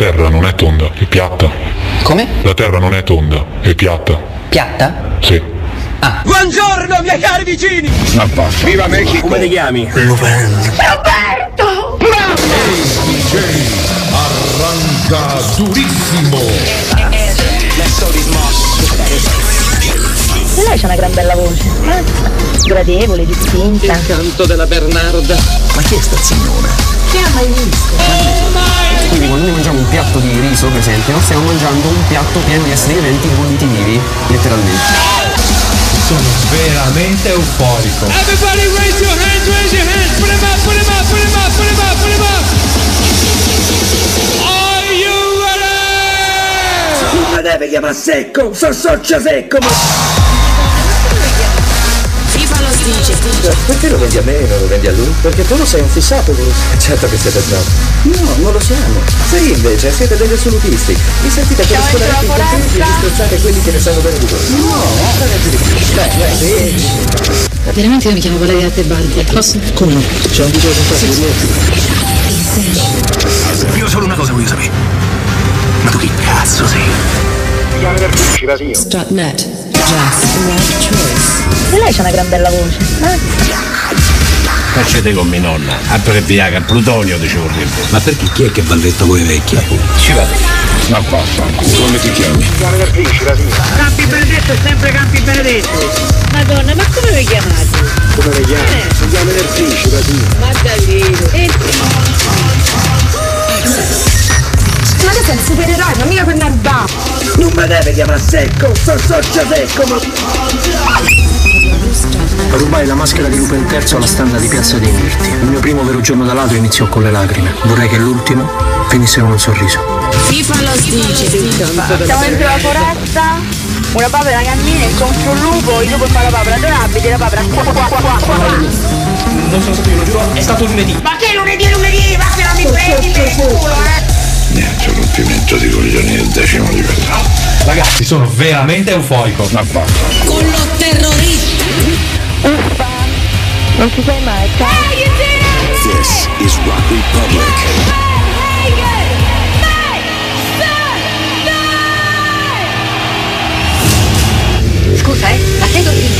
terra non è tonda, è piatta. Come? La terra non è tonda, è piatta. Piatta? Sì. Buongiorno miei cari vicini! Viva Mexico! Come ti chiami? Roberto! Arranca durissimo. E lei c'ha una gran bella voce. eh? Gradevole, distinta. Canto della Bernarda. Ma chi è sta signora? Chi ha mai visto? Quindi quando noi mangiamo un piatto di riso, per esempio, stiamo mangiando un piatto pieno di esseri viventi bolliti vivi, letteralmente. Sono veramente euforico. Everybody raise your hands, raise your hands. Put them up, put them up, put them up, put them up, put them up. Are you ready? Mi deve chiamare secco, so socio secco, ma... Dice. Perché lo vendi a me e non lo vendi a lui? Perché tu lo sei un fissato, Bruce. Certo che siete snob. No, non lo siamo. Sì, invece, siete degli assolutisti. Vi sentite per scolare i contenti e disprezzate quelli che ne sanno bene di voi. No, ragazzi di più. Dai, sì. Veramente io mi chiamo Valeria Tebaldi. Posso? Come no? C'è un video di Io solo una cosa voglio sapere. Ma tu chi cazzo sei? Strutnet. E lei c'ha una gran bella voce. eh? Facete con mia nonna, abbreviaga il plutonio dicevo il Ma perché chi è che balletta voi vecchi? Ci vado. Ma vaffanculo. Come ti chiami? Campi Benedetto è sempre Campi Benedetto. Madonna, ma come vi chiamate? Come le chiami? Si chiama Nerfici, Rasina. Ma davvero? Ma tu sei un supereroe, ma mica per narba. Non mi deve chiamare secco, so socio secco, ma... Rubai la maschera di Lupo III alla standa di Piazza dei Mirti. Il mio primo vero giorno da ladro iniziò con le lacrime. Vorrei che l'ultimo finisse con un sorriso. FIFA lo dice. siamo dentro la foresta, una papera cammina incontro un lupo, il lupo fa la papera adorabile, la papera qua qua qua qua qua. Non sono stato io, lo giuro, è stato lunedì. Ma che lunedì è lunedì? Ma che non mi prendi per il culo, eh? Niente rompimento di coglioni del decimo livello. Ragazzi, sono veramente euforico. Ma vaffanculo. Con lo terrorista. Uffa, non ci sei mai, ciao. This is Rock Republic. Scusa, eh, ma sei Cortina.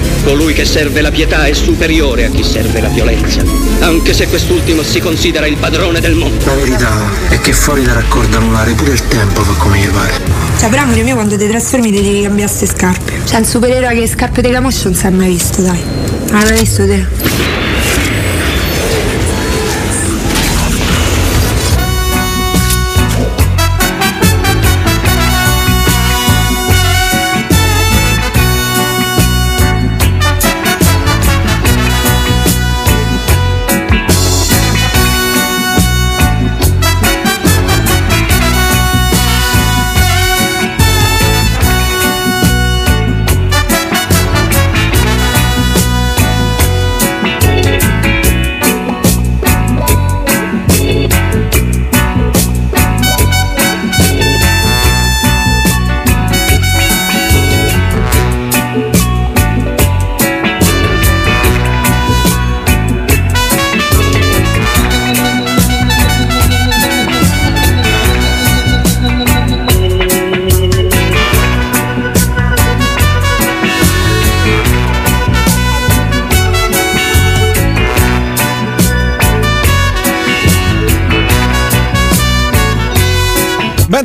Colui che serve la pietà è superiore a chi serve la violenza, anche se quest'ultimo si considera il padrone del mondo. La verità è che fuori da raccordo anulare pure il tempo fa come gli pare. Cioè, però amore mio, quando ti trasformi ti devi cambiare queste scarpe. C'è un supereroe che scarpe di camoscio non si è mai visto, dai. Ah, l'hai visto te?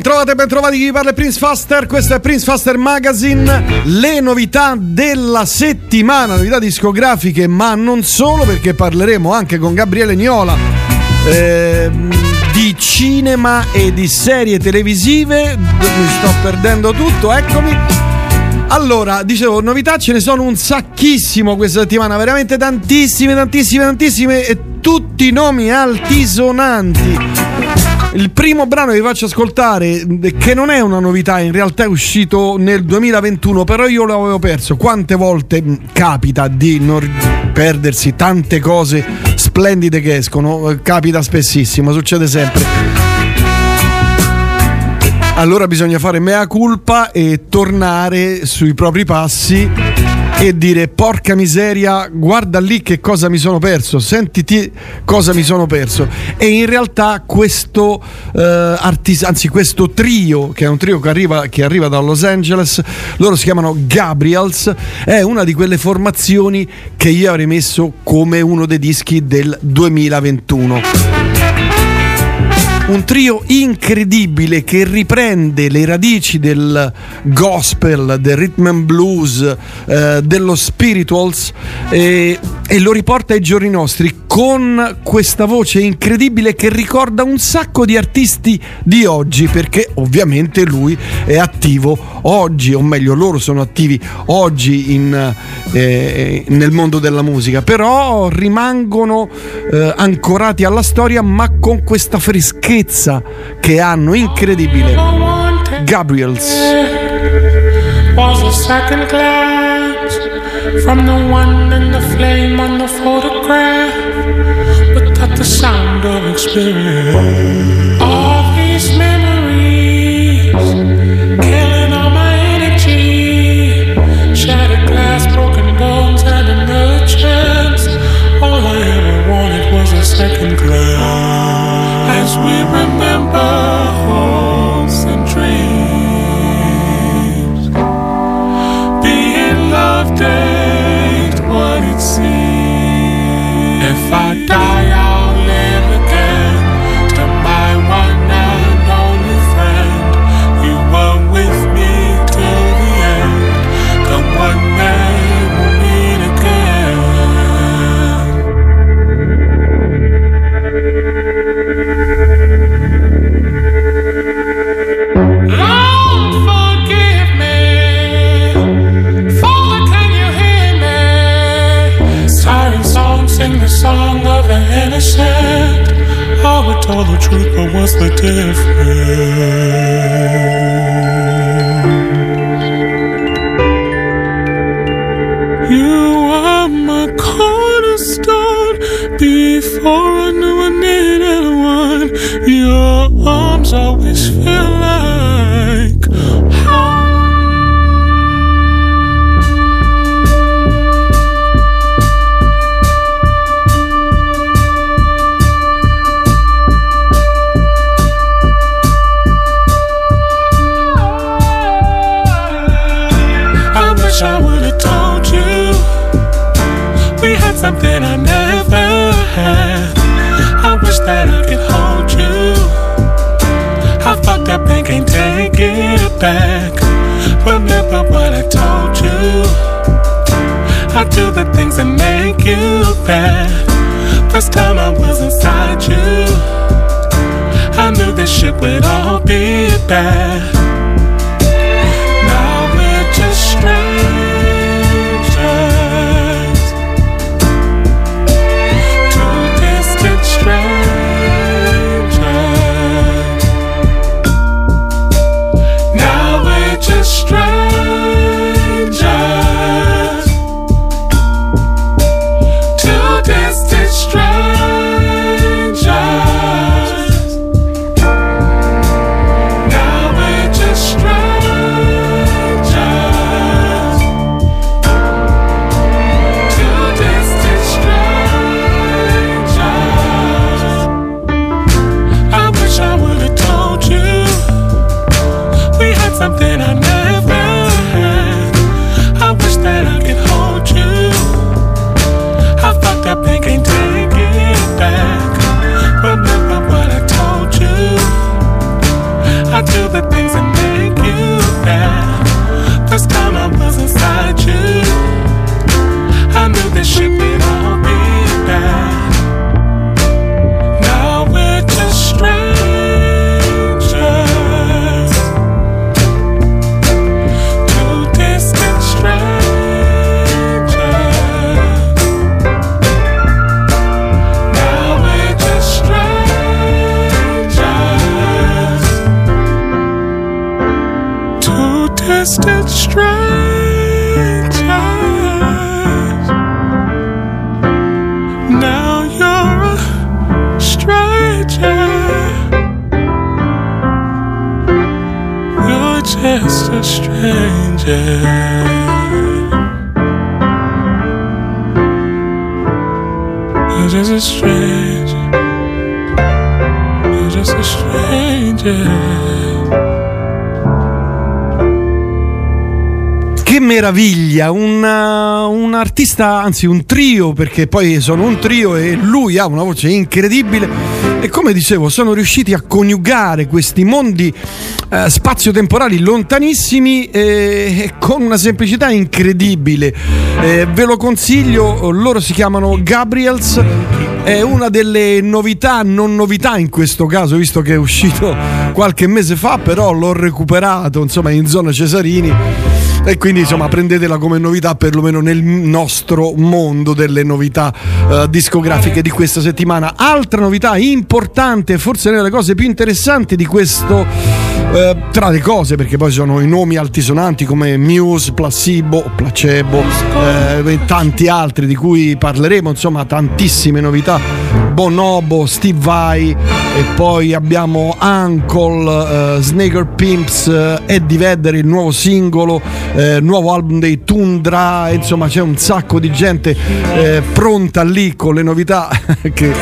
Ben trovate, ben trovati chi parla è Prince Faster, questo è Prince Faster Magazine, le novità della settimana, novità discografiche, ma non solo perché parleremo anche con Gabriele Niola ehm, di cinema e di serie televisive, mi sto perdendo tutto, eccomi. Allora, dicevo, novità ce ne sono un sacchissimo questa settimana, veramente tantissime, tantissime, tantissime e tutti nomi altisonanti. Il primo brano che vi faccio ascoltare, eh, che non è una novità, in realtà è uscito nel 2021, però io l'avevo perso. Quante volte mh, capita di non perdersi tante cose splendide che escono? Eh, Capita spessissimo, succede sempre. Allora bisogna fare mea culpa e tornare sui propri passi e dire porca miseria, guarda lì che cosa mi sono perso, sentiti cosa mi sono perso. E in realtà questo eh, artis- anzi questo trio, che è un trio che arriva, che arriva da Los Angeles, loro si chiamano Gabriels, è una di quelle formazioni che io avrei messo come uno dei dischi del 2021 un trio incredibile che riprende le radici del gospel, del rhythm and blues, eh, dello spirituals eh, e lo riporta ai giorni nostri con questa voce incredibile che ricorda un sacco di artisti di oggi perché ovviamente lui è attivo oggi o meglio loro sono attivi oggi in, eh, nel mondo della musica. Però rimangono eh, ancorati alla storia ma con questa freschezza che hanno incredibile Gabriels was a second glance from the one in the flame on the photograph without the sound of experience. All these memories killing all my energy. Shattered glass, broken bones, and another chance. All I ever wanted was a second glance. As we remember hopes and dreams. Being loved ain't what it seems. If I die, Tell the truth, but what's the difference? You are my cornerstone. Before I knew I needed one, your arms always feel like something I never had. I wish that I could hold you. I fucked up and can't take it back. Remember what I told you. I do the things that make you bad. First time I was inside you, I knew this shit would all be bad. I do the stranger. You're just a stranger. You're just a stranger. Che meraviglia, un, uh, un artista, anzi un trio, perché poi sono un trio e lui ha una voce incredibile e come dicevo sono riusciti a coniugare questi mondi eh, spazio-temporali lontanissimi eh, con una semplicità incredibile. Eh, ve lo consiglio, loro si chiamano Gabriels. È una delle novità, non novità in questo caso, visto che è uscito qualche mese fa, però l'ho recuperato insomma in zona Cesarini e quindi insomma prendetela come novità perlomeno nel nostro mondo delle novità eh, discografiche di questa settimana. Altra novità importante, forse una delle cose più interessanti di questo eh, tra le cose, perché poi sono i nomi altisonanti come Muse, Placebo, Placebo eh, e tanti altri di cui parleremo, insomma tantissime novità. Bonobo, Steve Vai e poi abbiamo Uncle, eh, Snaker Pimps, eh, Eddie Vedder, il nuovo singolo, eh, nuovo album dei Tundra, insomma c'è un sacco di gente eh, pronta lì con le novità che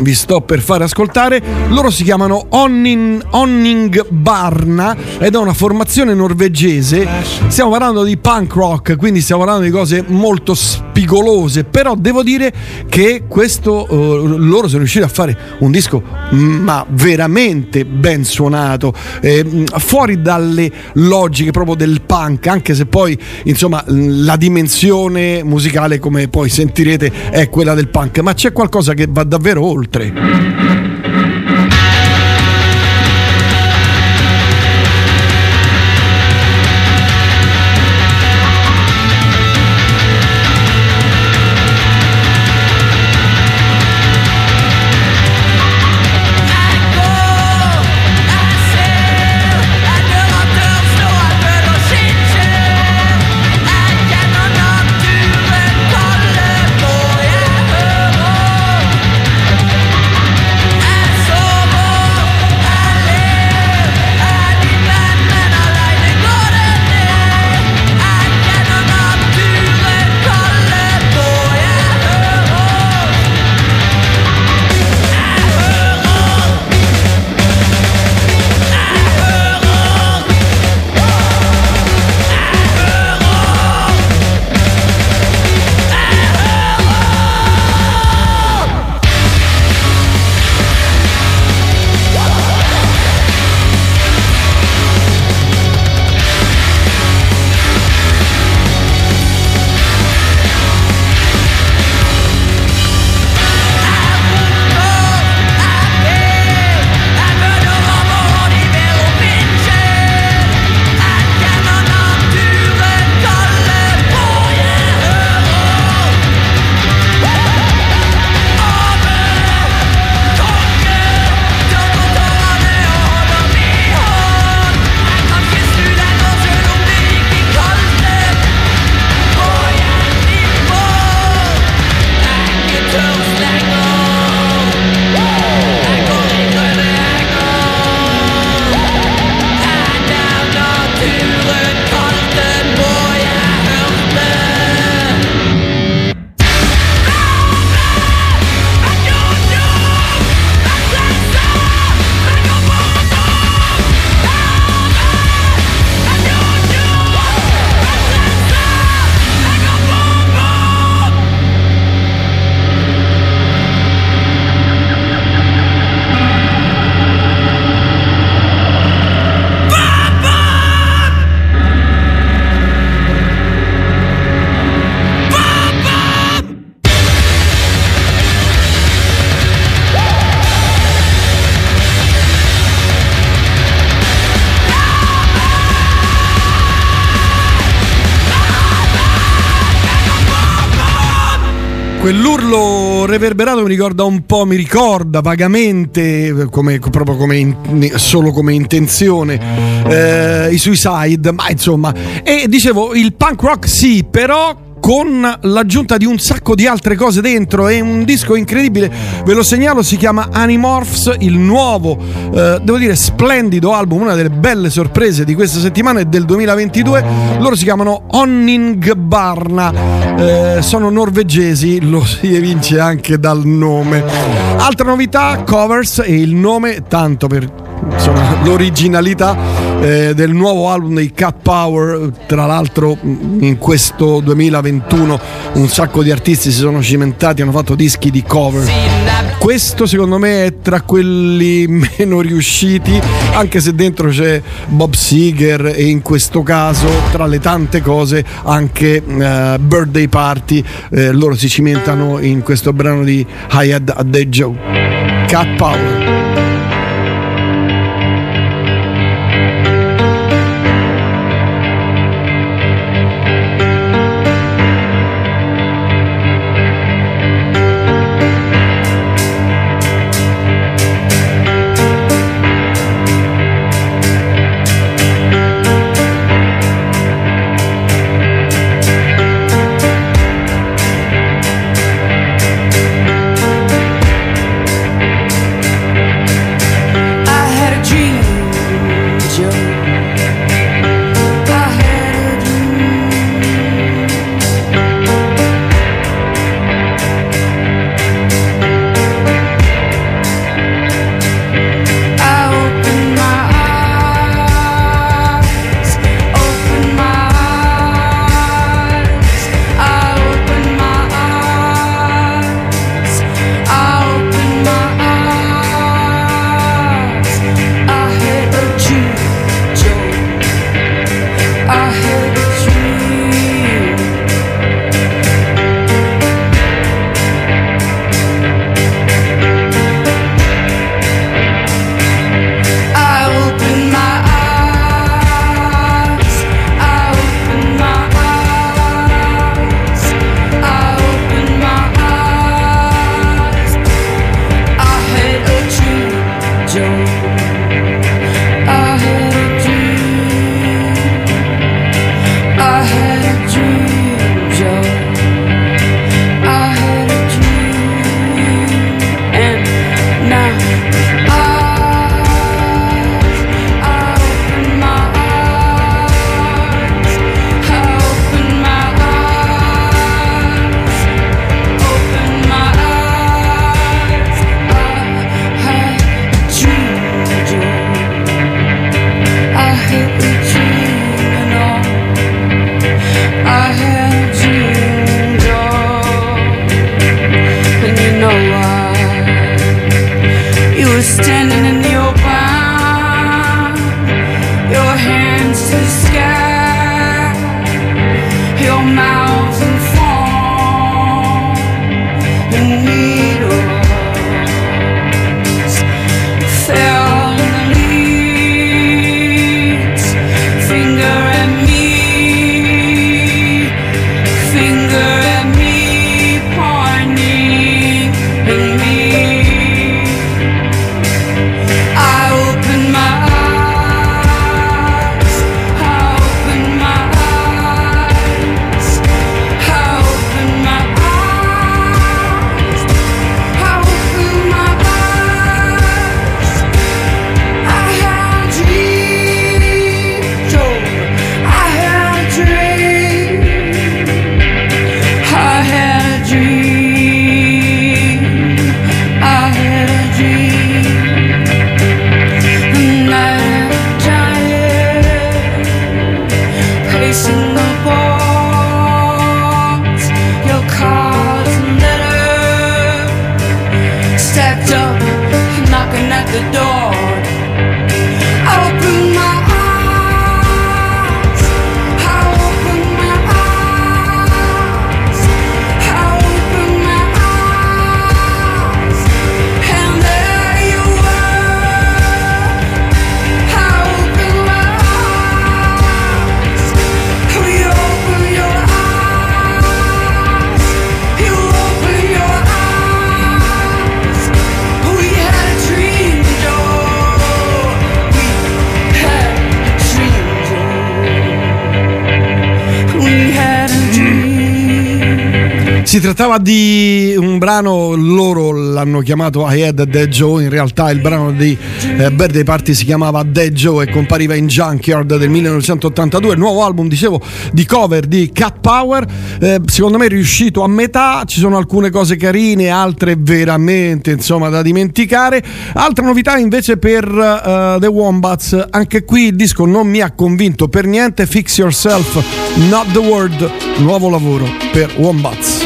vi sto per fare ascoltare. Loro si chiamano Onning, Onning Barna ed è una formazione norvegese. Stiamo parlando di punk rock, quindi stiamo parlando di cose molto spigolose, però devo dire che questo loro sono riusciti a fare un disco mm, ma veramente ben suonato, eh, fuori dalle logiche proprio del punk, anche se poi insomma la dimensione musicale come poi sentirete è quella del punk, ma c'è qualcosa che va davvero oltre. Reverberato mi ricorda un po', mi ricorda vagamente, come, proprio come in- solo come intenzione, eh, i Suicide, ma insomma. E dicevo, il punk rock sì, però con l'aggiunta di un sacco di altre cose dentro. È un disco incredibile, ve lo segnalo, si chiama Animorphs, il nuovo, eh, devo dire, splendido album, una delle belle sorprese di questa settimana è del 2022. Loro si chiamano Onningbarna, eh, sono norvegesi, lo si evince anche dal nome. Altra novità, covers e il nome, tanto per insomma, l'originalità eh, del nuovo album dei Cat Power. Tra l'altro, in questo 2021 un sacco di artisti si sono cimentati, hanno fatto dischi di cover. Questo secondo me è tra quelli meno riusciti, anche se dentro c'è Bob Seger e in questo caso, tra le tante cose, anche eh, Birthday Party. Eh, loro si cimentano in questo brano di Hayat Adejo. Cat Power. Chiamato I Had Dead Joe, in realtà il brano di eh, Birthday Party si chiamava Dead Joe e compariva in Junkyard del 1982, il nuovo album, dicevo, di cover di Cat Power, eh, secondo me è riuscito a metà, ci sono alcune cose carine, altre veramente insomma da dimenticare. Altra novità invece per uh, The Wombats, anche qui il disco non mi ha convinto per niente, Fix Yourself, Not the Word, nuovo lavoro per Wombats.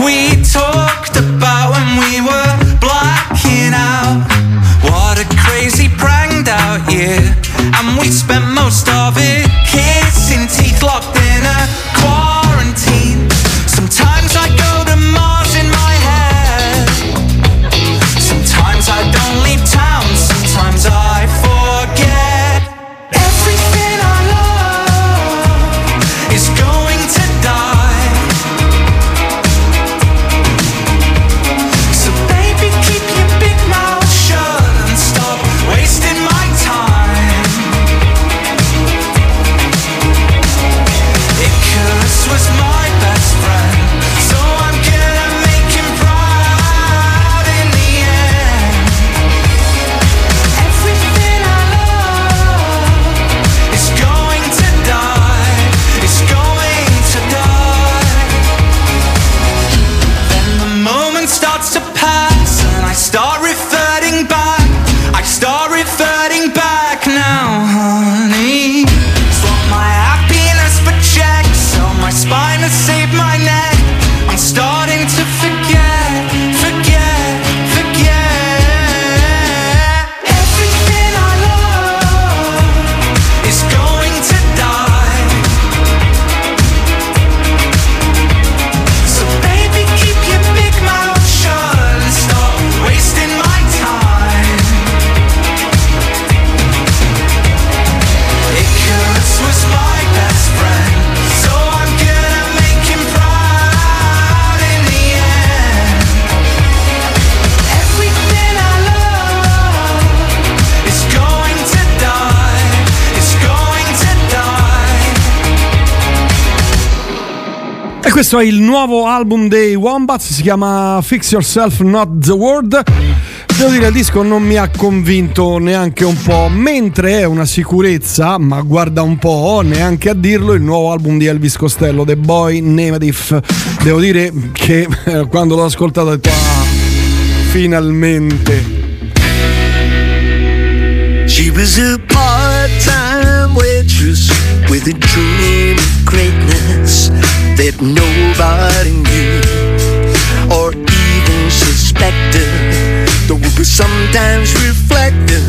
we talk questo è il nuovo album dei Wombats, si chiama Fix Yourself Not the Word. Devo dire, il disco non mi ha convinto neanche un po', mentre è una sicurezza, ma guarda un po', neanche a dirlo, il nuovo album di Elvis Costello, The Boy Named. Devo dire che eh, quando l'ho ascoltato ho detto, ah, finalmente. She was a part-time waitress with a dream of greatness that nobody knew or even suspected. Though it was sometimes reflected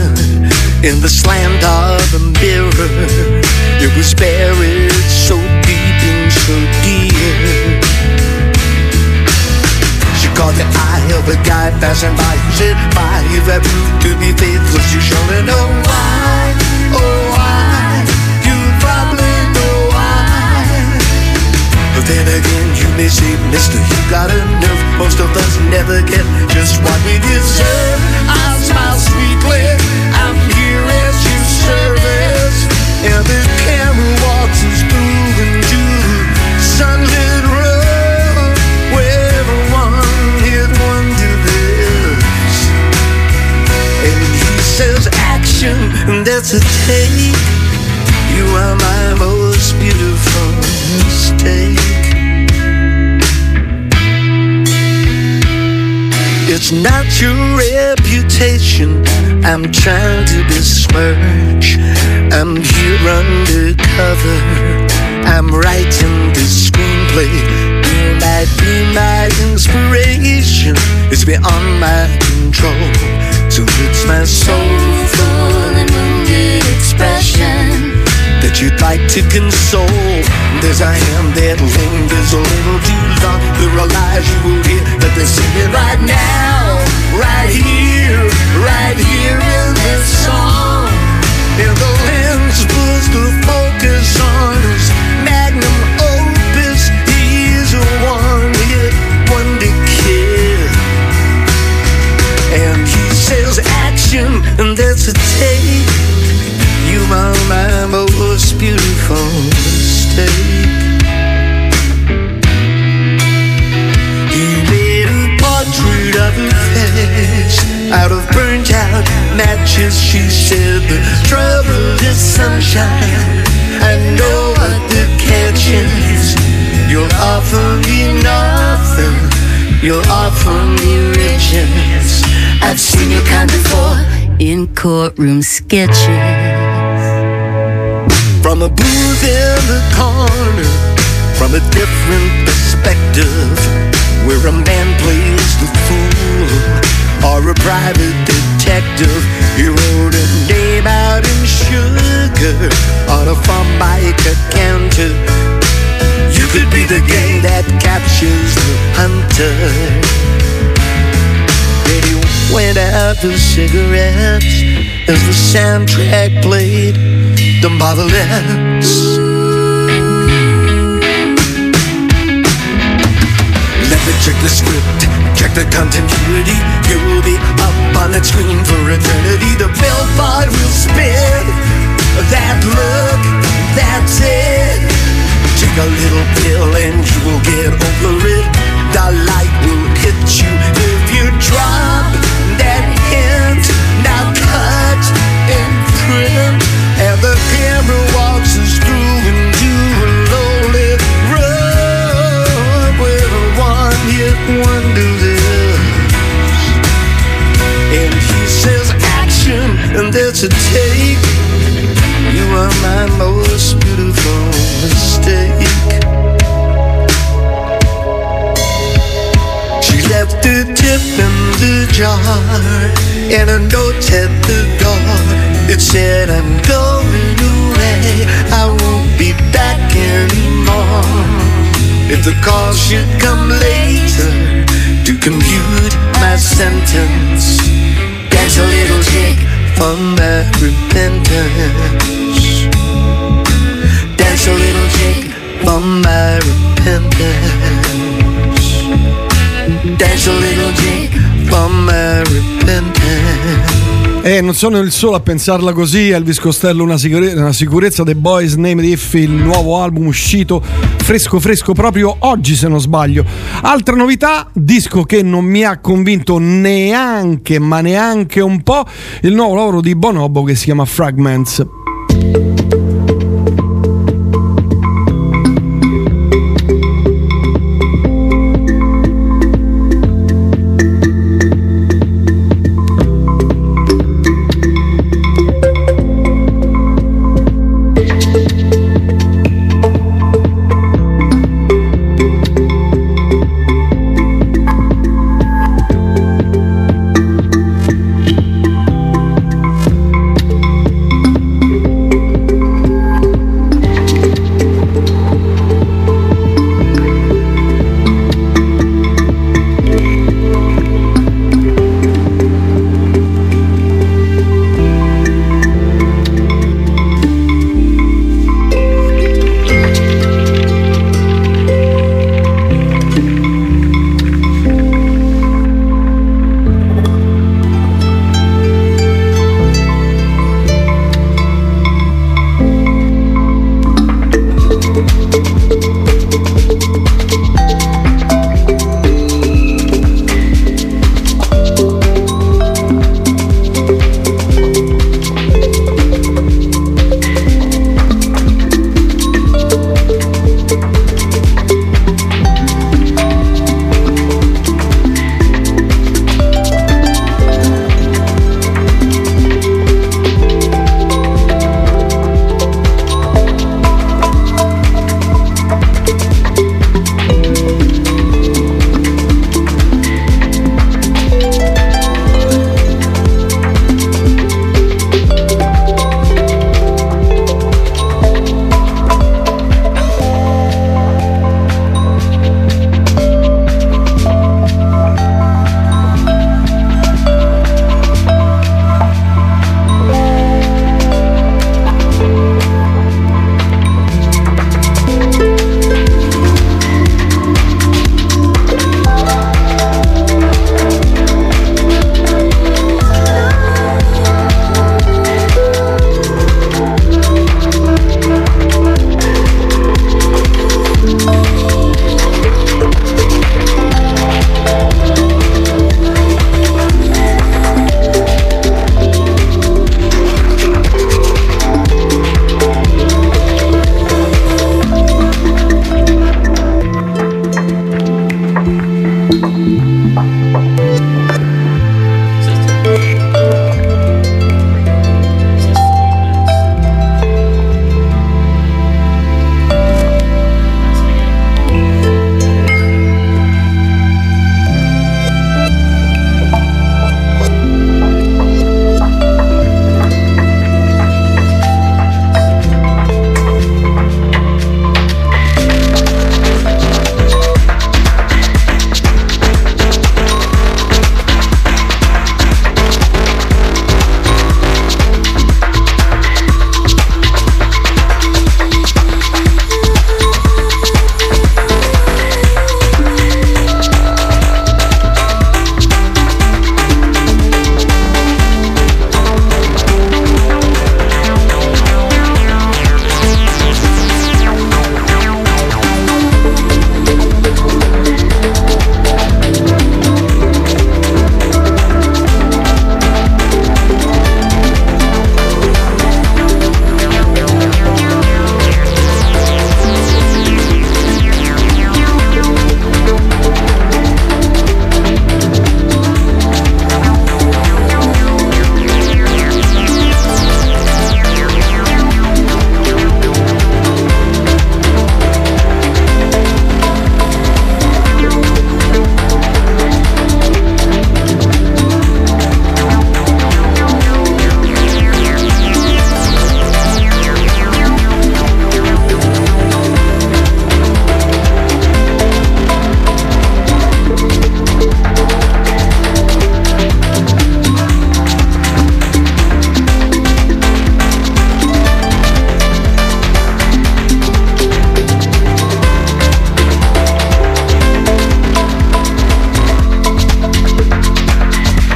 in the slant of a mirror, it was buried so deep and so dear. She caught the eye of a guy passing by who said, Why you that proved to be faithful? She surely know why, then again, you may say, mister, you got a nerve. Most of us never get just what we deserve. I smile sweetly, I'm here as you service. And the camera walks us through into the sunlit room where the one-hit wonder. And he says, action, that's a take. You are my most beautiful. It's not your reputation I'm trying to besmirch. I'm here undercover. I'm writing this screenplay. You might be my inspiration. It's beyond my control. So it's my soulful and wounded expression that you'd like to console. There's a hand that lingers a little too long. There are lies you will hear, but they're singing right now, right here, right here in this song. Matches. She said the trouble is sunshine. I know what the catch is. You'll offer me nothing. You'll offer me riches. I've seen your kind before in courtroom sketches. From a booth in the corner, from a different perspective, where a man plays the fool or a private detective. He wrote a name out in sugar on a Formica counter. You could be the game that captures the hunter. Then he went out for cigarettes as the soundtrack played. Don't bother less. Let me check the script, pill and you will get over it. The light will hit you if you drop that hint. Now cut and print, and the camera walks us through into a lonely road where a one-hit wonder lives. And he says action, and that's a take. You are my most a in the jar and a note at the door. It said, I'm going away. I won't be back anymore. If the call should come later to compute my sentence, dance a little jig for my repentance. Dance a little jig for my repentance. Dance a little jig for my repentance. E non sono il solo a pensarla così, Elvis Costello una, sicure- una sicurezza The Boys Name If, il nuovo album uscito fresco fresco proprio oggi se non sbaglio. Altra novità, disco che non mi ha convinto neanche, ma neanche un po', il nuovo lavoro di Bonobo che si chiama Fragments.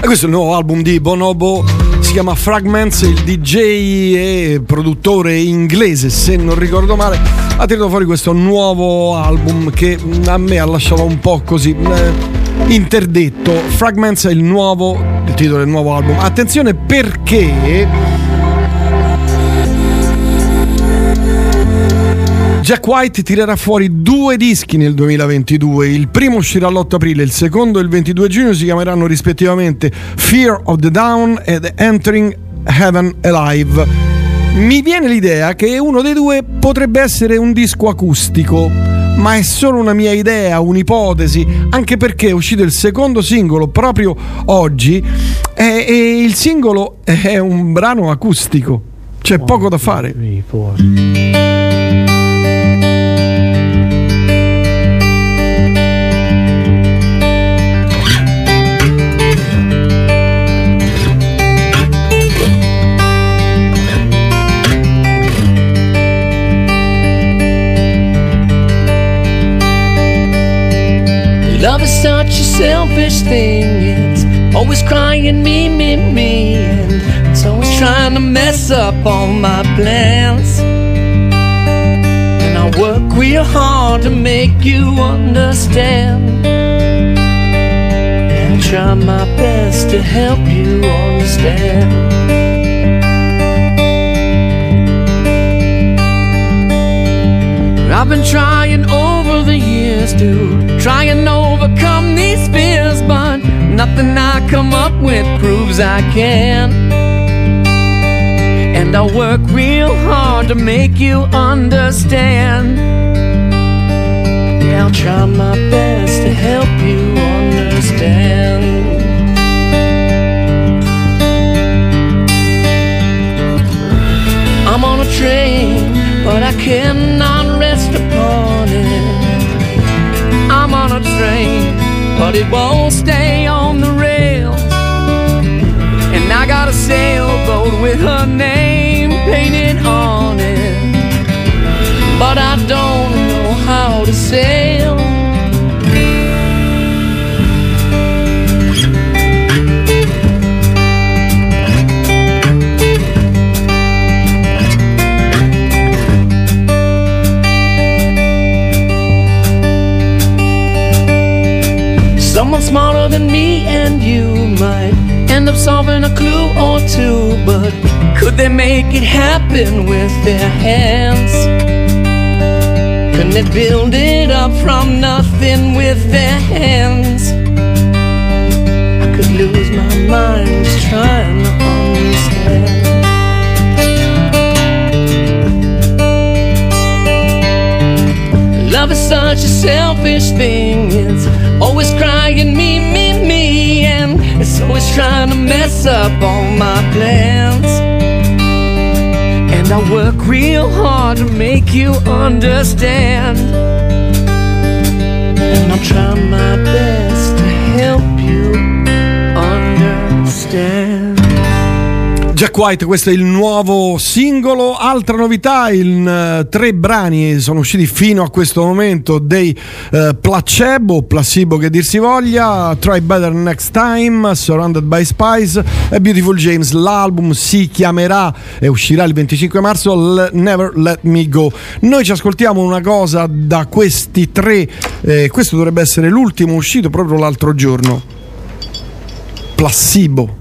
Questo è il nuovo album di Bonobo, si chiama Fragments, il DJ e produttore inglese, se non ricordo male, ha tirato fuori questo nuovo album che a me ha lasciato un po' così eh, interdetto. Fragments è il nuovo, il titolo del nuovo album. Attenzione perché Jack White tirerà fuori due dischi nel 2022. Il primo uscirà l'8 aprile, il secondo il 22 giugno si chiameranno rispettivamente Fear of the Down ed Entering Heaven Alive. Mi viene l'idea che uno dei due potrebbe essere un disco acustico, ma è solo una mia idea, un'ipotesi, anche perché è uscito il secondo singolo proprio oggi e, e il singolo è un brano acustico. C'è poco da fare. Love is such a selfish thing. It's always crying me, me, me. And it's always trying to mess up all my plans. And I work real hard to make you understand. And I try my best to help you understand. I've been trying over the years to try and overcome these fears, but nothing I come up with proves I can. And I'll work real hard to make you understand. Yeah, I'll try my best to help you understand. I'm on a train, but I cannot but it won't stay on the rails. And I got a sailboat with her name painted on it. But I don't know how to sail. Someone smarter than me and you might end up solving a clue or two, but could they make it happen with their hands? Couldn't they build it up from nothing with their hands? I could lose my mind just trying to understand. Love is such a selfish thing. It's always crying me, me, me, and it's always trying to mess up all my plans. And I work real hard to make you understand. And I'll try my best to help you understand. Jack White, questo è il nuovo singolo. Altra novità, in eh, tre brani sono usciti fino a questo momento dei eh, Placebo, Placebo che dir si voglia, Try Better Next Time, Surrounded by Spice e Beautiful James. L'album si chiamerà e uscirà il 25 marzo L- Never Let Me Go. Noi ci ascoltiamo una cosa da questi tre, eh, questo dovrebbe essere l'ultimo uscito proprio l'altro giorno. Placebo.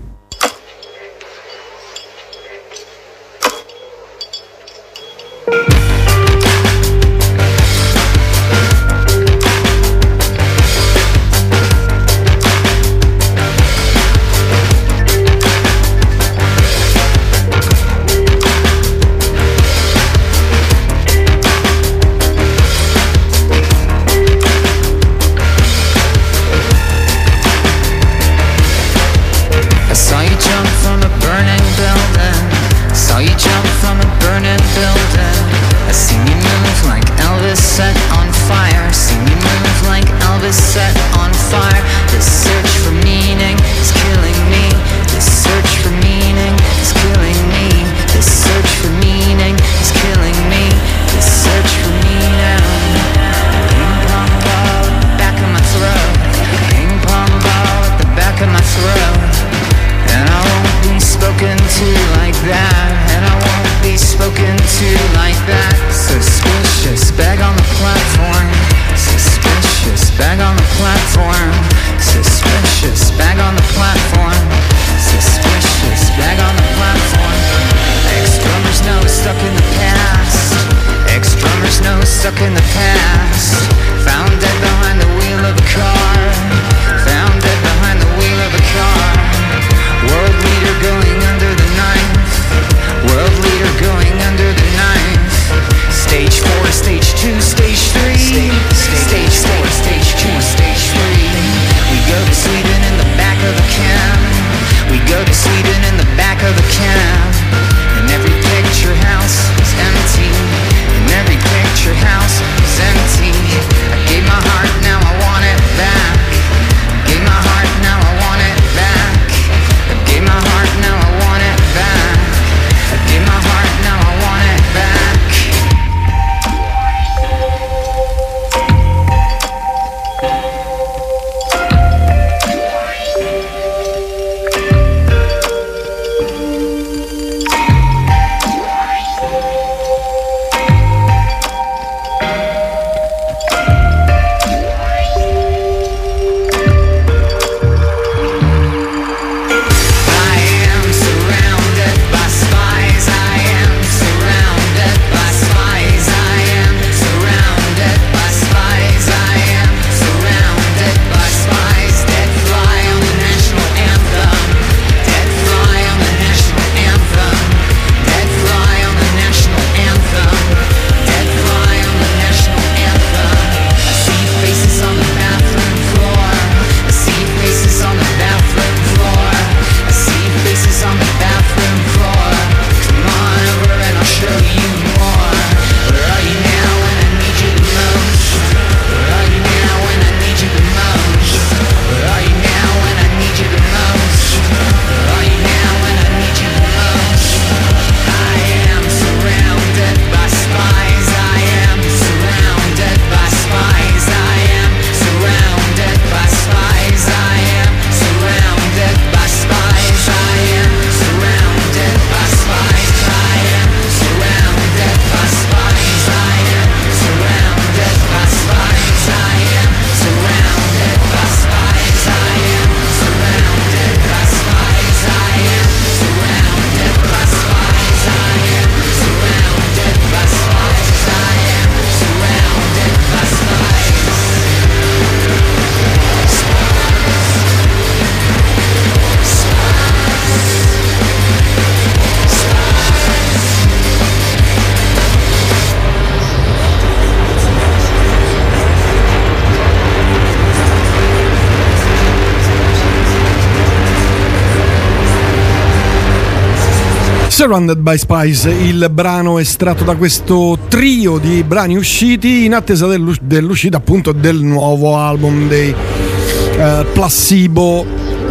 Surrounded by Spies, il brano estratto da questo trio di brani usciti in attesa dell'uscita appunto del nuovo album dei uh, Placebo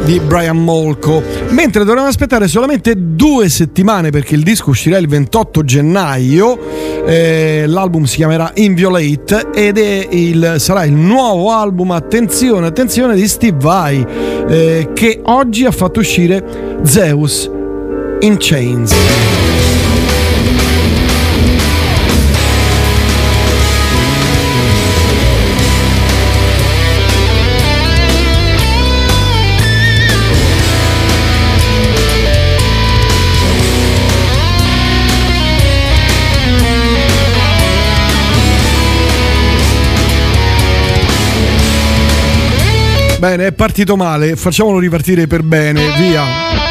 di Brian Molko. Mentre dovremmo aspettare solamente due settimane perché il disco uscirà il 28 gennaio, eh, l'album si chiamerà Inviolate ed il, sarà il nuovo album, attenzione, attenzione, di Steve Vai eh, che oggi ha fatto uscire Zeus in Chains. Bene, è partito male, facciamolo ripartire per bene, via.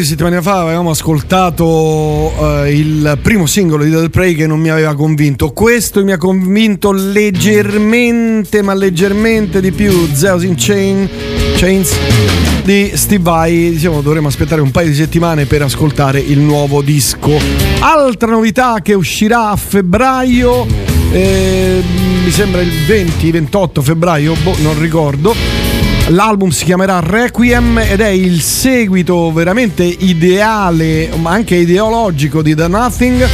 Di settimane fa avevamo ascoltato eh, il primo singolo di Dead Prey che non mi aveva convinto. Questo mi ha convinto leggermente, ma leggermente di più. Zeus in Chain, Chains di Steve Vai. Diciamo, dovremmo aspettare un paio di settimane per ascoltare il nuovo disco. Altra novità che uscirà a febbraio. eh, mi sembra il 20-28 febbraio, boh, non ricordo. L'album si chiamerà Requiem ed è il seguito veramente ideale, ma anche ideologico di The Nothing.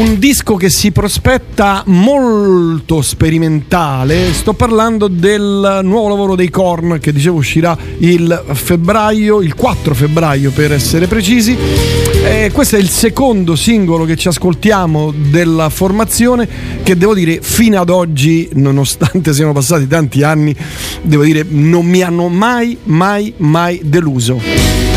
Un disco che si prospetta molto sperimentale. Sto parlando del nuovo lavoro dei Korn che dicevo uscirà il febbraio, il 4 febbraio per essere precisi. E questo è il secondo singolo che ci ascoltiamo della formazione che devo dire fino ad oggi, nonostante siano passati tanti anni, devo dire non mi hanno mai, mai, mai deluso.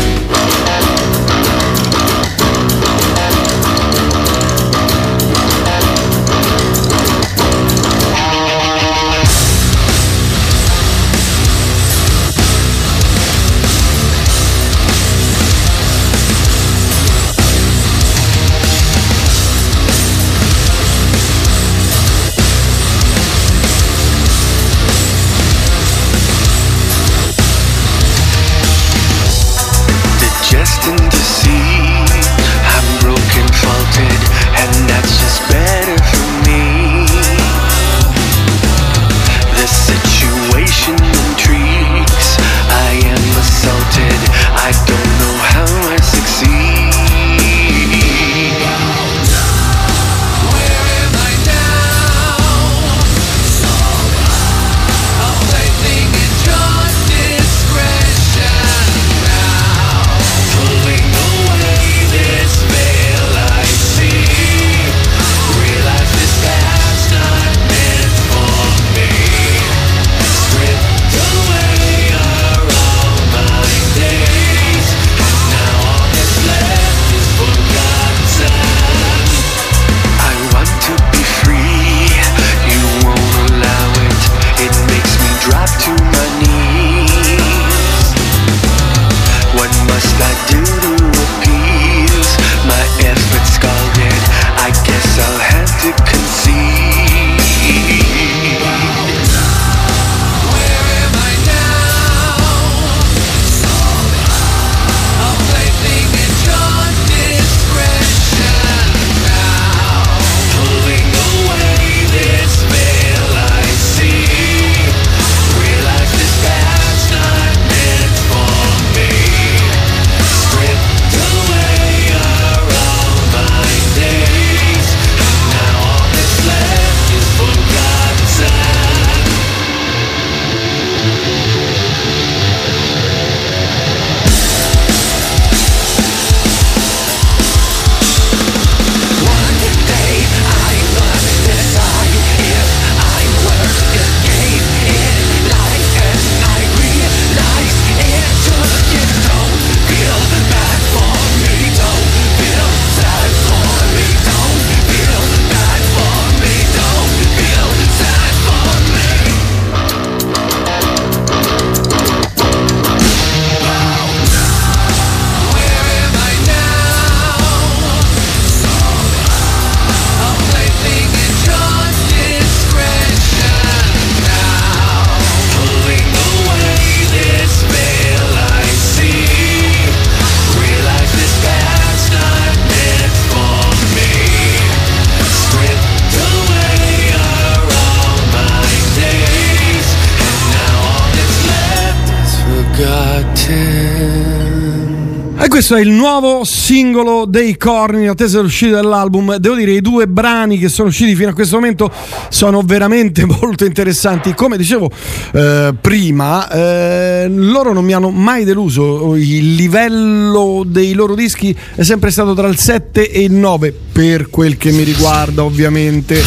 Questo è il nuovo singolo dei Corni in attesa dell'uscita dell'album. Devo dire, i due brani che sono usciti fino a questo momento sono veramente molto interessanti. Come dicevo eh, prima, eh, loro non mi hanno mai deluso. Il livello dei loro dischi è sempre stato tra il 7 e il 9, per quel che mi riguarda, ovviamente.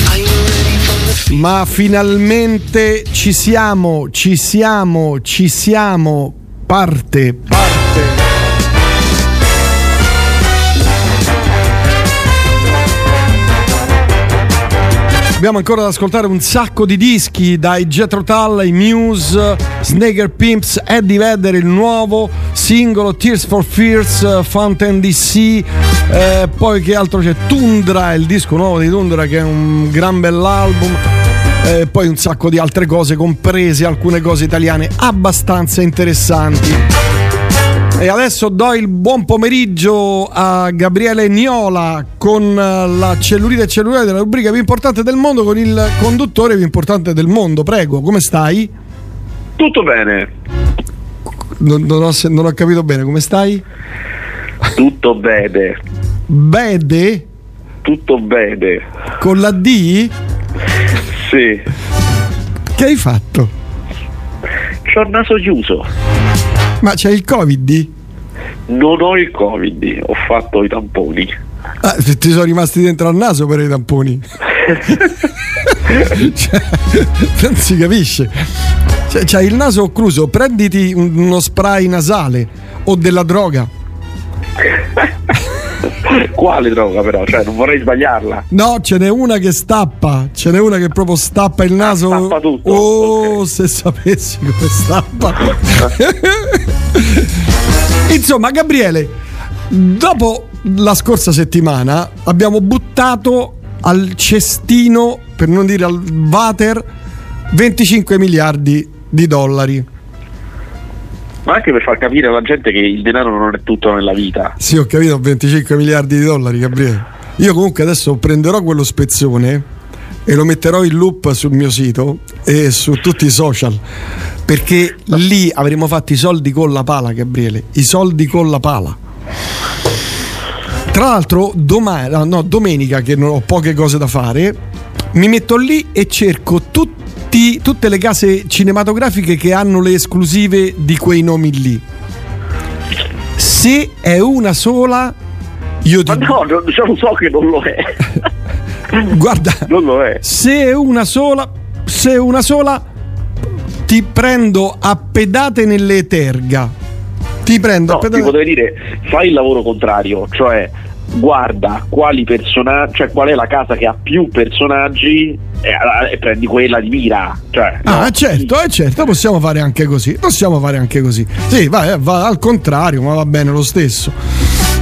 Ma finalmente ci siamo, ci siamo, ci siamo. Parte, parte. Abbiamo ancora da ascoltare un sacco di dischi dai Jethro Tull, ai Muse, Snaker Pimps, Eddie Vedder, il nuovo singolo Tears for Fears, eh, Fountain DC, eh, poi che altro c'è? Tundra, il disco nuovo di Tundra che è un gran bell'album. E poi un sacco di altre cose, comprese alcune cose italiane abbastanza interessanti. E adesso do il buon pomeriggio a Gabriele Niola con eh, la cellulite cellulare della rubrica più importante del mondo, con il conduttore più importante del mondo. Prego, come stai? Tutto bene. Non, non ho, non ho capito bene, come stai? Tutto bene. Bede? Tutto bene. Con la D? Sì. Che hai fatto? C'ho il naso chiuso. Ma c'è il Covid? Non ho il covid, ho fatto i tamponi. Ah, ti sono rimasti dentro al naso per i tamponi. Cioè, non si capisce. Cioè, c'hai il naso occluso, prenditi un- uno spray nasale o della droga. Quale droga però? Cioè, non vorrei sbagliarla. No, ce n'è una che stappa, ce n'è una che proprio stappa il naso. Stappa tutto, Oh, se sapessi come stappa. Insomma, Gabriele, dopo la scorsa settimana abbiamo buttato al cestino, per non dire al water, 25 miliardi di dollari. Ma anche per far capire alla gente che il denaro non è tutto nella vita. Sì, ho capito, 25 miliardi di dollari, Gabriele. Io comunque adesso prenderò quello spezzone e lo metterò in loop sul mio sito e su tutti i social. Perché lì avremo fatto i soldi con la pala, Gabriele. I soldi con la pala. Tra l'altro, domani, no, domenica, che non ho poche cose da fare, mi metto lì e cerco tutti- tutte le case cinematografiche che hanno le esclusive di quei nomi lì. Se è una sola, io ti Ma no, non, lo so che non lo è. Guarda, non lo è. Se è una sola, se è una sola, ti prendo a pedate nelle terga. Ti prendo No, a pedate. ti potrei dire, fai il lavoro contrario, cioè guarda quali personaggi, cioè qual è la casa che ha più personaggi e, e prendi quella di mira. Cioè, Ah, certo, eh, certo, possiamo fare anche così. Possiamo fare anche così. Sì, va, eh, va al contrario, ma va bene lo stesso.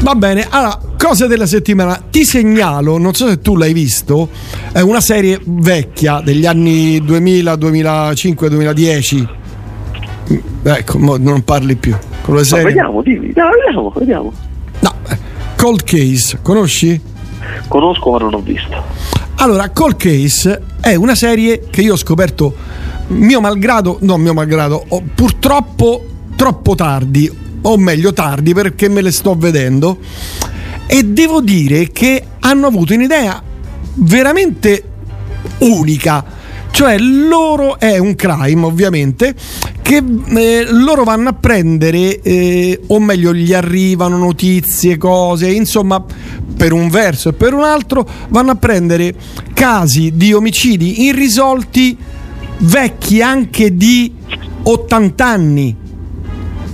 Va bene, allora, cose della settimana. Ti segnalo, non so se tu l'hai visto, è una serie vecchia degli anni 2000, 2005, 2010. Ecco, non parli più. Con le serie. vediamo, dimmi, no, vediamo, vediamo. Cold Case, conosci? Conosco ma non ho visto. Allora, Cold Case è una serie che io ho scoperto mio malgrado, no mio malgrado, ho- purtroppo troppo tardi, o meglio tardi perché me le sto vedendo e devo dire che hanno avuto un'idea veramente unica. Cioè loro è un crime ovviamente che eh, loro vanno a prendere eh, o meglio gli arrivano notizie, cose, insomma per un verso e per un altro vanno a prendere casi di omicidi irrisolti vecchi anche di 80 anni,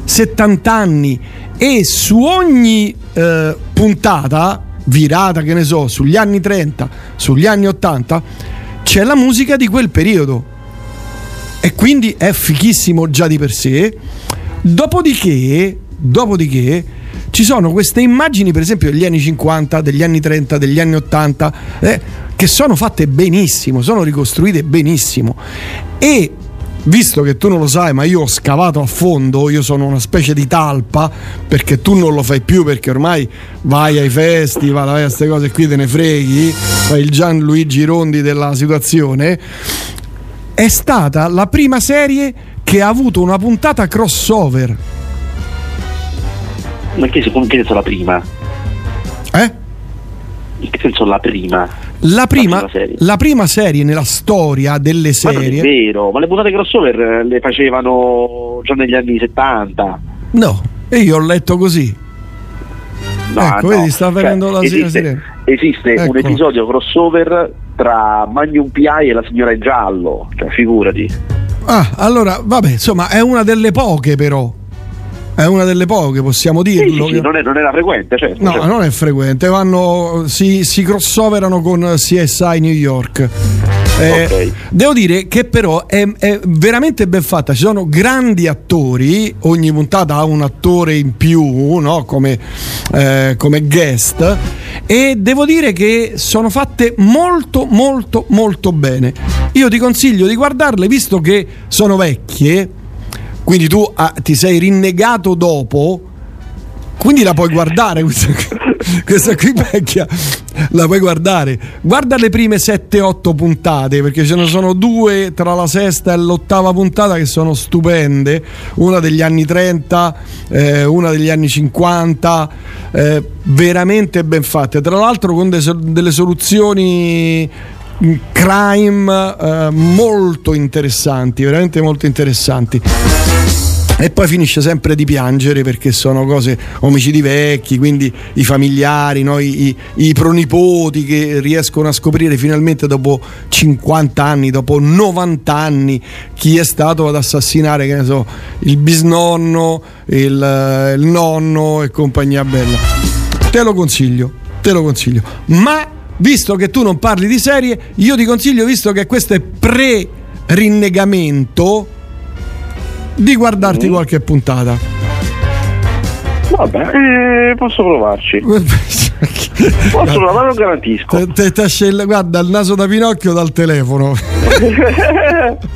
70 anni e su ogni eh, puntata virata che ne so sugli anni 30, sugli anni 80 c'è la musica di quel periodo e quindi è fichissimo già di per sé. Dopodiché, dopodiché ci sono queste immagini, per esempio, degli anni 50, degli anni 30, degli anni 80, eh, che sono fatte benissimo, sono ricostruite benissimo. E visto che tu non lo sai, ma io ho scavato a fondo, io sono una specie di talpa, perché tu non lo fai più, perché ormai vai ai festival, vai a queste cose qui, te ne freghi, fai il Gianluigi Rondi della situazione. È stata la prima serie che ha avuto una puntata crossover. Ma in che, senso la prima? Eh? In che senso la prima? La prima, prima serie. la prima serie nella storia delle Ma non è serie. vero, ma le puntate crossover eh, le facevano già negli anni 70. No, e io ho letto così. No, ecco, no. vedi, sta venendo Cioè, la si- la esiste, sirena. esiste un Ecco. episodio crossover tra Magnum P.I. e la signora in giallo, cioè figurati. Ah, allora, vabbè, insomma, è una delle poche, però. È una delle poche, possiamo dirlo. sì, sì, non, è- non era frequente, certo. No, certo. non è frequente, vanno, si, si crossoverano con CSI New York. Eh, Ok. Devo dire che però è, è veramente ben fatta, ci sono grandi attori, ogni puntata ha un attore in più no? come, eh, come guest e devo dire che sono fatte molto molto molto bene. Io ti consiglio di guardarle visto che sono vecchie, quindi tu ah, ti sei rinnegato dopo, quindi la puoi guardare questa, questa qui vecchia, la puoi guardare. Guarda le prime 7-8 puntate, perché ce ne sono due tra la sesta e l'ottava puntata che sono stupende, una degli anni 30, eh, una degli anni 50, eh, veramente ben fatte. Tra l'altro con de- delle soluzioni mm, crime eh, molto interessanti, veramente molto interessanti. E poi finisce sempre di piangere perché sono cose, omicidi vecchi, quindi i familiari, no? I, i- i pronipoti che riescono a scoprire finalmente dopo 50 anni, dopo 90 anni, chi è stato ad assassinare, che ne so, il bisnonno, il, il nonno e compagnia bella. Te lo consiglio, te lo consiglio. Ma visto che tu non parli di serie, io ti consiglio, visto che questo è pre-rinnegamento, di guardarti Mm. qualche puntata. Vabbè, eh, posso provarci. Posso provare, non garantisco. Te- te- te guarda il naso da Pinocchio dal telefono.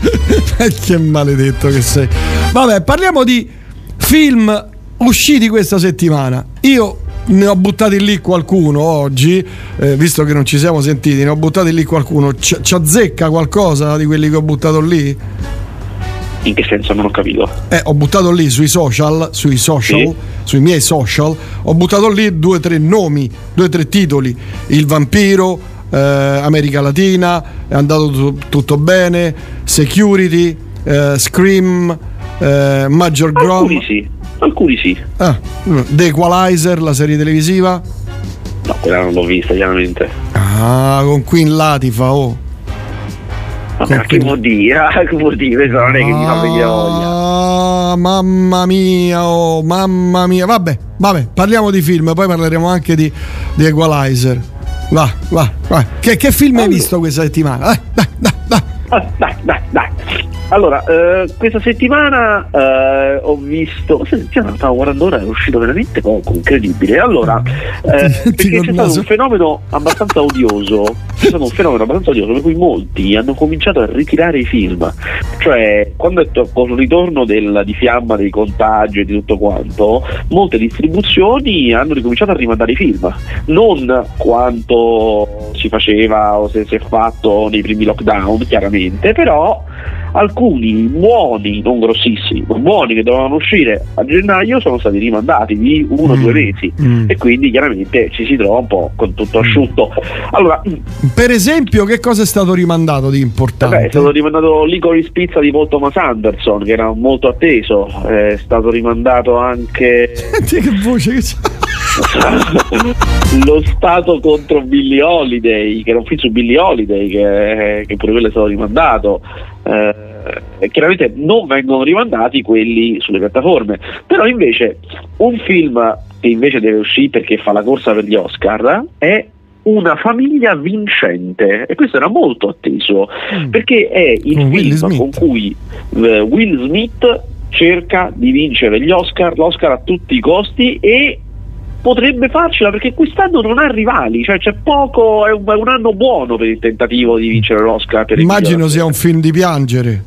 Eh, che maledetto che sei. Vabbè, parliamo di film usciti questa settimana. Io ne ho buttati lì qualcuno oggi, eh, visto che non ci siamo sentiti, ne ho buttati lì qualcuno. Ci azzecca qualcosa di quelli che ho buttato lì? In che senso non ho capito? Eh, ho buttato lì sui social, sui social, Sì. sui miei social, ho buttato lì due o tre nomi, due o tre titoli. Il vampiro, eh, America Latina, è andato tu- tutto bene, Security, eh, Scream, eh, Major Grom. Alcuni sì, alcuni sì. Ah, The Equalizer, la serie televisiva. No, quella non l'ho vista, chiaramente. Ah, con Queen Latifa, oh. Ma che vuol dire? Che vuol dire? Questo non è che mi fa venire voglia. Ah, mamma mia, oh, mamma mia. Vabbè, vabbè, parliamo di film, poi parleremo anche di, di Equalizer. Va, va, va. Che, che film hai visto questa settimana? Eh, dai, dai, dai. Ah, dai, dai, dai. Allora, eh, questa settimana eh, ho visto. Questa settimana stavo guardando ora, è uscito veramente poco, incredibile. Allora, eh, perché c'è stato un fenomeno abbastanza odioso. C'è stato un fenomeno abbastanza odioso per cui molti hanno cominciato a ritirare i film. Cioè, quando è to- con il ritorno del- di fiamma dei contagi e di tutto quanto, molte distribuzioni hanno ricominciato a rimandare i film. Non quanto si faceva o se si è fatto nei primi lockdown, chiaramente, però alcuni buoni, non grossissimi, ma buoni che dovevano uscire a gennaio sono stati rimandati di uno o due mesi Mm. e quindi chiaramente ci si trova un po' con tutto asciutto. Allora, Per esempio, che cosa è stato rimandato di importante? Vabbè, è stato rimandato Licorice Pizza di Paul Thomas Anderson, che era molto atteso. È stato rimandato anche Senti che voce che c'ha. Lo Stato contro Billy Holiday, che era un film su Billy Holiday, che, che pure quello è stato rimandato. Eh, chiaramente non vengono rimandati quelli sulle piattaforme. Però invece un film che invece deve uscire perché fa la corsa per gli Oscar è una famiglia vincente. E questo era molto atteso perché è il Will film con cui eh, Will Smith cerca di vincere gli Oscar, l'Oscar a tutti i costi e potrebbe farcela perché quest'anno non ha rivali, cioè c'è poco, è un, è un anno buono per il tentativo di vincere l'Oscar. Immagino sia un film di piangere.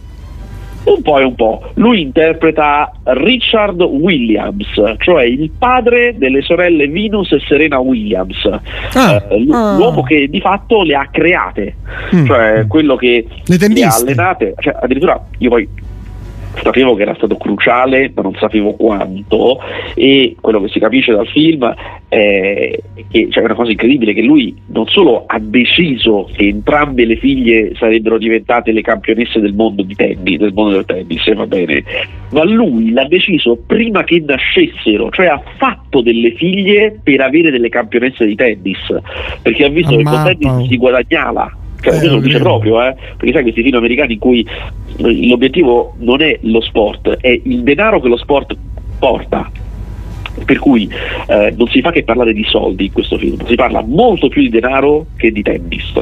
un po' e un po'. Lui interpreta Richard Williams, cioè il padre delle sorelle Venus e Serena Williams, Eh, l- ah. l'uomo che di fatto le ha create, Mm. cioè quello che Le ha tenniste. allenate, cioè addirittura io poi sapevo che era stato cruciale, ma non sapevo quanto, e quello che si capisce dal film è che c'è una cosa incredibile, che lui non solo ha deciso che entrambe le figlie sarebbero diventate le campionesse del mondo di tennis, del mondo del tennis, eh, va bene, ma lui l'ha deciso prima che nascessero, cioè ha fatto delle figlie per avere delle campionesse di tennis, perché ha visto che con tennis si guadagnava. Cioè, Eh, questo lo dice proprio, eh? perché sai questi film americani in cui l'obiettivo non è lo sport, è il denaro che lo sport porta. Per cui eh, non si fa che parlare di soldi in questo film, si parla molto più di denaro che di tennis.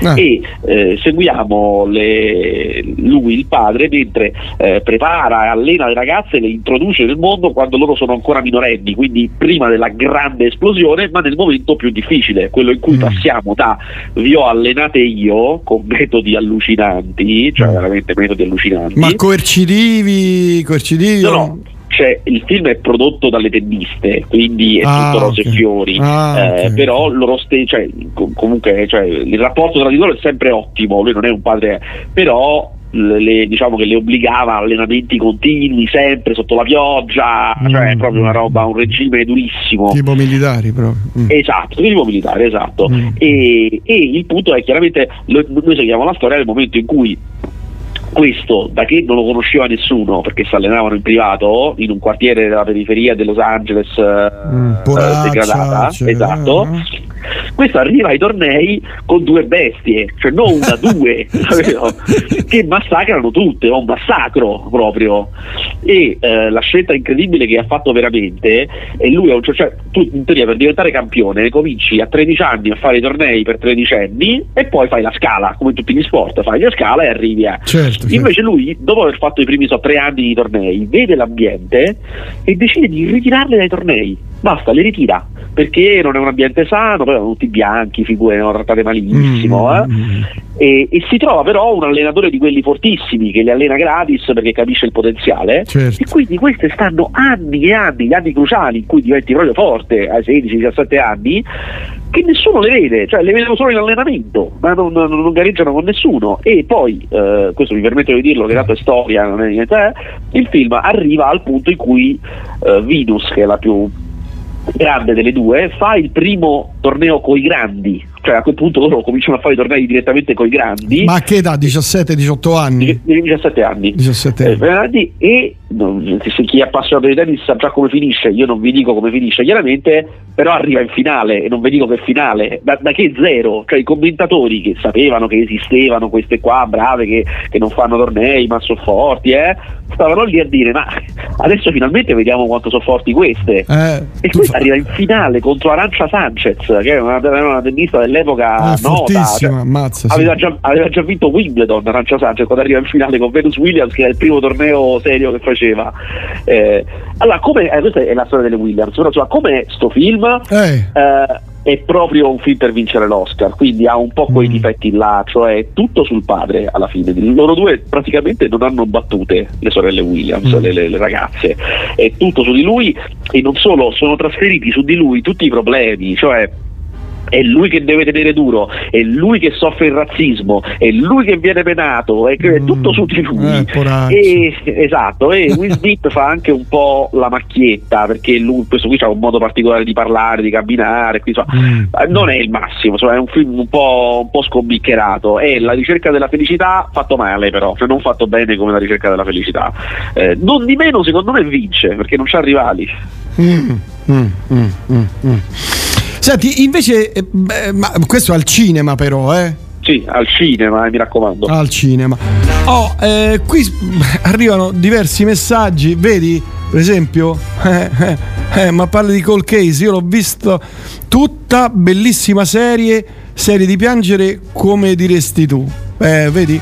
Ah. e eh, seguiamo le- lui, il padre, mentre eh, prepara e allena le ragazze e le introduce nel mondo quando loro sono ancora minorenni, quindi prima della grande esplosione, ma nel momento più difficile, quello in cui Mm. passiamo da vi ho allenate io con metodi allucinanti, cioè veramente metodi allucinanti. Mm. Ma coercitivi, coercitivi No, no, cioè, il film è prodotto dalle tenniste, quindi è Ah, tutto rose ok. e fiori. Ah, Eh. Però loro ste- cioè, com- comunque cioè, il rapporto tra di loro è sempre ottimo, lui non è un padre, però le- diciamo che le obbligava a allenamenti continui, sempre sotto la pioggia, cioè è proprio una roba, un regime durissimo. Mm. tipo militari proprio. Mm. Esatto, tipo militare, esatto. E, e il punto è chiaramente noi seguiamo la storia nel momento in cui questo, da che non lo conosceva nessuno perché si allenavano in privato in un quartiere della periferia di Los Angeles eh, poraccia, eh, degradata, cioè, esatto. Questo arriva ai tornei con due bestie, cioè non una, due, che massacrano tutte, è un massacro proprio. E eh, la scelta incredibile che ha fatto veramente è lui, cer- cioè, tu in teoria per diventare campione cominci a 13 anni a fare i tornei per 13 anni e poi fai la scala, come tutti gli sport, fai la scala e arrivi a... Certo, Invece lui, dopo aver fatto i primi so, tre anni di tornei, vede l'ambiente e decide di ritirarle dai tornei. Basta, le ritira. Perché non è un ambiente sano, poi erano tutti bianchi, figure erano trattate malissimo. eh. E, e si trova però un allenatore di quelli fortissimi che li allena gratis perché capisce il potenziale. Certo. E quindi queste stanno anni e anni, gli anni cruciali in cui diventi proprio forte ai 16-17 anni, che nessuno le vede, cioè le vedono solo in allenamento, ma non, non- non gareggiano con nessuno. E poi, eh, questo mi permetto di dirlo, che tanto è storia, non è niente, eh, il film arriva al punto in cui eh, Venus, che è la più grande delle due, fa il primo torneo coi grandi, cioè a quel punto loro cominciano a fare i tornei direttamente coi grandi. Ma a che età? 17-18 anni? Di 17 anni. 17 Eh, anni. E non- se chi è appassionato di tennis sa già come finisce, io non vi dico come finisce chiaramente, però arriva in finale e non vi dico che finale, da, da che zero, cioè i commentatori che sapevano che esistevano queste qua brave che, che non fanno tornei ma sono forti, eh, stavano lì a dire ma adesso finalmente vediamo quanto sono forti queste. Eh, E questa arriva in finale contro Arancia Sanchez, che è una, una tennista dell'epoca Eh, nota. cioè, ammazza, sì. aveva, già, aveva già vinto Wimbledon Arancia Sanchez quando arriva in finale con Venus Williams, che è il primo torneo serio che faceva. Eh, allora, come, eh, questa è la storia delle Williams, però insomma, come sto film? Eh. eh, è proprio un film per vincere l'Oscar, quindi ha un po' Mm. quei difetti là, cioè tutto sul padre alla fine. Loro due praticamente non hanno battute le sorelle Williams, Mm. le, le- le ragazze, è tutto su di lui e non solo, sono trasferiti su di lui tutti i problemi, cioè è lui che deve tenere duro, è lui che soffre il razzismo, è lui che viene penato, è, è tutto su di lui. Eh, poraccio. E, esatto, e Will Smith fa anche un po' la macchietta perché lui, questo qui ha un modo particolare di parlare, di camminare, quindi, insomma, eh, non è il massimo, insomma, è un film un po', un po' scombiccherato. È la ricerca della felicità fatto male, però, cioè non fatto bene come la ricerca della felicità. Eh, non di meno, secondo me, vince perché non c'ha rivali. Mm, mm, mm, mm, mm. Senti, invece, eh, beh, ma questo al cinema però, eh? Sì, al cinema, eh, mi raccomando. Al cinema. Oh, eh, qui arrivano diversi messaggi, vedi? Per esempio, eh, eh, eh, ma parli di Cold Case, io l'ho visto tutta, bellissima serie, serie di piangere come diresti tu. Eh, vedi?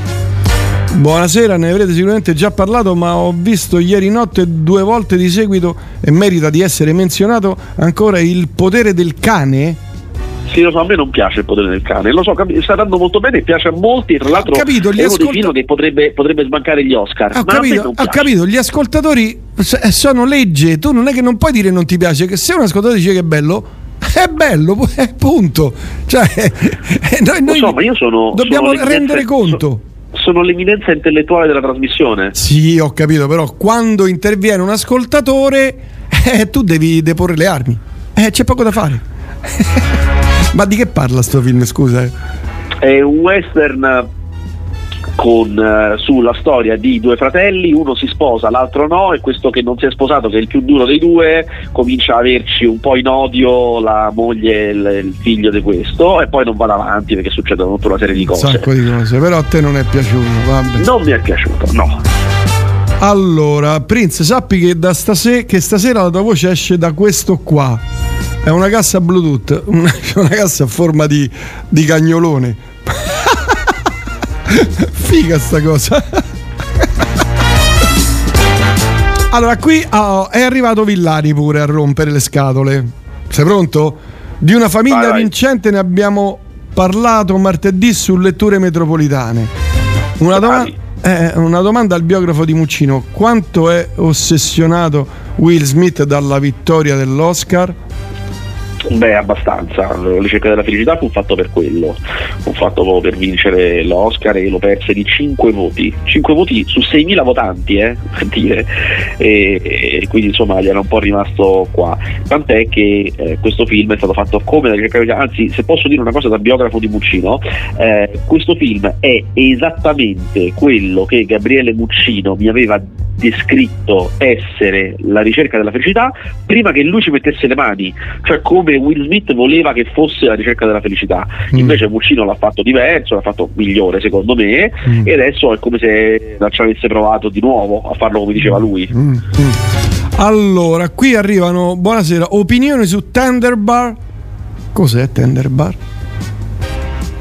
Buonasera, ne avrete sicuramente già parlato, ma ho visto ieri notte due volte di seguito e merita di essere menzionato ancora il potere del cane. Sì, lo so, a me non piace il potere del cane, lo so, capi- sta andando molto bene, piace a molti tra l'altro capito, è uno ascolta- film che potrebbe, potrebbe sbancare gli Oscar. Ho capito, ho capito, gli ascoltatori s- sono legge, tu non è che non puoi dire non ti piace, che se un ascoltatore dice che è bello, è bello, pu- eh, punto. Cioè, eh, noi, noi so, ma io sono dobbiamo sono rendere conto. Sono l'eminenza intellettuale della trasmissione. Sì, ho capito, però quando interviene un ascoltatore, eh, tu devi deporre le armi. Eh, c'è poco da fare. Ma di che parla sto film, scusa? eh? È un western con, eh, sulla storia di due fratelli, uno si sposa, l'altro no, e questo che non si è sposato, che è il più duro dei due, comincia a averci un po' in odio la moglie e il, il figlio di questo, e poi non va avanti perché succedono tutta una serie di Un cose. sacco di cose, però a te non è piaciuto, vabbè. Non mi è piaciuto, no. Allora, Prince, sappi che, da stase- che stasera la tua voce esce da questo qua. È una cassa Bluetooth, una, una cassa a forma di, di cagnolone. Figa sta cosa. Allora, qui oh, è arrivato Villani pure a rompere le scatole. Sei pronto? Di una famiglia Vai, vai. vincente ne abbiamo parlato martedì su Letture Metropolitane. Una, doma- eh, una domanda al biografo di Muccino: quanto è ossessionato Will Smith dalla vittoria dell'Oscar? Beh, abbastanza. La ricerca della felicità fu fatto per quello. Fu fatto per vincere l'Oscar e lo perse di 5 voti. 5 voti su 6.000 votanti, eh, per dire. E, e quindi insomma gli era un po' rimasto qua. Tant'è che eh, questo film è stato fatto come la ricerca della felicità. Anzi, se posso dire una cosa da biografo di Muccino, eh, questo film è esattamente quello che Gabriele Muccino mi aveva descritto essere la ricerca della felicità prima che lui ci mettesse le mani, cioè come Will Smith voleva che fosse la ricerca della felicità. Invece Muccino l'ha fatto diverso, l'ha fatto migliore secondo me e adesso è come se ci avesse provato di nuovo a farlo come diceva lui. Mm, mm. Allora, qui arrivano, buonasera, opinioni su Tender Bar. Cos'è Tender Bar?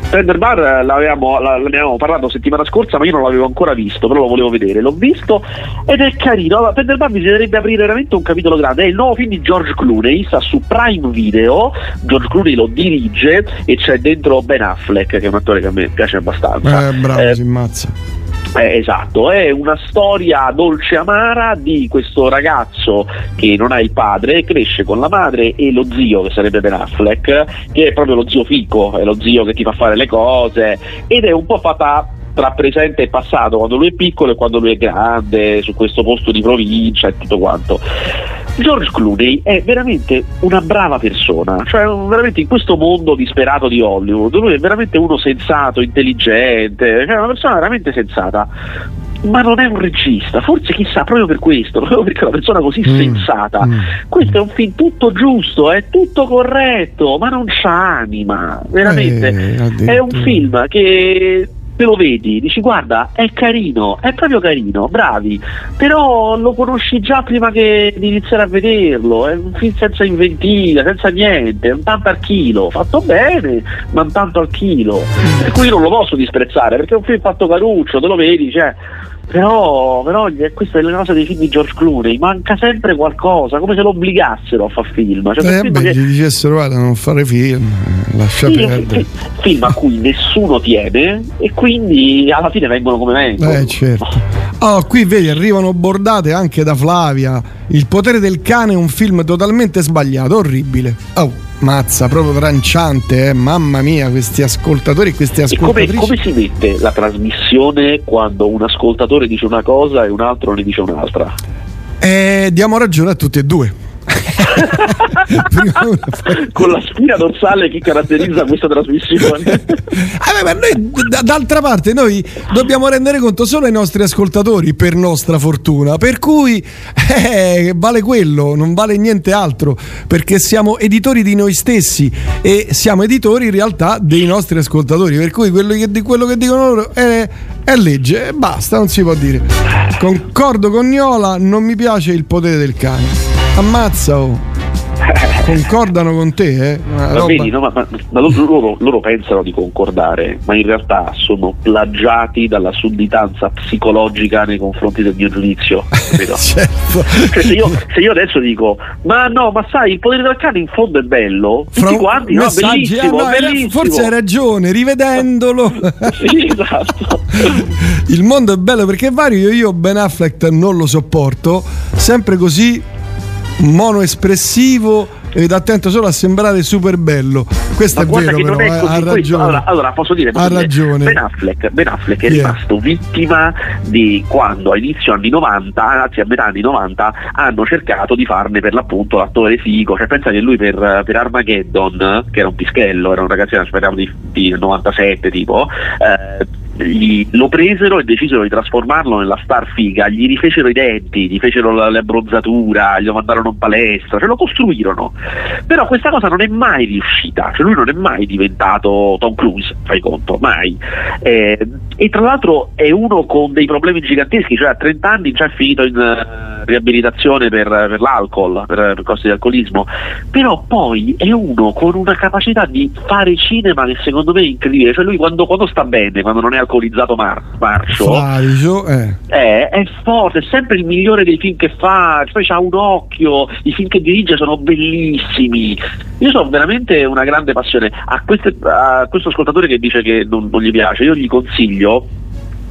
Tender Bar eh, l'avevamo, la- ne avevamo parlato settimana scorsa, ma io non l'avevo ancora visto, però lo volevo vedere. L'ho visto ed è carino. Allora, Tender Bar bisognerebbe aprire veramente un capitolo grande. È il nuovo film di George Clooney, sta su Prime Video. George Clooney lo dirige e c'è dentro Ben Affleck, che è un attore che a me piace abbastanza. Eh, bravo, Eh, si immazza. Eh, esatto, è una storia dolce amara di questo ragazzo che non ha il padre, cresce con la madre e lo zio, che sarebbe Ben Affleck, che è proprio lo zio fico, è lo zio che ti fa fare le cose ed è un po' fatta tra presente e passato, quando lui è piccolo e quando lui è grande, su questo posto di provincia e tutto quanto. George Clooney è veramente una brava persona, cioè veramente in questo mondo disperato di Hollywood, lui è veramente uno sensato, intelligente, cioè una persona veramente sensata. Ma non è un regista, forse chissà proprio per questo, proprio perché è una persona così sensata. Questo è un film tutto giusto, è tutto corretto, ma non c'ha anima, veramente. Eh, è un film che te lo vedi, dici guarda, è carino, è proprio carino, bravi, però lo conosci già prima che iniziare a vederlo, è un film senza inventiva, senza niente, un tanto al chilo, fatto bene, ma un tanto al chilo. Per cui io non lo posso disprezzare, perché è un film fatto caruccio, te lo vedi, cioè. Però, però questa è la cosa dei film di George Clooney, manca sempre qualcosa, come se lo obbligassero a fare film. Cioè, Eh, film beh, che- gli dicessero guarda non fare film, eh, lascia sì, perdere. fi- film a cui nessuno tiene e quindi alla fine vengono come vengono. Eh certo. Oh, qui vedi, arrivano bordate anche da Flavia. Il potere del cane è un film totalmente sbagliato, orribile. Oh, mazza, proprio tranciante, eh. Mamma mia, questi ascoltatori e queste E come, come si mette la trasmissione quando un ascoltatore dice una cosa e un altro ne dice un'altra? Eh, diamo ragione a tutti e due. Con la spina dorsale che caratterizza questa trasmissione. Eh, ma noi, d- d'altra parte, noi dobbiamo rendere conto solo ai nostri ascoltatori, per nostra fortuna. Per cui eh, vale quello, non vale niente altro, perché siamo editori di noi stessi e siamo editori in realtà dei nostri ascoltatori. Per cui quello che, quello che dicono loro è, è legge, e basta, non si può dire. Concordo con Niola, non mi piace il potere del cane. Ammazza, oh. Concordano con te, eh? Ma vedi, no, ma, ma- ma loro, loro- pensano di concordare, ma in realtà sono plagiati dalla sudditanza psicologica nei confronti del mio giudizio. certo. Cioè, se, io, se io adesso dico, ma no, ma sai, il potere del cane in fondo è bello, tutti Fra- quanti, no, messaggi, bellissimo, ah, no, bellissimo. forse hai ragione, rivedendolo. Sì, esatto. Il mondo è bello perché vario io Ben Affleck non lo sopporto, sempre così mono espressivo ed attento solo a sembrare super bello. Questo Ma è vero, che però, non è eh, così ha questo- ragione. Allora, allora, posso dire, posso Ha dire, ragione. Ben Affleck, Ben Affleck è Yeah. rimasto vittima di quando a inizio anni 90, anzi a metà anni 90, hanno cercato di farne per l'appunto l'attore figo. Cioè, pensa che lui per, per Armageddon, che era un pischello, era un ragazzino, speriamo di, di 97 tipo, eh, gli- lo presero e decisero di trasformarlo nella star figa, gli rifecero i denti, gli fecero la, la gli mandarono in palestra, ce lo costruirono. Però questa cosa non è mai riuscita, cioè lui non è mai diventato Tom Cruise, fai conto, mai. Eh, e tra l'altro è uno con dei problemi giganteschi, cioè a 30 anni già è finito in eh, riabilitazione per, per l'alcol, per, per costi di alcolismo, però poi è uno con una capacità di fare cinema che secondo me è incredibile, cioè lui quando, quando sta bene, quando non è alcolizzato Mar- Marcio Flavicio, eh. è, è forte, è sempre il migliore dei film che fa, poi ha un occhio, i film che dirige sono bellissimi. Io ho veramente una grande passione. A, queste- a questo ascoltatore che dice che non, non gli piace, io gli consiglio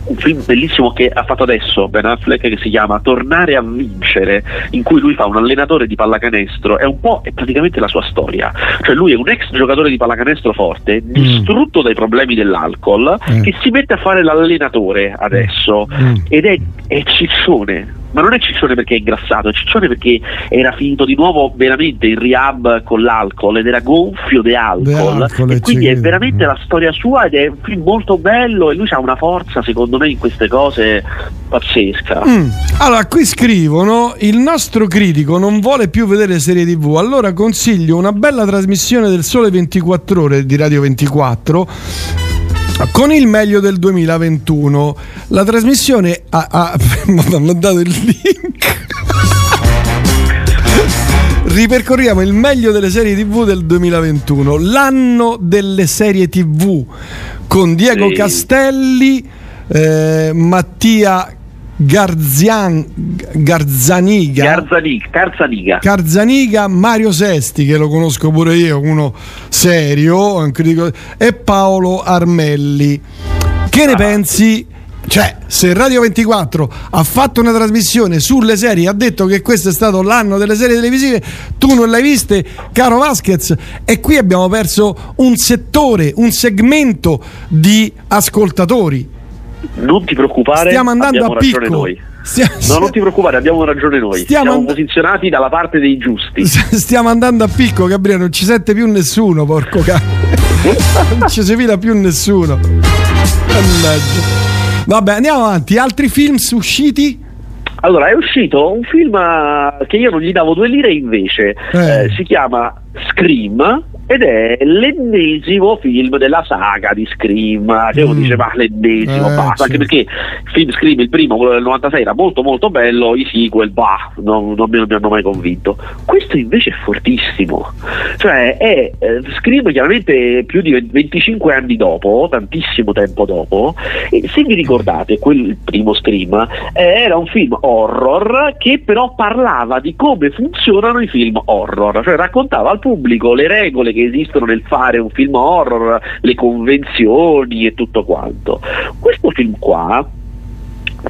un film bellissimo che ha fatto adesso Ben Affleck che si chiama Tornare a vincere in cui lui fa un allenatore di pallacanestro. È un po' è praticamente la sua storia. Cioè lui è un ex giocatore di pallacanestro forte distrutto dai problemi dell'alcol Mm. che si mette a fare l'allenatore adesso. Mm. ed è, è ciccione. Ma non è ciccione perché è ingrassato, è ciccione perché era finito di nuovo veramente in rehab con l'alcol ed era gonfio di alcol. alcol, e quindi è veramente la storia sua ed è un film molto bello e lui ha una forza secondo me in queste cose pazzesca. Mm. Allora, qui scrivono: il nostro critico non vuole più vedere serie TV. Allora consiglio una bella trasmissione del Sole 24 Ore di Radio 24 con il meglio del 2021. La trasmissione ha, ha- mi hanno dato il link. Ripercorriamo il meglio delle serie TV del 2021, l'anno delle serie TV con Diego Sì. Castelli, eh, Mattia Garzian, Garzaniga, Garzaniga, Garzaniga. Mario Sesti, che lo conosco pure io, uno serio, e Paolo Armelli. Che ne pensi? Cioè, se Radio 24 ha fatto una trasmissione sulle serie, ha detto che questo è stato l'anno delle serie televisive, tu non l'hai viste, caro Vasquez, e qui abbiamo perso un settore, un segmento di ascoltatori. Non ti preoccupare, Stiamo andando abbiamo a ragione picco. noi. Stia- No, non ti preoccupare, abbiamo ragione noi. Stiamo Siamo and- posizionati dalla parte dei giusti. Stiamo andando a picco, Gabriele, non ci sente più nessuno, porco cane. non ci si fila più nessuno. Mannaggia. Vabbè, andiamo avanti. Altri film usciti? Allora, è uscito un film eh, che io non gli davo due lire invece, Eh. Eh, si chiama Scream ed è l'ennesimo film della saga di Scream, che uno Mm. dice ma l'ennesimo, Eh, basta, anche sì. perché il film Scream, il primo, quello del 96, era molto molto bello, i sequel, bah, non, non mi, non mi hanno mai convinto. Questo invece è fortissimo, cioè è eh, Scream chiaramente più di 25 anni dopo, tantissimo tempo dopo, e se vi ricordate, quel il primo Scream eh, era un film horror che però parlava di come funzionano i film horror, cioè raccontava al pubblico le regole che esistono nel fare un film horror, le convenzioni e tutto quanto. Questo film qua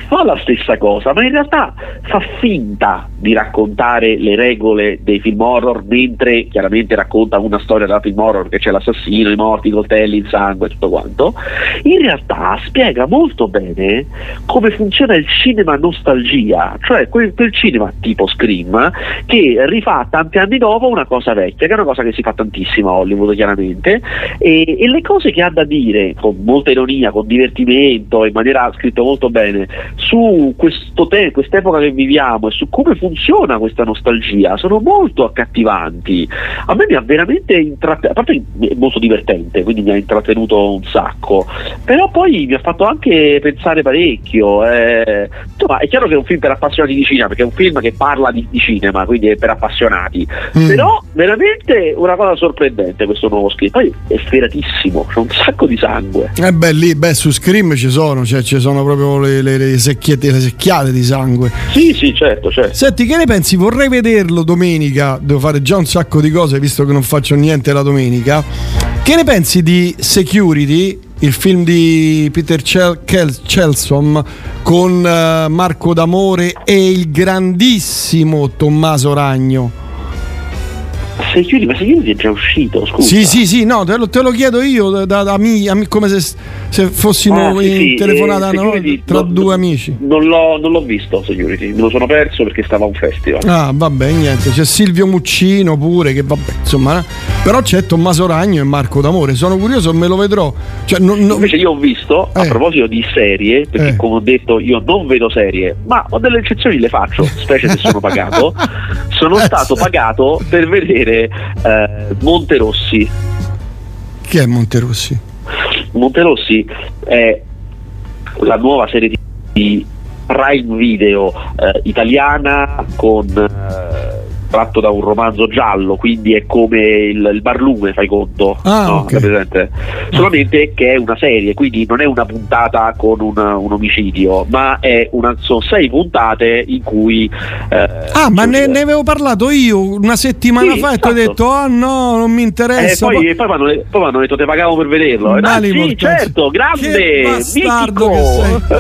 fa la stessa cosa, ma in realtà fa finta di raccontare le regole dei film horror mentre chiaramente racconta una storia da film horror che c'è l'assassino, i morti, i coltelli, il sangue e tutto quanto. In realtà spiega molto bene come funziona il cinema nostalgia, cioè quel, quel cinema tipo Scream che rifà tanti anni dopo una cosa vecchia, che è una cosa che si fa tantissimo a Hollywood chiaramente, e, e le cose che ha da dire con molta ironia, con divertimento, in maniera scritto molto bene, su questo te- quest'epoca che viviamo e su come funziona questa nostalgia sono molto accattivanti. A me mi ha veramente intrattenuto, a parte è molto divertente, quindi mi ha intrattenuto un sacco, però poi mi ha fatto anche pensare parecchio. eh. Insomma, è chiaro che è un film per appassionati di cinema, perché è un film che parla di, di cinema, quindi è per appassionati. Mm. Però veramente una cosa sorprendente questo nuovo script. Poi è sferatissimo, c'è un sacco di sangue. Eh beh, lì, beh, su Scream ci sono, cioè ci sono proprio le, le- le secchiette, le secchiate di sangue. Sì, sì, certo, certo. Senti, che ne pensi? Vorrei vederlo domenica. Devo fare già un sacco di cose, visto che non faccio niente la domenica. Che ne pensi di Security? Il film di Peter Chelsom con eh, Marco D'Amore e il grandissimo Tommaso Ragno. Security, ma Security è già uscito, scusa. Sì, sì, sì, no, te lo, te lo chiedo io da, da- da ami- ami- come se, se fossimo Ah, sì, in sì, telefonata eh, no? Tra non- due amici. Non l'ho, non l'ho visto Security, me lo sono perso perché stava a un festival. Ah, vabbè, niente, c'è Silvio Muccino pure, che vabbè, insomma, eh. però c'è Tommaso Ragno e Marco D'Amore. Sono curioso, me lo vedrò. Cioè, non- Invece io ho visto, a Eh. proposito di serie, perché Eh. come ho detto io non vedo serie, ma ho delle eccezioni le faccio, specie se sono pagato. Sono stato pagato per vedere eh, Monterossi. Chi è Monterossi? Monterossi è la nuova serie di- di Prime Video eh, italiana con eh, tratto da un romanzo giallo, quindi è come il, il barlume, fai conto. Ah, no? ok. Hai presente? Solamente che è una serie, quindi non è una puntata con un, un omicidio, ma è una, sono sei puntate in cui. eh, Ah, ma ne, ne avevo parlato io una settimana Sì, fa e ti ho esatto. detto: Ah, no, non mi eh, interessa. poi, poi de- poi mi hanno detto te pagavo per vederlo. Eh, ah, sì, certo, Che grande, mitico.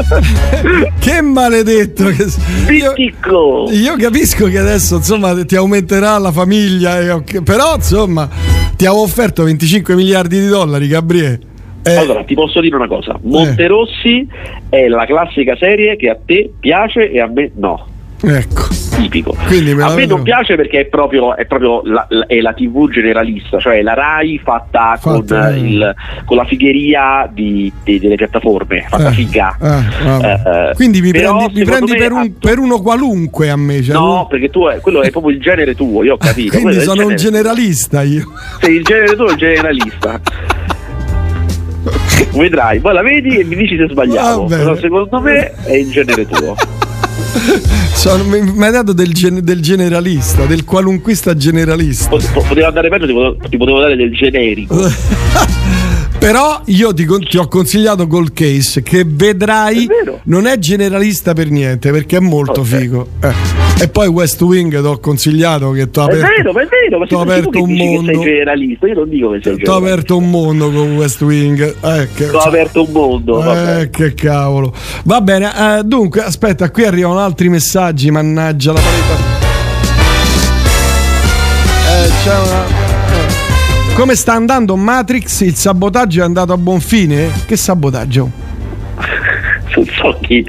Che maledetto che io, io capisco che adesso insomma ti aumenterà la famiglia, però insomma ti avevo offerto 25 miliardi di dollari, Gabriele. Eh, Allora, ti posso dire una cosa: Monterossi è la classica serie che a te piace e a me no. Ecco. Tipico. A me non piace perché è proprio, è proprio la, la- è la TV generalista, cioè la Rai fatta, Fatta, con, eh. il- con la figheria di- di- delle piattaforme, fatta Eh, figa. eh. Eh, eh, Quindi mi però, prendi, mi prendi per, un, per uno qualunque a me. Cioè, No, perché tu è, quello è proprio il genere tuo, io ho capito. quindi sono un generalista io. Sei il genere tuo, il generalista. Vedrai, poi la vedi e mi dici se bene. Però secondo me è il genere tuo. Sono- mi hai dato del, del generalista, del qualunquista generalista. Po- po- Poteva andare peggio, ti potevo, ti potevo dare del generico. Però io ti, ti ho consigliato Gold Case che vedrai non è generalista per niente perché è molto figo. Eh. E poi West Wing ti ho consigliato che ti ho È aperto, vero, è vero, ma t'ho aperto un mondo. sei generalista, io non dico che sei ti ho generalista. aperto un mondo con West Wing. Eh, che, Ho aperto un mondo, vabbè. eh, che cavolo. Va bene, eh, dunque, aspetta, qui arrivano altri messaggi, mannaggia la parità. Eh, c'è una... Come sta andando Matrix? Il sabotaggio è andato a buon fine? Che sabotaggio? non so chi.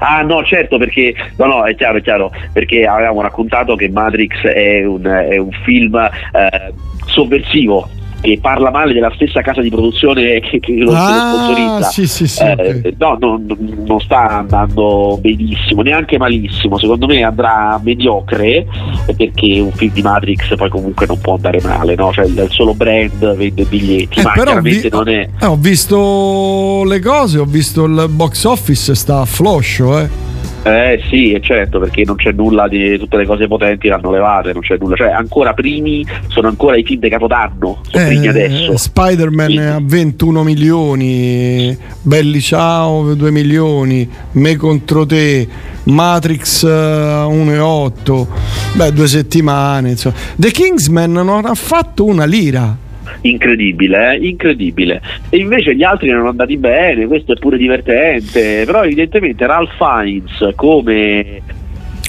Ah no, certo, perché no, no, è chiaro, è chiaro, perché avevamo raccontato che Matrix è un, è un film eh, sovversivo. Che parla male della stessa casa di produzione che, che lo, Ah, sponsorizza. sì, sì, sì, Eh, No, no, no, non sta andando benissimo, neanche malissimo. Secondo me andrà mediocre eh, perché un film di Matrix poi comunque non può andare male, no? Cioè il, solo brand vende biglietti, Eh, ma chiaramente vi- non è. Eh, ho visto le cose, ho visto il box office, sta a floscio, eh. Eh sì, è certo, perché non c'è nulla di tutte le cose potenti l'hanno levate, non c'è nulla, cioè ancora primi, sono ancora i film di Capodanno, sono primi Eh, adesso. Spider-Man a 21 milioni, Belli Ciao 2 milioni, Me contro te, Matrix eh, 1,8, beh due settimane, insomma. The Kingsman non ha fatto una lira. Incredibile, eh? incredibile. E invece gli altri erano andati bene, questo è pure divertente, però evidentemente Ralph Fiennes come,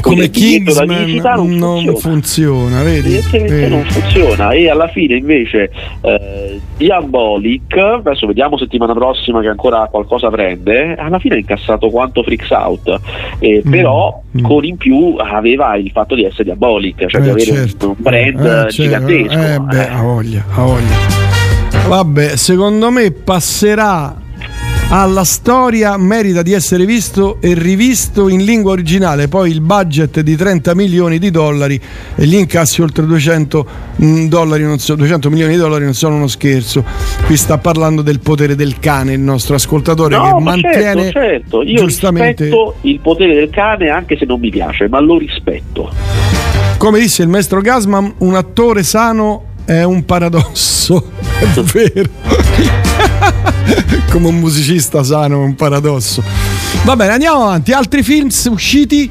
Come Kingsman non, non funziona. vedi? Evidentemente Vedi. non funziona e alla fine invece eh, Diabolic, adesso vediamo settimana prossima che ancora qualcosa prende, alla fine ha incassato quanto Freaks Out, eh, Mm, però con in più aveva il fatto di essere Diabolic, cioè di Eh, avere un- certo. un brand Eh, certo. gigantesco. Eh, beh, ha voglia, ha voglia. Vabbè, secondo me passerà alla storia, merita di essere visto e rivisto in lingua originale. Poi il budget di 30 milioni di dollari e gli incassi oltre 200, mm, dollari so- 200 milioni di dollari non sono uno scherzo. Qui sta parlando del potere del cane, il nostro ascoltatore No, che ma mantiene certo, certo. Io giustamente rispetto il potere del cane anche se non mi piace, ma lo rispetto. Come disse il maestro Gasman, un attore sano è un paradosso. È vero. Come un musicista sano è un paradosso. Va bene, andiamo avanti. Altri film usciti?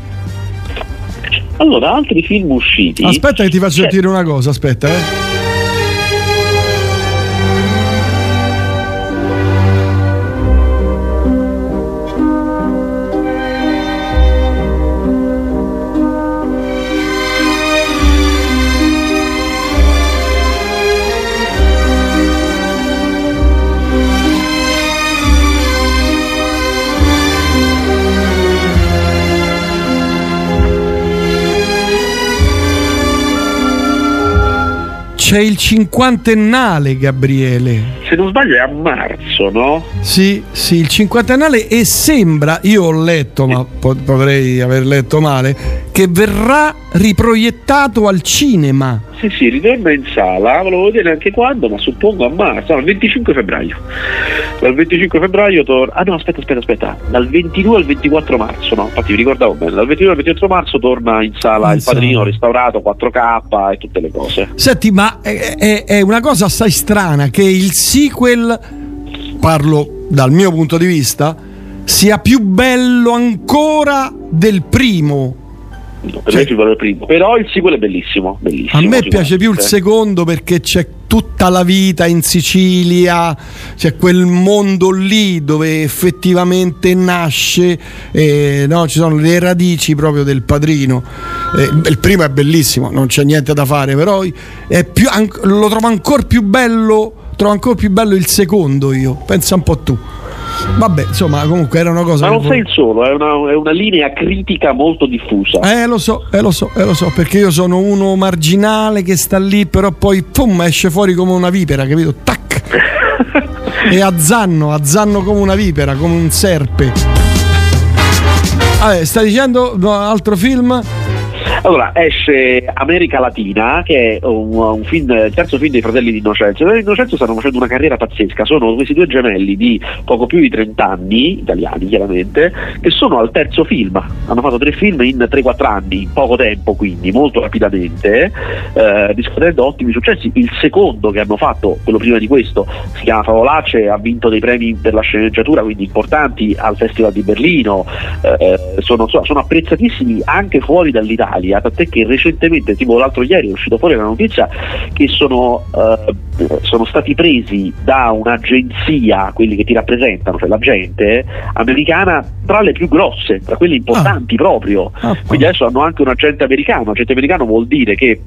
Allora, altri film usciti. Aspetta che ti faccio C'è- dire una cosa, aspetta, eh. C'è il cinquantennale, Gabriele. Se non sbaglio è a marzo, no? Sì, sì, il cinquantennale e sembra, io ho letto, ma po- potrei aver letto male, che verrà riproiettato al cinema. sì, sì, ritorna in sala, volevo vedere anche quando, ma suppongo a marzo, no, il 25 febbraio. Dal 25 febbraio torna. Ah no, aspetta, aspetta, aspetta. Dal 22 al 24 marzo, no, infatti mi ricordavo bene, dal 22 al 24 marzo torna in sala In il padrino restaurato 4K e tutte le cose. Senti, ma è, è- è una cosa assai strana che il sequel, parlo dal mio punto di vista, sia più bello ancora del primo. Per me ci vuole il primo. Però il sequel è bellissimo, bellissimo. A me piace più il secondo perché c'è tutta la vita in Sicilia, c'è quel mondo lì dove effettivamente nasce, eh, no, ci sono le radici proprio del padrino. Eh, il primo è bellissimo, non c'è niente da fare, però è più, an- lo trovo ancora più bello, trovo ancora più bello il secondo io, pensa un po' tu. Vabbè, insomma, comunque era una cosa... Ma non sei il solo, è una, è una linea critica molto diffusa. Eh lo so, eh lo so, eh lo so, perché io sono uno marginale che sta lì, però poi pum, esce fuori come una vipera, capito? Tac! e azzanno, azzanno come una vipera, come un serpe. Vabbè, stai dicendo no, altro film? Allora, esce America Latina, che è un, un film, il terzo film dei fratelli di Innocenzo. I fratelli di Innocenzo stanno facendo una carriera pazzesca, sono questi due gemelli di poco più di 30 anni, italiani chiaramente, che sono al terzo film. Hanno fatto tre film in 3-4 anni, in poco tempo quindi, molto rapidamente, eh, riscuotendo ottimi successi. Il secondo che hanno fatto, quello prima di questo, si chiama Favolacce, ha vinto dei premi per la sceneggiatura, quindi importanti al Festival di Berlino, eh, sono, insomma, sono apprezzatissimi anche fuori dall'Italia, tant'è che recentemente, tipo l'altro ieri, è uscita fuori la notizia che sono, eh, sono stati presi da un'agenzia, quelli che ti rappresentano, cioè la gente americana, tra le più grosse, tra quelle importanti proprio. Quindi adesso hanno anche un agente americano, agente americano vuol dire che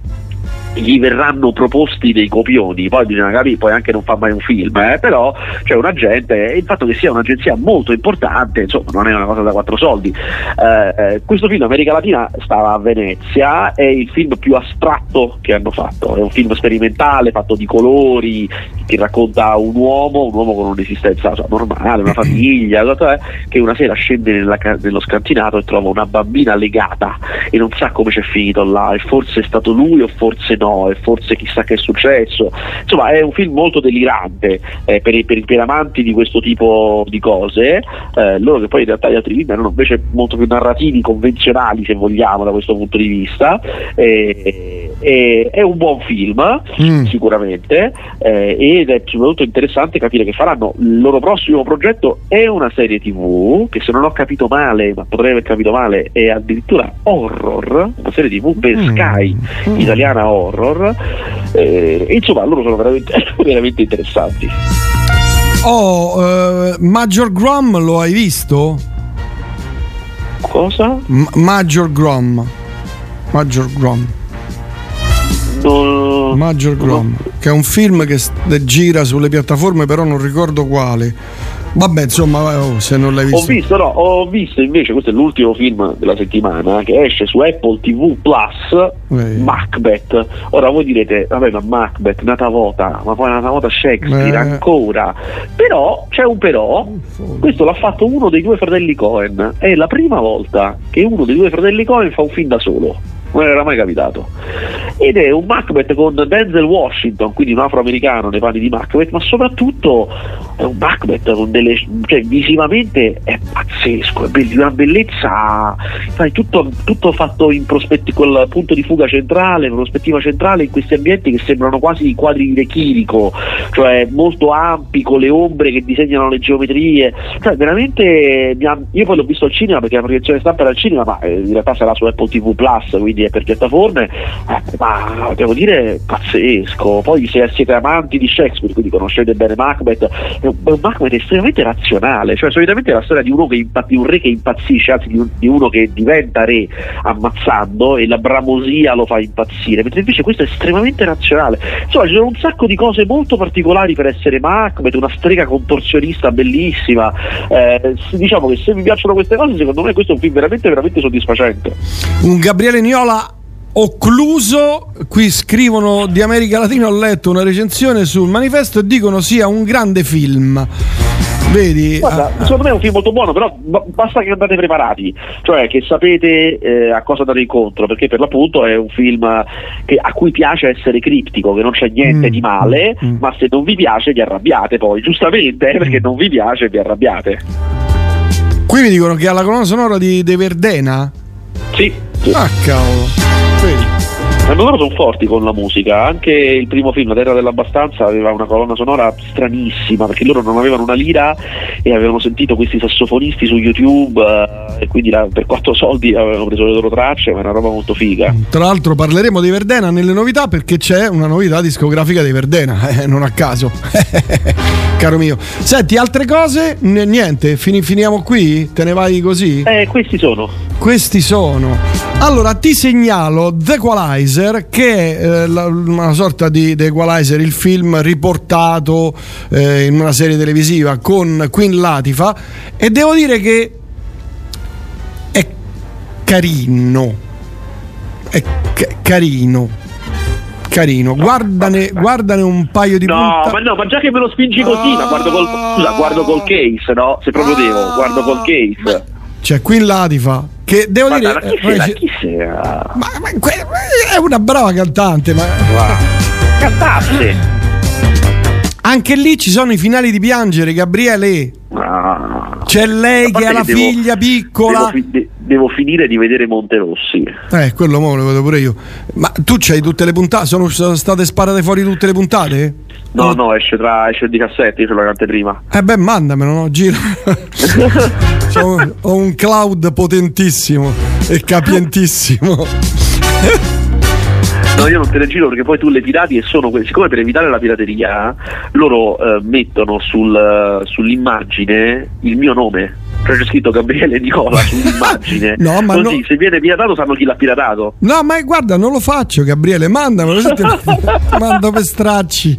gli verranno proposti dei copioni, poi bisogna capire, poi anche non fa mai un film, eh, però c'è un agente e il fatto che sia un'agenzia molto importante, insomma, non è una cosa da quattro soldi. Eh, eh, questo film America Latina stava a Venezia, è il film più astratto che hanno fatto, è un film sperimentale fatto di colori che racconta un uomo, un uomo con un'esistenza insomma, normale, una famiglia, eh, che una sera scende nella nello scantinato e trova una bambina legata e non sa come c'è finito là, e forse è stato lui o forse no, e forse chissà che è successo. Insomma, è un film molto delirante eh, per, i, per per amanti di questo tipo di cose, eh, loro che poi in realtà gli altri film erano invece molto più narrativi, convenzionali se vogliamo da questo punto di vista. Eh, è un buon film, sicuramente, eh, ed è soprattutto interessante capire che faranno il loro prossimo progetto è una serie tv che se non ho capito male, ma potrei aver capito male, è addirittura horror, una serie tv per Sky, italiana horror. Eh, e insomma, loro sono veramente, veramente interessanti. Oh, eh, Major Grom lo hai visto? Cosa? M- Major Grom. Major Grom. Major Grom, che è un film che gira sulle piattaforme, però non ricordo quale. Vabbè, insomma, oh, se non l'hai Ho visto. visto, no, ho visto invece, questo è l'ultimo film della settimana che esce su Apple TV Plus, Eh. Macbeth. Ora voi direte, vabbè, ma Macbeth, nata vota, ma poi nata vota Shakespeare Eh. ancora. Però c'è un però, questo l'ha fatto uno dei due fratelli Cohen. È la prima volta che uno dei due fratelli Cohen fa un film da solo. Non era mai capitato. Ed è un Macbeth con Denzel Washington, quindi un afroamericano nei panni di Macbeth, ma soprattutto è un Macbeth con delle. cioè visivamente è pazzesco, è be- una bellezza. Sai, tutto, tutto fatto in prospetti col punto di fuga centrale, prospettiva centrale in questi ambienti che sembrano quasi quadri di De Chirico, cioè molto ampi con le ombre che disegnano le geometrie. Cioè, veramente ha- io poi l'ho visto al cinema perché la proiezione stampa era al cinema, ma eh, in realtà sarà su Apple TV Plus, quindi è per piattaforme. Eh, ma devo dire pazzesco. Poi se siete amanti di Shakespeare, quindi conoscete bene Macbeth, è un, Macbeth estremamente razionale, cioè solitamente è la storia di uno che impa- di un re che impazzisce, anzi di, un- di uno che diventa re ammazzando e la bramosia lo fa impazzire, mentre invece questo è estremamente razionale. Insomma, ci sono un sacco di cose molto particolari per essere Macbeth, una strega contorsionista bellissima. Eh, diciamo che se vi piacciono queste cose, secondo me questo è un film veramente, veramente soddisfacente. Un Gabriele Niola occluso. Qui scrivono di America Latina. Ho letto una recensione sul manifesto e dicono sia un grande film. Vedi? Guarda, Ah, secondo me è un film molto buono, però ba- basta che andate preparati, cioè che sapete eh, a cosa dare incontro, perché per l'appunto è un film che- a cui piace essere criptico, che non c'è niente Mm, di male, ma se non vi piace vi arrabbiate poi, giustamente, eh, Mm. perché non vi piace vi arrabbiate. Qui mi dicono che ha la colonna sonora di De Verdena. Sì. Ah, cavolo. Loro sono forti con la musica, anche il primo film, La Terra dell'Abbastanza, aveva una colonna sonora stranissima, perché loro non avevano una lira e avevano sentito questi sassofonisti su YouTube eh, e quindi la- per quattro soldi avevano preso le loro tracce, ma è una roba molto figa. Tra l'altro parleremo di Verdena nelle novità perché c'è una novità discografica di Verdena, eh, non a caso. Caro mio. Senti, altre cose? N- niente, fini- finiamo qui? Te ne vai così? Eh, questi sono. Questi sono. Allora, ti segnalo The Equalizer, che è eh, la- una sorta di The Equalizer, il film riportato eh, in una serie televisiva con Queen Latifa, e devo dire che è carino. È ca- carino. Carino, guardane, guardane un paio di No, ma no, ma già che me lo spingi così, ma guardo col, scusa, guardo col case, no? Se proprio devo, guardo col case. C'è Queen Latifa, che devo Ma dire... chi eh, sei? Eh, chi sei? Ma, ma è una brava cantante, ma. Cantasse! Anche lì ci sono i finali di piangere, Gabriele. C'è lei che ha la devo- figlia piccola. Devo, fi- de- devo finire di vedere Monterossi. Eh, quello mo lo vedo pure io. Ma tu c'hai tutte le puntate? Sono state sparate fuori tutte le puntate? No, no, esce tra esce il 17, io ce l'ho prima. Eh beh, mandamelo, no? Gira. C'ho- ho un cloud potentissimo e capientissimo. No, io non te le giro perché poi tu le pirati e sono que- siccome per evitare la pirateria loro eh, mettono sul, sull'immagine il mio nome. C'è scritto Gabriele Nicola sull'immagine. No, ma Così no- se viene piratato sanno chi l'ha piratato. No, ma guarda, non lo faccio, Gabriele, mandamelo. te- Mando per stracci.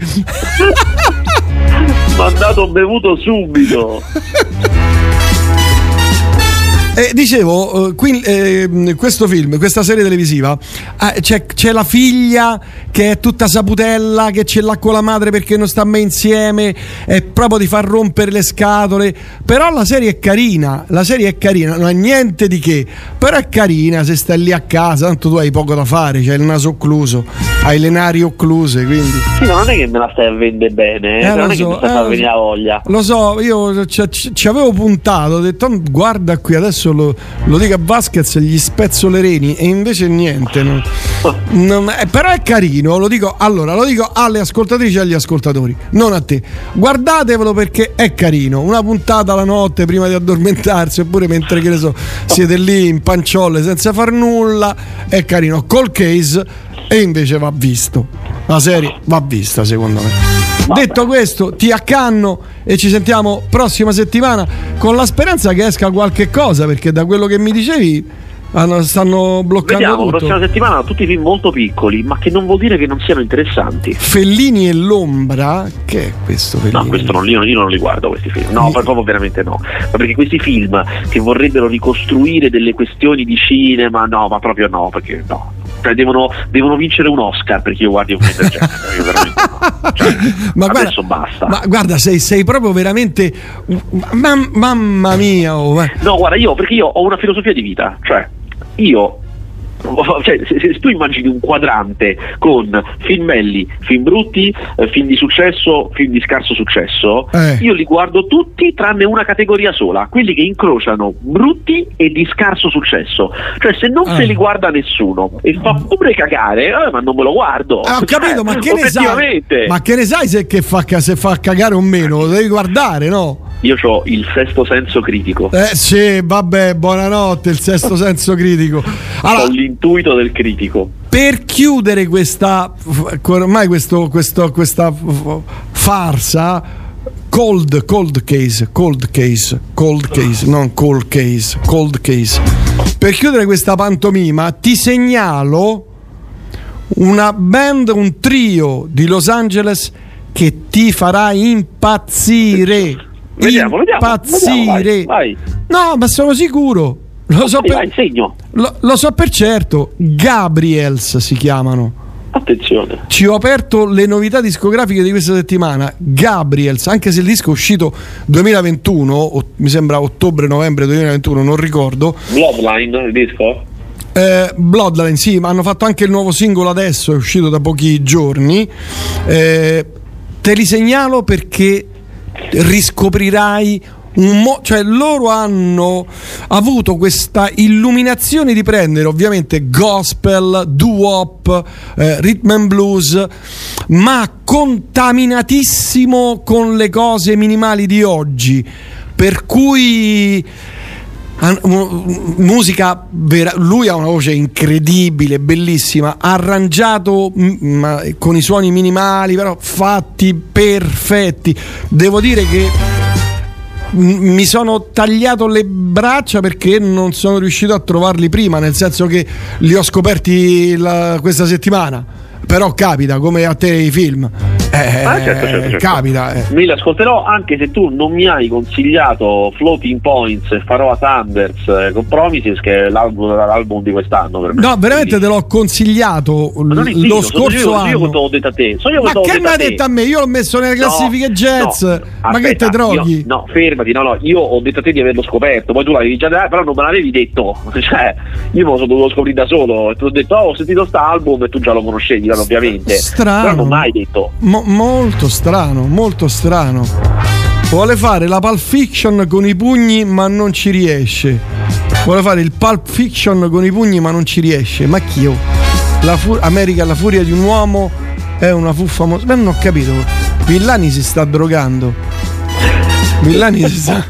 Mandato bevuto subito. Eh, dicevo, eh, qui, eh, questo film, questa serie televisiva, eh, c'è, c'è la figlia che è tutta saputella, che ce l'ha con la madre perché non sta mai insieme, è proprio di far rompere le scatole. Però la serie è carina, la serie è carina, non è niente di che, però è carina se stai lì a casa, tanto tu hai poco da fare, c'hai il naso occluso, hai le nari occluse, quindi... Sì, non è che me la stai a vendere bene, eh? Eh, non è so, che mi stai eh, a lo venire la voglia. Lo so, io ci, avevo puntato, ho detto "Oh, guarda qui, adesso lo, lo dico a Vasquez, gli spezzo le reni e invece niente. non- non- eh, però è carino, lo dico, allora, lo dico alle ascoltatrici e agli ascoltatori, non a te. Guardatevelo perché è carino, una puntata la notte prima di addormentarsi oppure mentre, che ne so, siete lì in panciolle senza far nulla, è carino. Col case e invece va visto. La serie va vista secondo me. Detto questo, ti accanno e ci sentiamo prossima settimana con la speranza che esca qualche cosa, perché da quello che mi dicevi stanno bloccando Vediamo, tutto. prossima settimana tutti film molto piccoli, ma che non vuol dire che non siano interessanti. Fellini e l'ombra, che è questo Fellini? No, questo non, io, io non li guardo questi film. No, proprio veramente no. Ma perché questi film che vorrebbero ricostruire delle questioni di cinema, no, ma proprio no, perché no. Cioè, devono, devono vincere un Oscar perché io guardi un film del genere. Io veramente no. Cioè, Ma guarda- adesso basta. Ma guarda, sei, sei proprio veramente. ma- mamma mia, oh, eh. No, guarda, io perché io ho una filosofia di vita, cioè io cioè, se, se tu immagini un quadrante con film belli, film brutti, eh, film di successo, film di scarso successo, Eh. io li guardo tutti tranne una categoria sola, quelli che incrociano brutti e di scarso successo. Cioè, se non Ah. se li guarda nessuno e fa pure cagare, eh, ma non me lo guardo. Ah, ho capito, ma Cioè, che ne sai? Ma che ne sai se, fa, se fa cagare o meno? Lo devi guardare, no? Io ho il sesto senso critico. Eh sì, vabbè, buonanotte, il sesto senso critico. Ho l'intuito del critico. Per chiudere questa ormai questo, questo- questa farsa cold cold case, cold case, cold case, non cold case, cold case. Per chiudere questa pantomima ti segnalo una band, un trio di Los Angeles che ti farà impazzire. Vediamo, vediamo, impazzire. vediamo, vai, vai. No, ma sono sicuro. Lo so, per, lo, lo so per certo. Gabriels si chiamano. Attenzione. Ci ho aperto le novità discografiche di questa settimana. Gabriels, anche se il disco è uscito 2021, o- mi sembra ottobre-novembre 2021, non ricordo. Bloodline, il disco? Eh, Bloodline, sì, ma hanno fatto anche il nuovo singolo adesso, è uscito da pochi giorni. Eh, te li segnalo perché riscoprirai mo- cioè loro hanno avuto questa illuminazione di prendere ovviamente gospel, doo-wop, eh, rhythm and blues, ma contaminatissimo con le cose minimali di oggi. Per cui musica vera- lui ha una voce incredibile, bellissima, arrangiato con i suoni minimali, però fatti perfetti. Devo dire che mi sono tagliato le braccia perché non sono riuscito a trovarli prima, nel senso che li ho scoperti la- questa settimana. Però capita, come a te i film. Eh, Ah, certo, certo, certo. Capita. eh. Me li ascolterò anche se tu non mi hai consigliato Floating Points e Faroa Thunders eh, con Promises che è l'album, l'album di quest'anno per me. No, veramente te l'ho consigliato l- lo scorso io, io anno. che te l'ho detto a te. Io Ma che mi ha detto a me? Io l'ho messo nelle No, classifiche jazz. no, ma che aspetta, te droghi? io- no, fermati, no, no, io ho detto a te di averlo scoperto, poi tu l'avevi già detto, però non me l'avevi detto. Cioè, io me lo sono dovuto scoprire da solo e ti ho detto, oh, ho sentito sta album e tu già lo conoscevi, però, ovviamente. Strano. Però non mai detto. Mo- molto strano, molto strano. Vuole fare la Pulp Fiction con i pugni, ma non ci riesce. Vuole fare il Pulp Fiction con i pugni, ma non ci riesce. Ma chi? oh? La fu- America, la furia di un uomo è una fuffa. Mo- ma non ho capito. Villani si sta drogando. Villani si sta.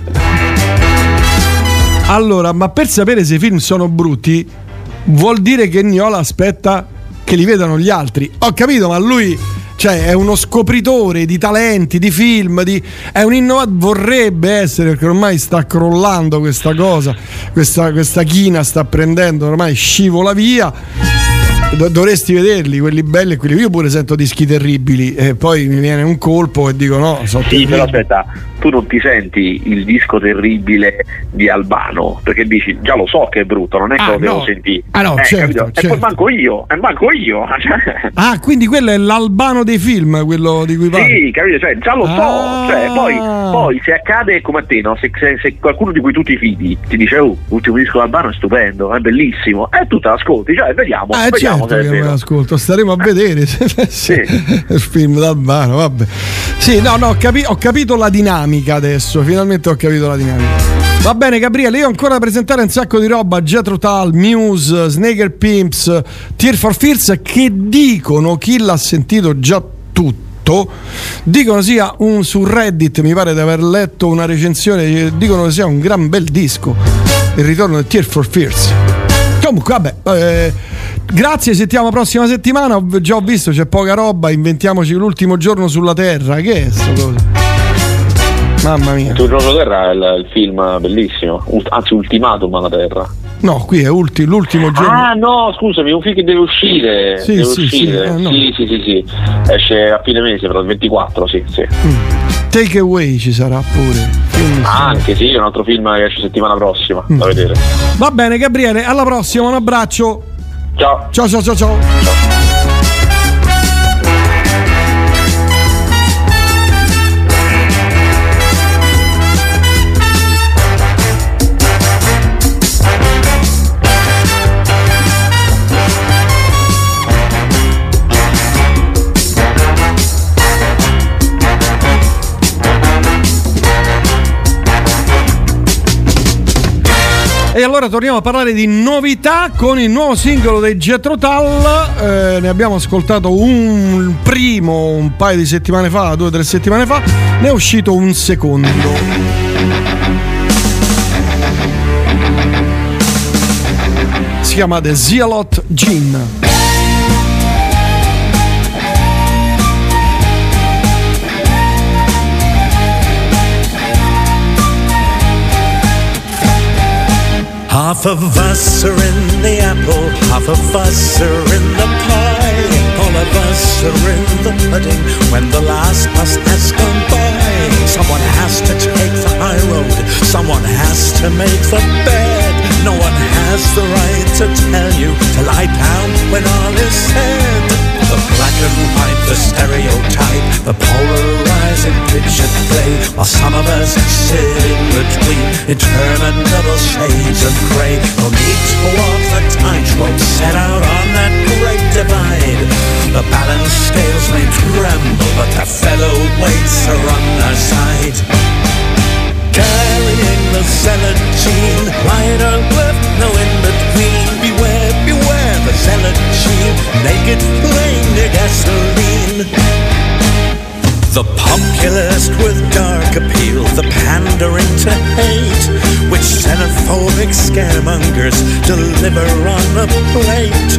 Allora, ma per sapere se i film sono brutti, vuol dire che Niola aspetta che li vedano gli altri. Ho capito, ma lui cioè, è uno scopritore di talenti, di film, di- è un innovatore, vorrebbe essere, perché ormai sta crollando questa cosa, questa, questa china sta prendendo, ormai scivola via. Do- dovresti vederli, quelli belli e quelli. Io pure sento dischi terribili e poi mi viene un colpo e dico no, sono Sì, però aspetta, tu non ti senti il disco terribile di Albano, perché dici già lo so che è brutto, non è che Ah, lo devo no. sentire. Ah, no, Eh, certo, capito? E certo. poi manco io, e manco io. Ah, quindi quello è l'albano dei film, quello di cui parli. Sì, capito? Cioè, già lo so. Ah. Cioè, poi, poi se accade come a te, no? se, se- se qualcuno di cui tu ti fidi ti dice, oh, l'ultimo disco d'Albano è stupendo, è bellissimo, e tu te l'ascolti, cioè, vediamo. Ah, vediamo certo è che me l'ascolto, staremo a vedere se- se- il film d'Albano, vabbè. Sì, no, no, ho, capi- ho capito la dinamica adesso, finalmente ho capito la dinamica. Va bene Gabriele, io ho ancora da presentare un sacco di roba, Jetro Tal, Muse, Snaker Pimps, Tear for Fears che dicono, chi l'ha sentito già tutto, dicono sia un su Reddit, mi pare di aver letto una recensione, dicono che sia un gran bel disco, il ritorno di Tear for Fears. Comunque, vabbè, eh, grazie, sentiamo la prossima settimana. Ho- Già ho visto, c'è poca roba. Inventiamoci l'ultimo giorno sulla Terra. Che è sto cosa? Mamma mia. Il giorno terra è il, il film bellissimo, ult- anzi ultimatum alla terra. No, qui è ulti- l'ultimo giorno. Ah no, scusami, un film che deve uscire. Sì, deve sì, uscire. sì, eh, no. sì, sì, sì, sì. Esce a fine mese, però il 24, sì, sì. Take Away ci sarà pure. Film- Ah, anche sì, è un altro film che esce settimana prossima, Mm. da vedere. Va bene, Gabriele, alla prossima, un abbraccio. Ciao. Ciao, ciao, ciao, ciao. E allora torniamo a parlare di novità con il nuovo singolo dei Jetro Tal. Eh, ne abbiamo ascoltato un primo un paio di settimane fa, due o tre settimane fa. Ne è uscito un secondo. Si chiama The Zealot Gin. Half of us are in the apple, half of us are in the pie. All of us are in the pudding when the last bus has gone by. Someone has to take the high road, someone has to make the bed. No one has the right to tell you to lie down when all is said. The black and white, the stereotype, the polarizing picture play. While some of us sit in between interminable shades of gray. No need to walk the tightrope set out on that great divide. The balance scales may tremble, but the featherweights are on our side. Carrying the zealot gene, right or left, no in between. Beware, zealot naked flame near gasoline. The populist with dark appeal, the pandering to hate, which xenophobic scaremongers deliver on a plate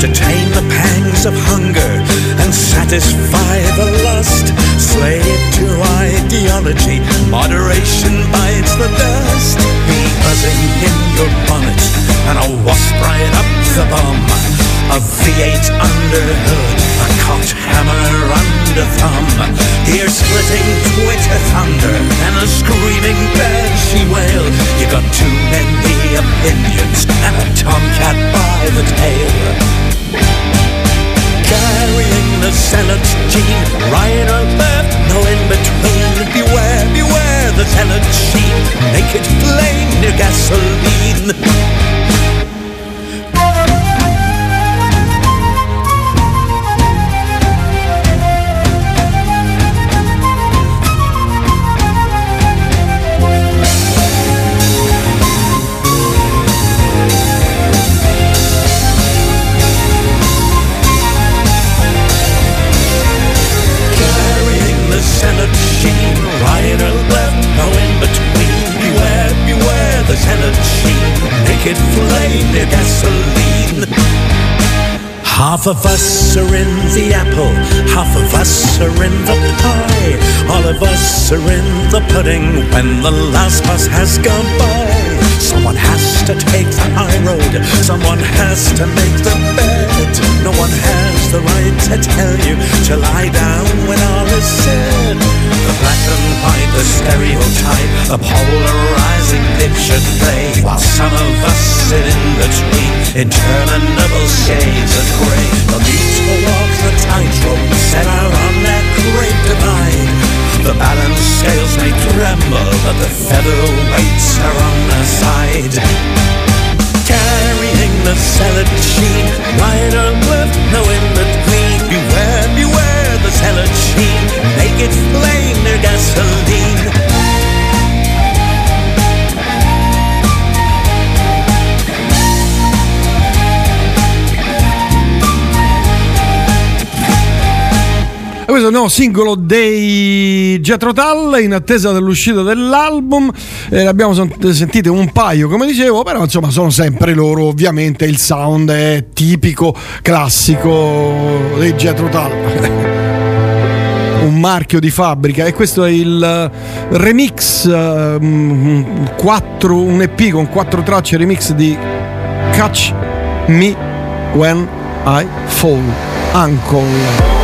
to tame the pangs of hunger and satisfy the lust. Slave to ideology, moderation bites the dust. Buzzing in your bonnet and a wasp right up the bum. A V8 under hood, a cocked hammer under thumb. Ear splitting Twitter thunder and a screaming banshee wail. You got too many opinions and a tomcat by the tail. Carrying the zealot's gene, right or left, no in between. Beware, beware the teller sheep, make it plain, near gasoline. Carrying the Senate sheet no in between. Beware, beware the zealot sheen, naked flame near gasoline. Half of us are in the apple, half of us are in the pie. All of us are in the pudding when the last bus has gone by. Someone has to take the high road, someone has to make the bed. No one has the right to tell you to lie down when all is said. The black and white, the stereotype, a polarizing picture play. While some of us sit in between interminable shades of grey. The need to walk the tightrope set out on that great divide. The balance scales may tremble, but the featherweights are on the side. The zealot sheen, right or left, no in between. Beware, beware the zealot sheen, naked flame near gasoline. Questo è il nuovo singolo dei Jethro Tull in attesa dell'uscita dell'album. Eh, abbiamo sentite un paio, come dicevo, però insomma sono sempre loro. Ovviamente il sound è tipico, classico dei Jethro Tull. un marchio di fabbrica e questo è il remix ehm, quattro- un EP con quattro tracce remix di Catch Me When I Fall Uncle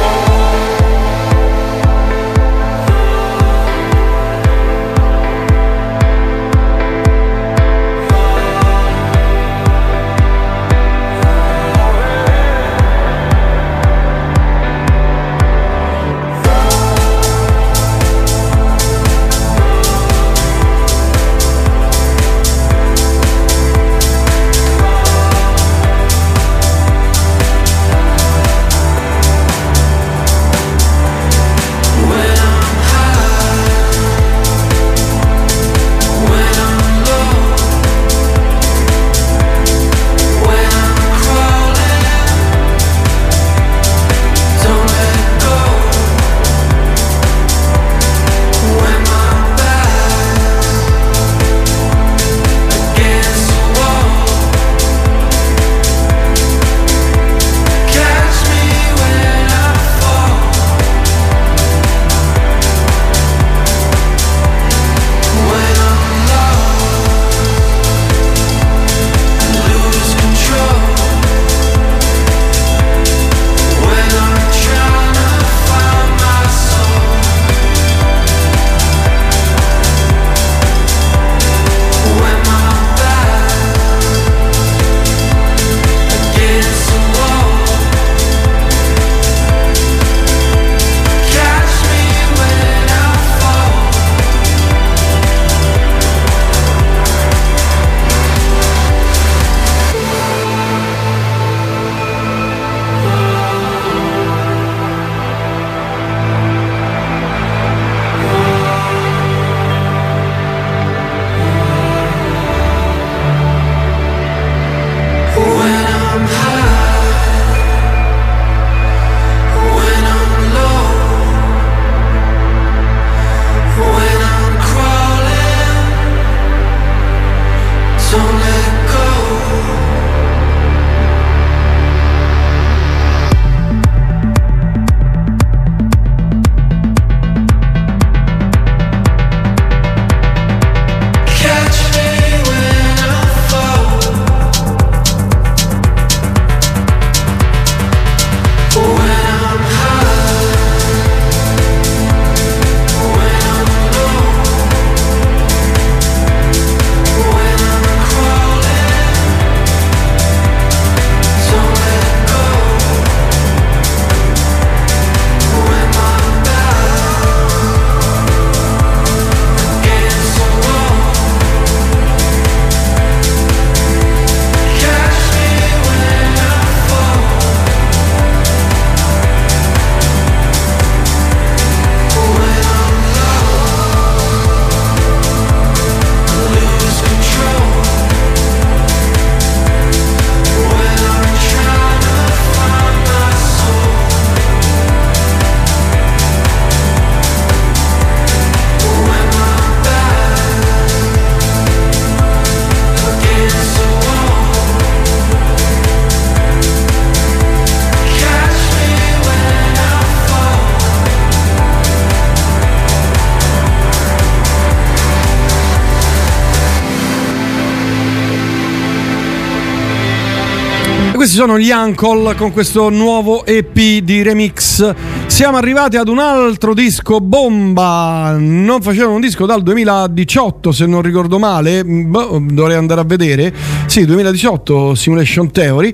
sono gli Uncle con questo nuovo EP di remix. Siamo arrivati ad un altro disco bomba. Non facevano un disco dal 2018, se non ricordo male. Boh, dovrei andare a vedere. Sì, 2018 Simulation Theory.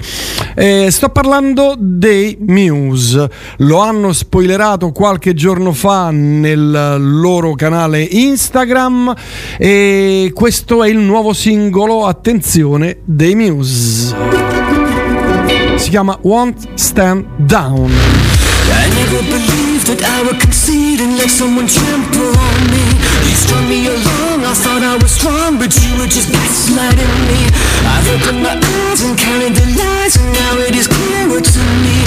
Eh, sto parlando dei Muse. Lo hanno spoilerato qualche giorno fa nel loro canale Instagram. E questo è il nuovo singolo, attenzione, dei Muse. Si chiama Won't Stand Down. I never believed that I would concede and let someone trample on me. You strung me along, I thought I was strong, but you were just gaslighting me. I've opened my eyes and counted the lies, and now it is clearer to me.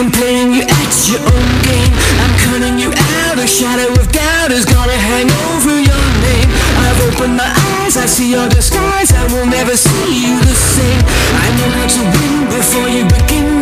Playing you at your own game. I'm cutting you out. A shadow of doubt is gonna hang over your name. I've opened my eyes, I see your disguise. I will never see you the same. I know how to win before you begin.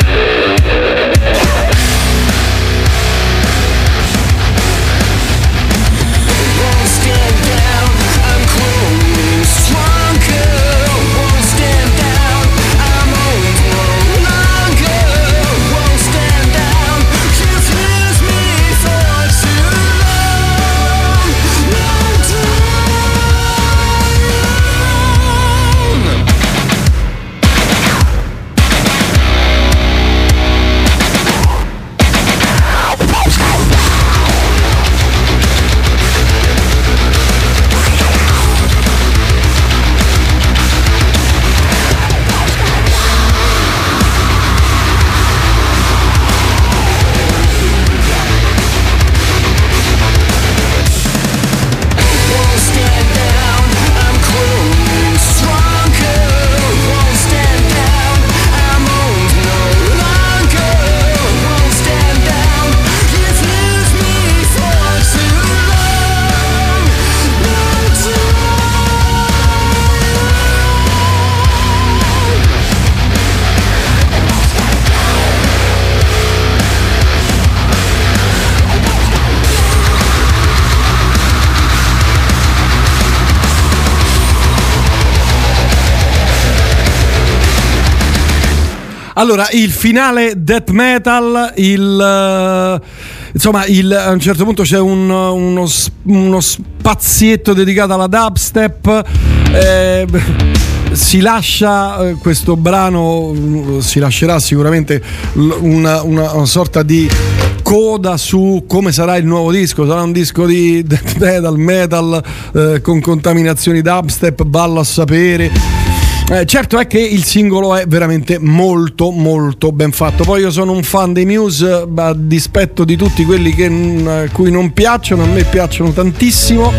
Allora, il finale death metal, il, eh, insomma, il- a un certo punto c'è un- uno, uno spazietto dedicato alla dubstep. eh, si lascia eh, questo brano, mm, si lascerà sicuramente una, una- una sorta di coda su come sarà il nuovo disco. Sarà un disco di death metal, metal eh, con contaminazioni dubstep, ballo a sapere. Eh, certo è che il singolo è veramente molto molto ben fatto. Poi io sono un fan dei Muse, eh, a dispetto di tutti quelli che, a cui non piacciono, a me piacciono tantissimo.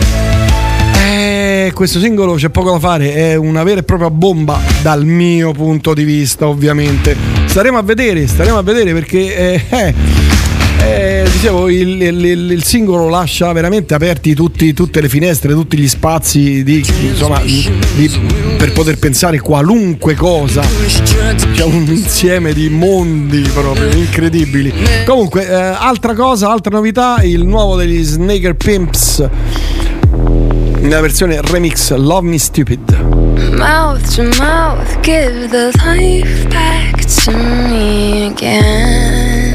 Eh, questo singolo c'è poco da fare, è una vera e propria bomba dal mio punto di vista, ovviamente. Staremo a vedere, staremo a vedere perché eh, eh, dicevo, il, il- il- il singolo lascia veramente aperti tutti- tutte le finestre, tutti gli spazi di- insomma, di- per poter pensare qualunque cosa. C'è un insieme di mondi proprio incredibili. Comunque, eh, altra cosa, altra novità, il nuovo degli Snaker Pimps nella versione remix Love Me Stupid. Mouth to mouth, give the life back to me again.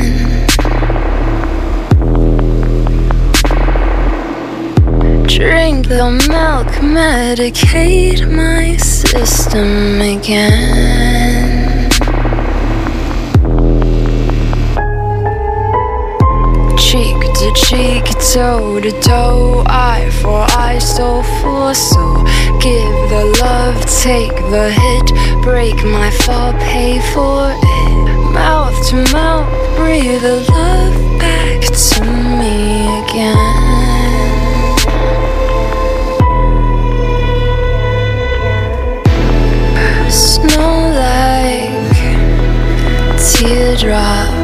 Drink the milk, medicate my system again. Cheek to cheek, toe to toe, eye for eye, soul for soul. Give the love, take the hit, break my fall, pay for it. Mouth to mouth, breathe the love back to me again. drop.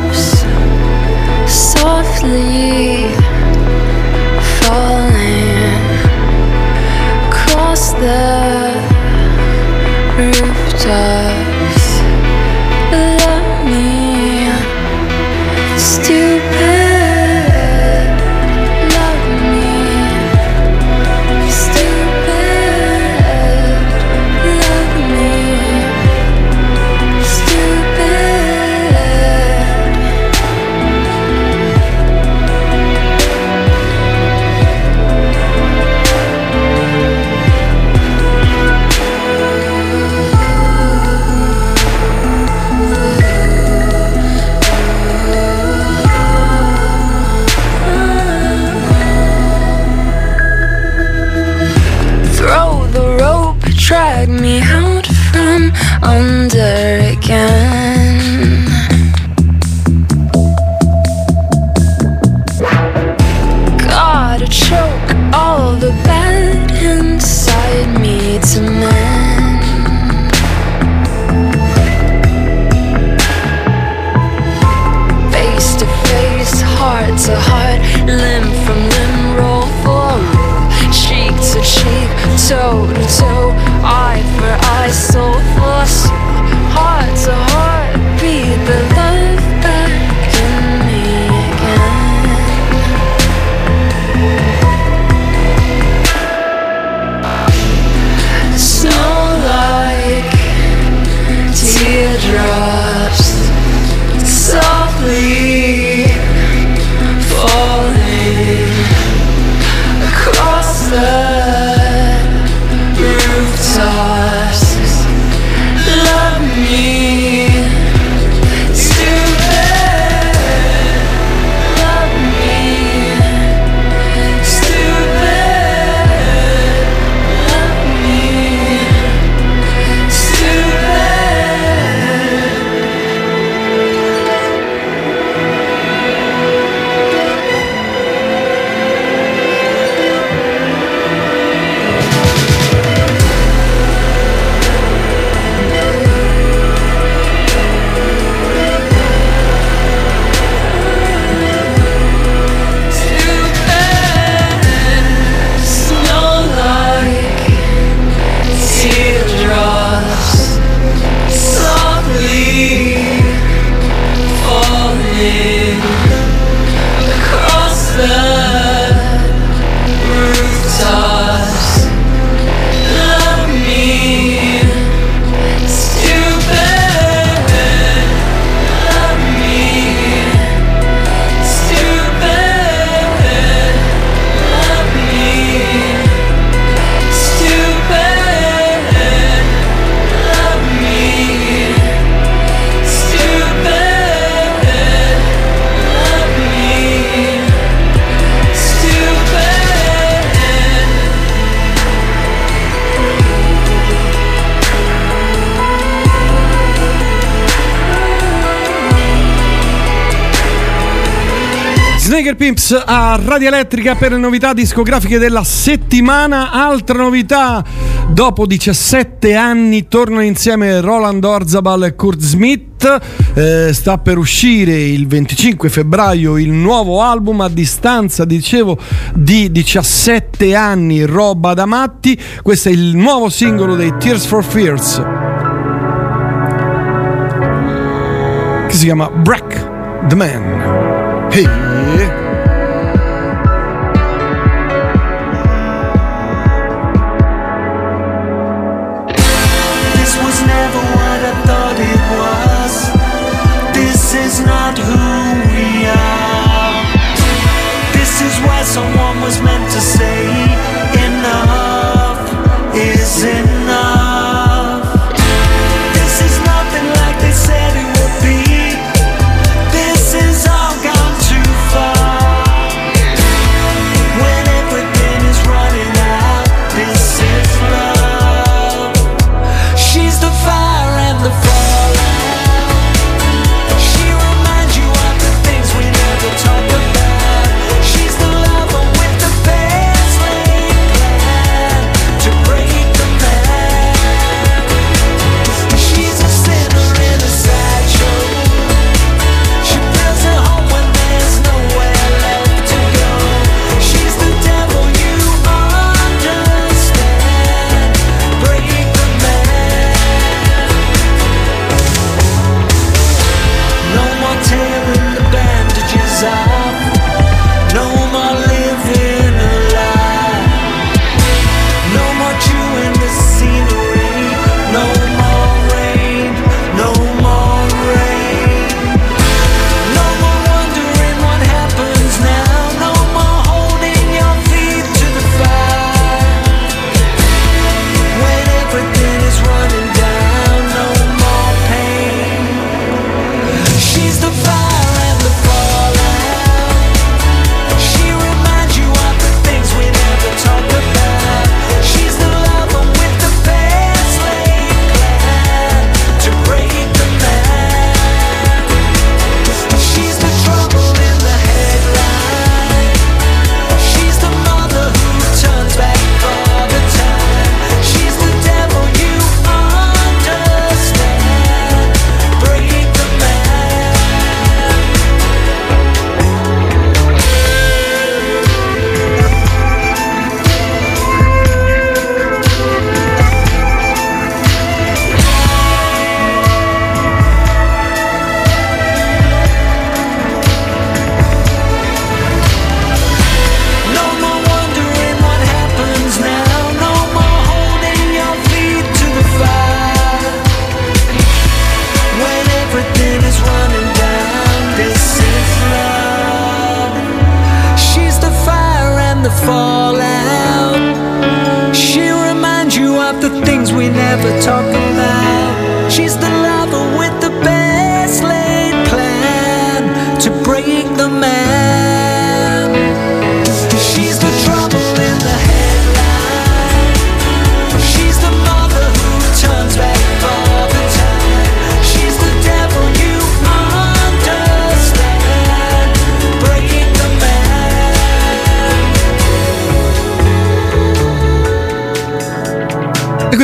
Snaker Pimps a Radio Elettrica per le novità discografiche della settimana. Altra novità, dopo 17 anni tornano insieme Roland Orzabal e Kurt Smith. Eh, sta per uscire il 25 febbraio il nuovo album a distanza, dicevo, di 17 anni, roba da matti. Questo è il nuovo singolo dei Tears for Fears. Che si chiama Break the Man. Hey.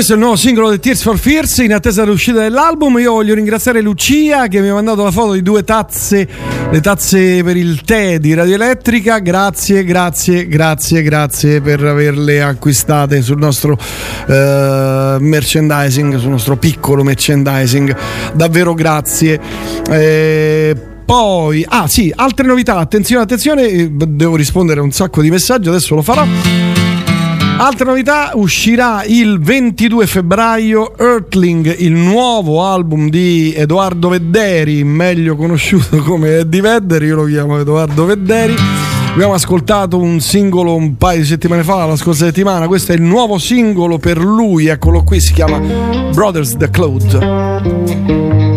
Questo è il nuovo singolo di Tears for Fears in attesa dell'uscita dell'album. Io voglio ringraziare Lucia che mi ha mandato la foto di due tazze, le tazze per il tè di Radio Elettrica. Grazie, grazie, grazie, grazie per averle acquistate sul nostro eh, merchandising, sul nostro piccolo merchandising. Davvero grazie. Eh, poi, ah sì, altre novità, attenzione, attenzione, eh, devo rispondere a un sacco di messaggi, adesso lo farò. Altra novità, uscirà il 22 febbraio Earthling, il nuovo album di Edoardo Vedderi, meglio conosciuto come Eddie Vedder, io lo chiamo Edoardo Vedderi. Abbiamo ascoltato un singolo un paio di settimane fa, la scorsa settimana, questo è il nuovo singolo per lui, eccolo qui, si chiama Brothers the Cloud.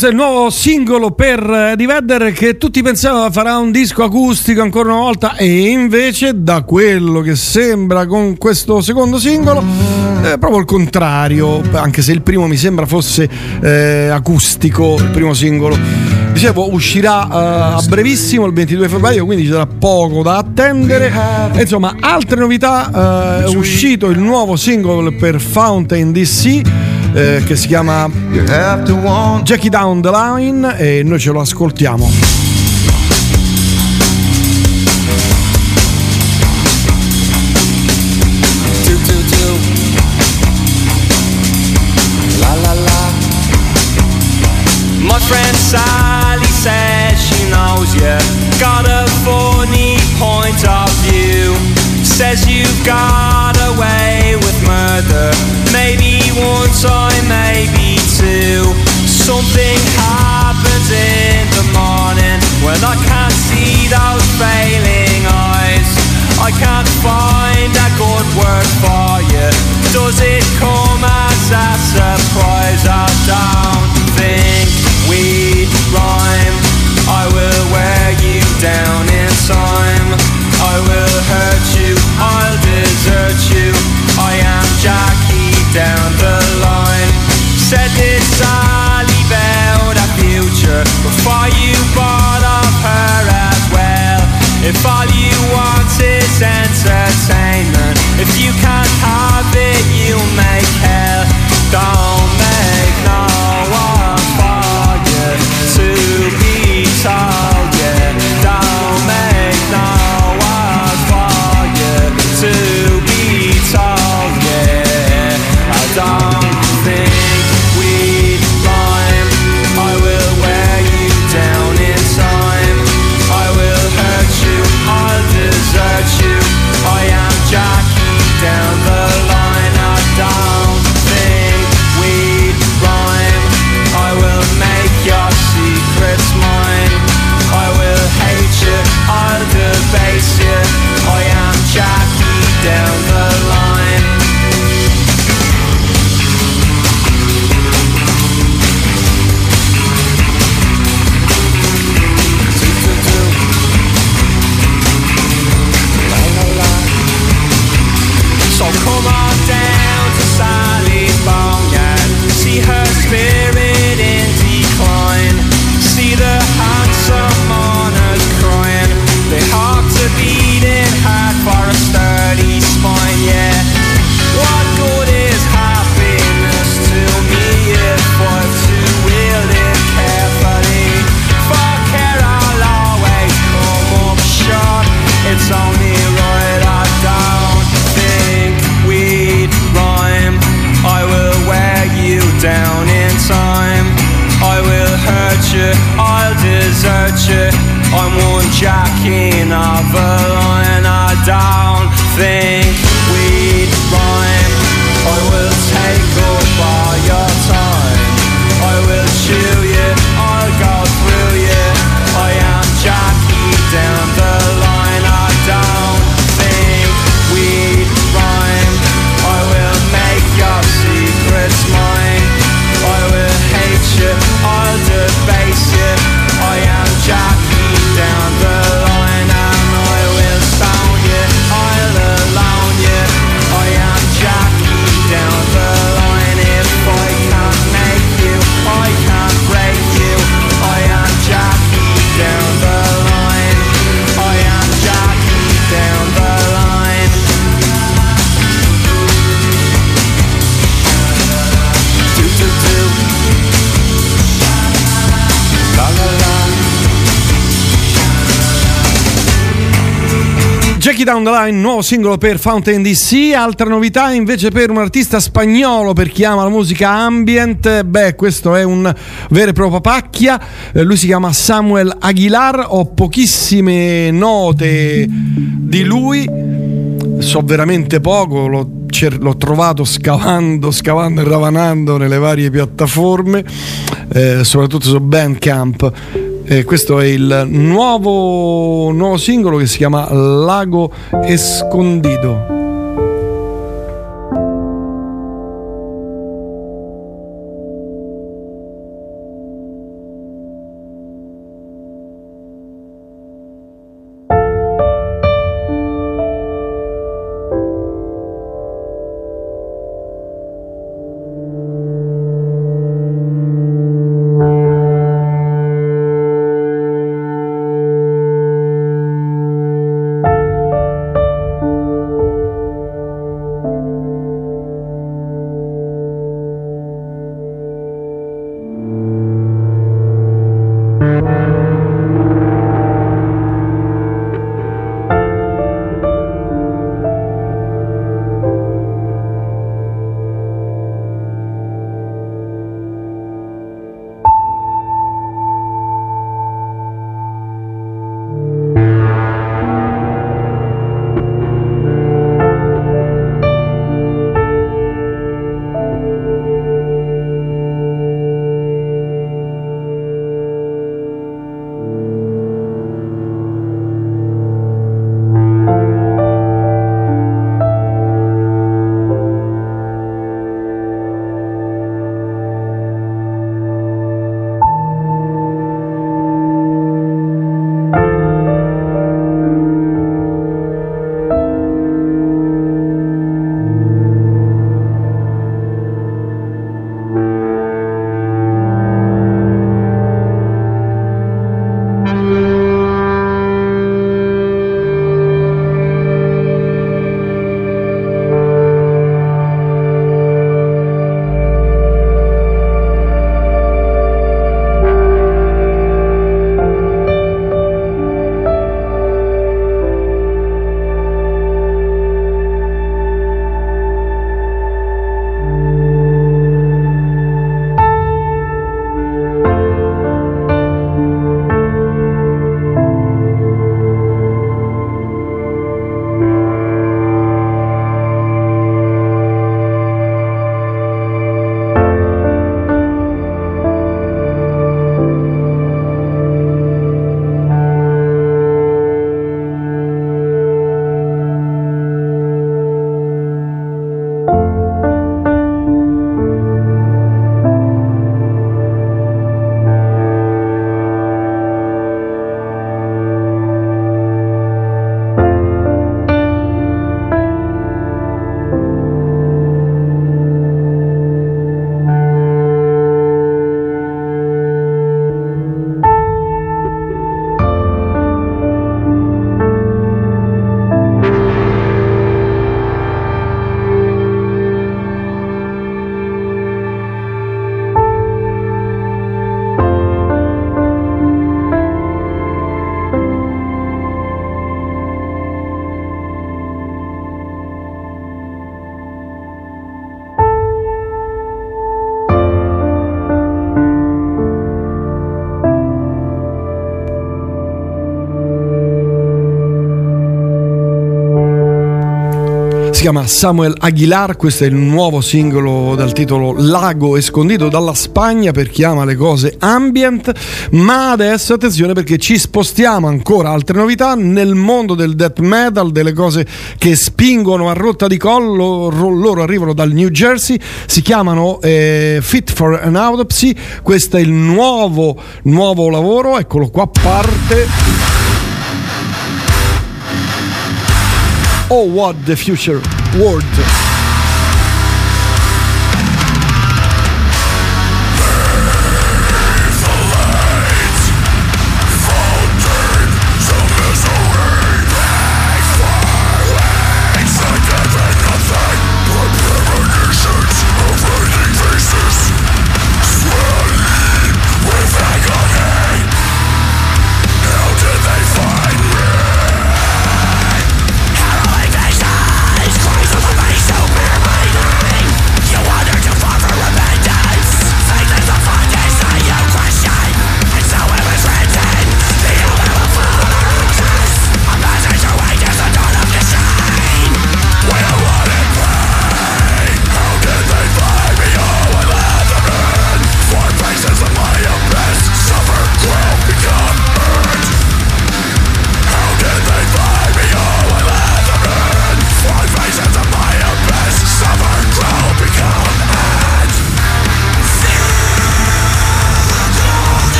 Questo è il nuovo singolo per eh, Eddie Vedder che tutti pensavano farà un disco acustico ancora una volta e invece da quello che sembra con questo secondo singolo è proprio il contrario, anche se il primo mi sembra fosse eh, acustico, il primo singolo. Dicevo, uscirà eh, a brevissimo il 22 febbraio, quindi ci sarà poco da attendere. E, insomma, altre novità, eh, è uscito il nuovo singolo per Fountain DC eh, che si chiama Jackie Down the Line e noi ce lo ascoltiamo. Down the Line, nuovo singolo per Fountain DC, altra novità invece per un artista spagnolo per chi ama la musica ambient, beh questo è un vero e proprio pacchia, Eh, lui si chiama Samuel Aguilar, ho pochissime note di lui, so veramente poco, l'ho, cer- l'ho trovato scavando, scavando e ravanando nelle varie piattaforme, eh, soprattutto su Bandcamp. Eh, questo è il nuovo, nuovo singolo che si chiama Lago Escondido. Si chiama Samuel Aguilar, questo è il nuovo singolo dal titolo Lago escondito dalla Spagna per chi ama le cose ambient, ma adesso attenzione perché ci spostiamo ancora altre novità nel mondo del death metal, delle cose che spingono a rotta di collo, ro- loro arrivano dal New Jersey, si chiamano eh, Fit for an Autopsy, questo è il nuovo, nuovo lavoro, eccolo qua parte. Oh, what the future world.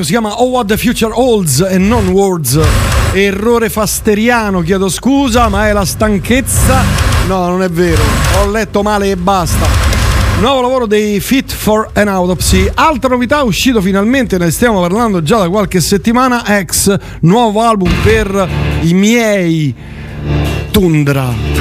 Disco si chiama Oh What the Future Holds e non Words. Errore fasteriano, chiedo scusa, ma è la stanchezza. No, non è vero. Ho letto male e basta. Nuovo lavoro dei Fit for an Autopsy. Altra novità uscito finalmente, ne stiamo parlando già da qualche settimana. Ex, nuovo album per i miei Tundra.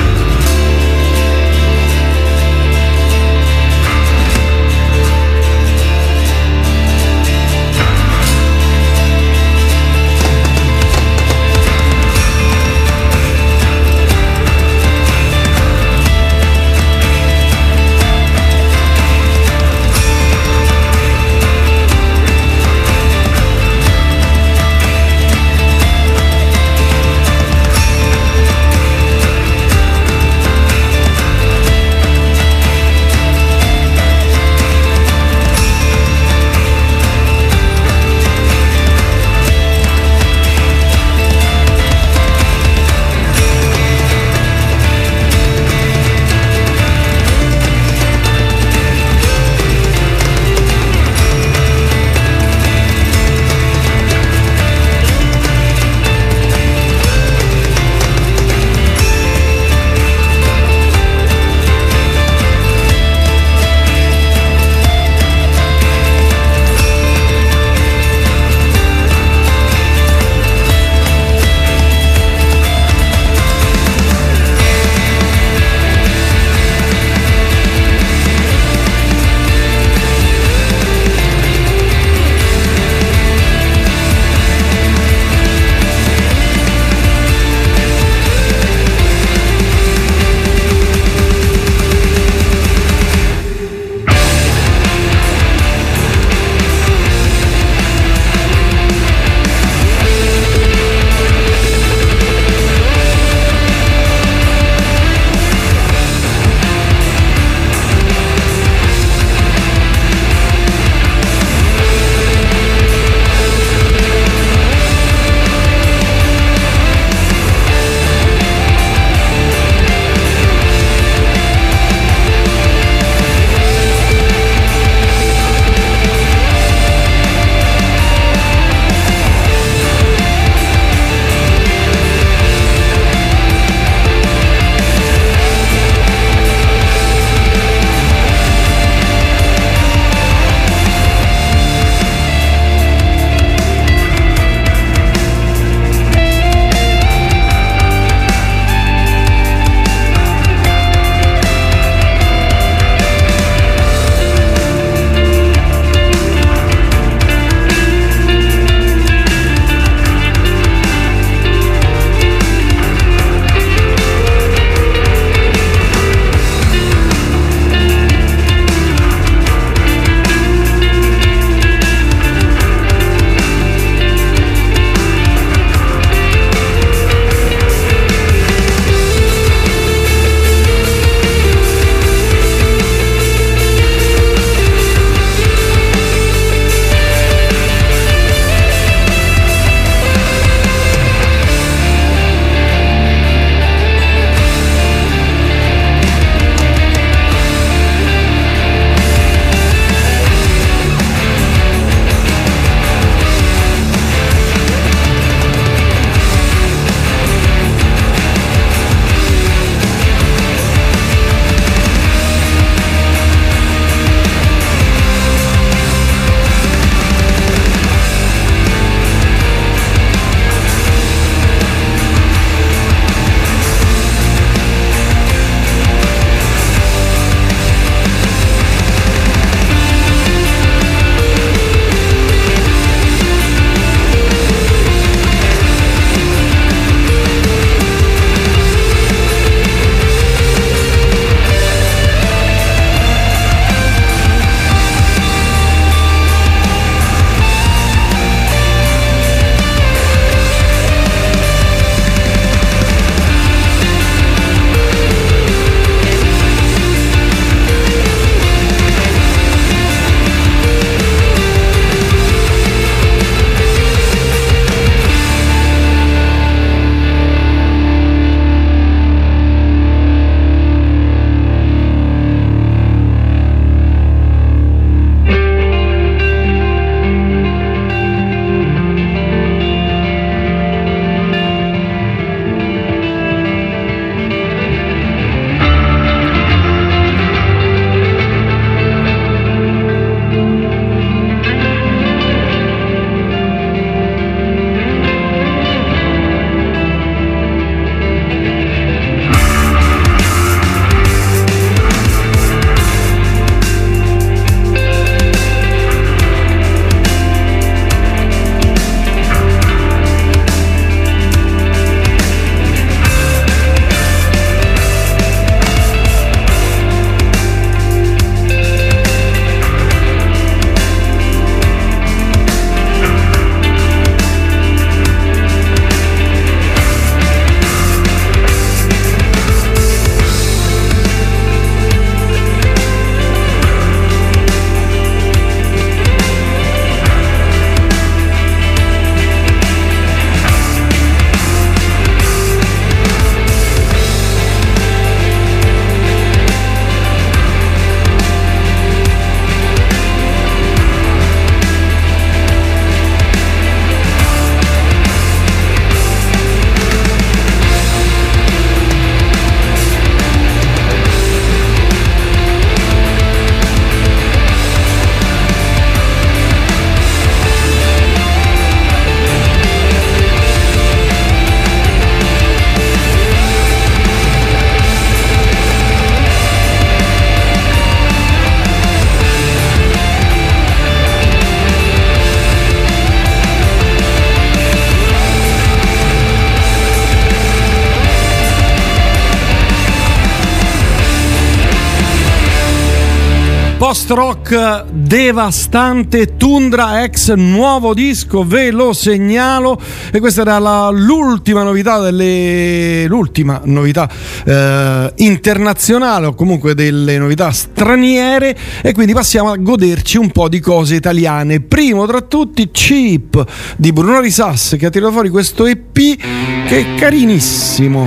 Rock devastante Tundra ex nuovo disco, ve lo segnalo. E questa era la- l'ultima novità delle l'ultima novità eh, internazionale o comunque delle novità straniere. E quindi passiamo a goderci un po' di cose italiane. Primo tra tutti, Cheap di Bruno Risas che ha tirato fuori questo EP che è carinissimo.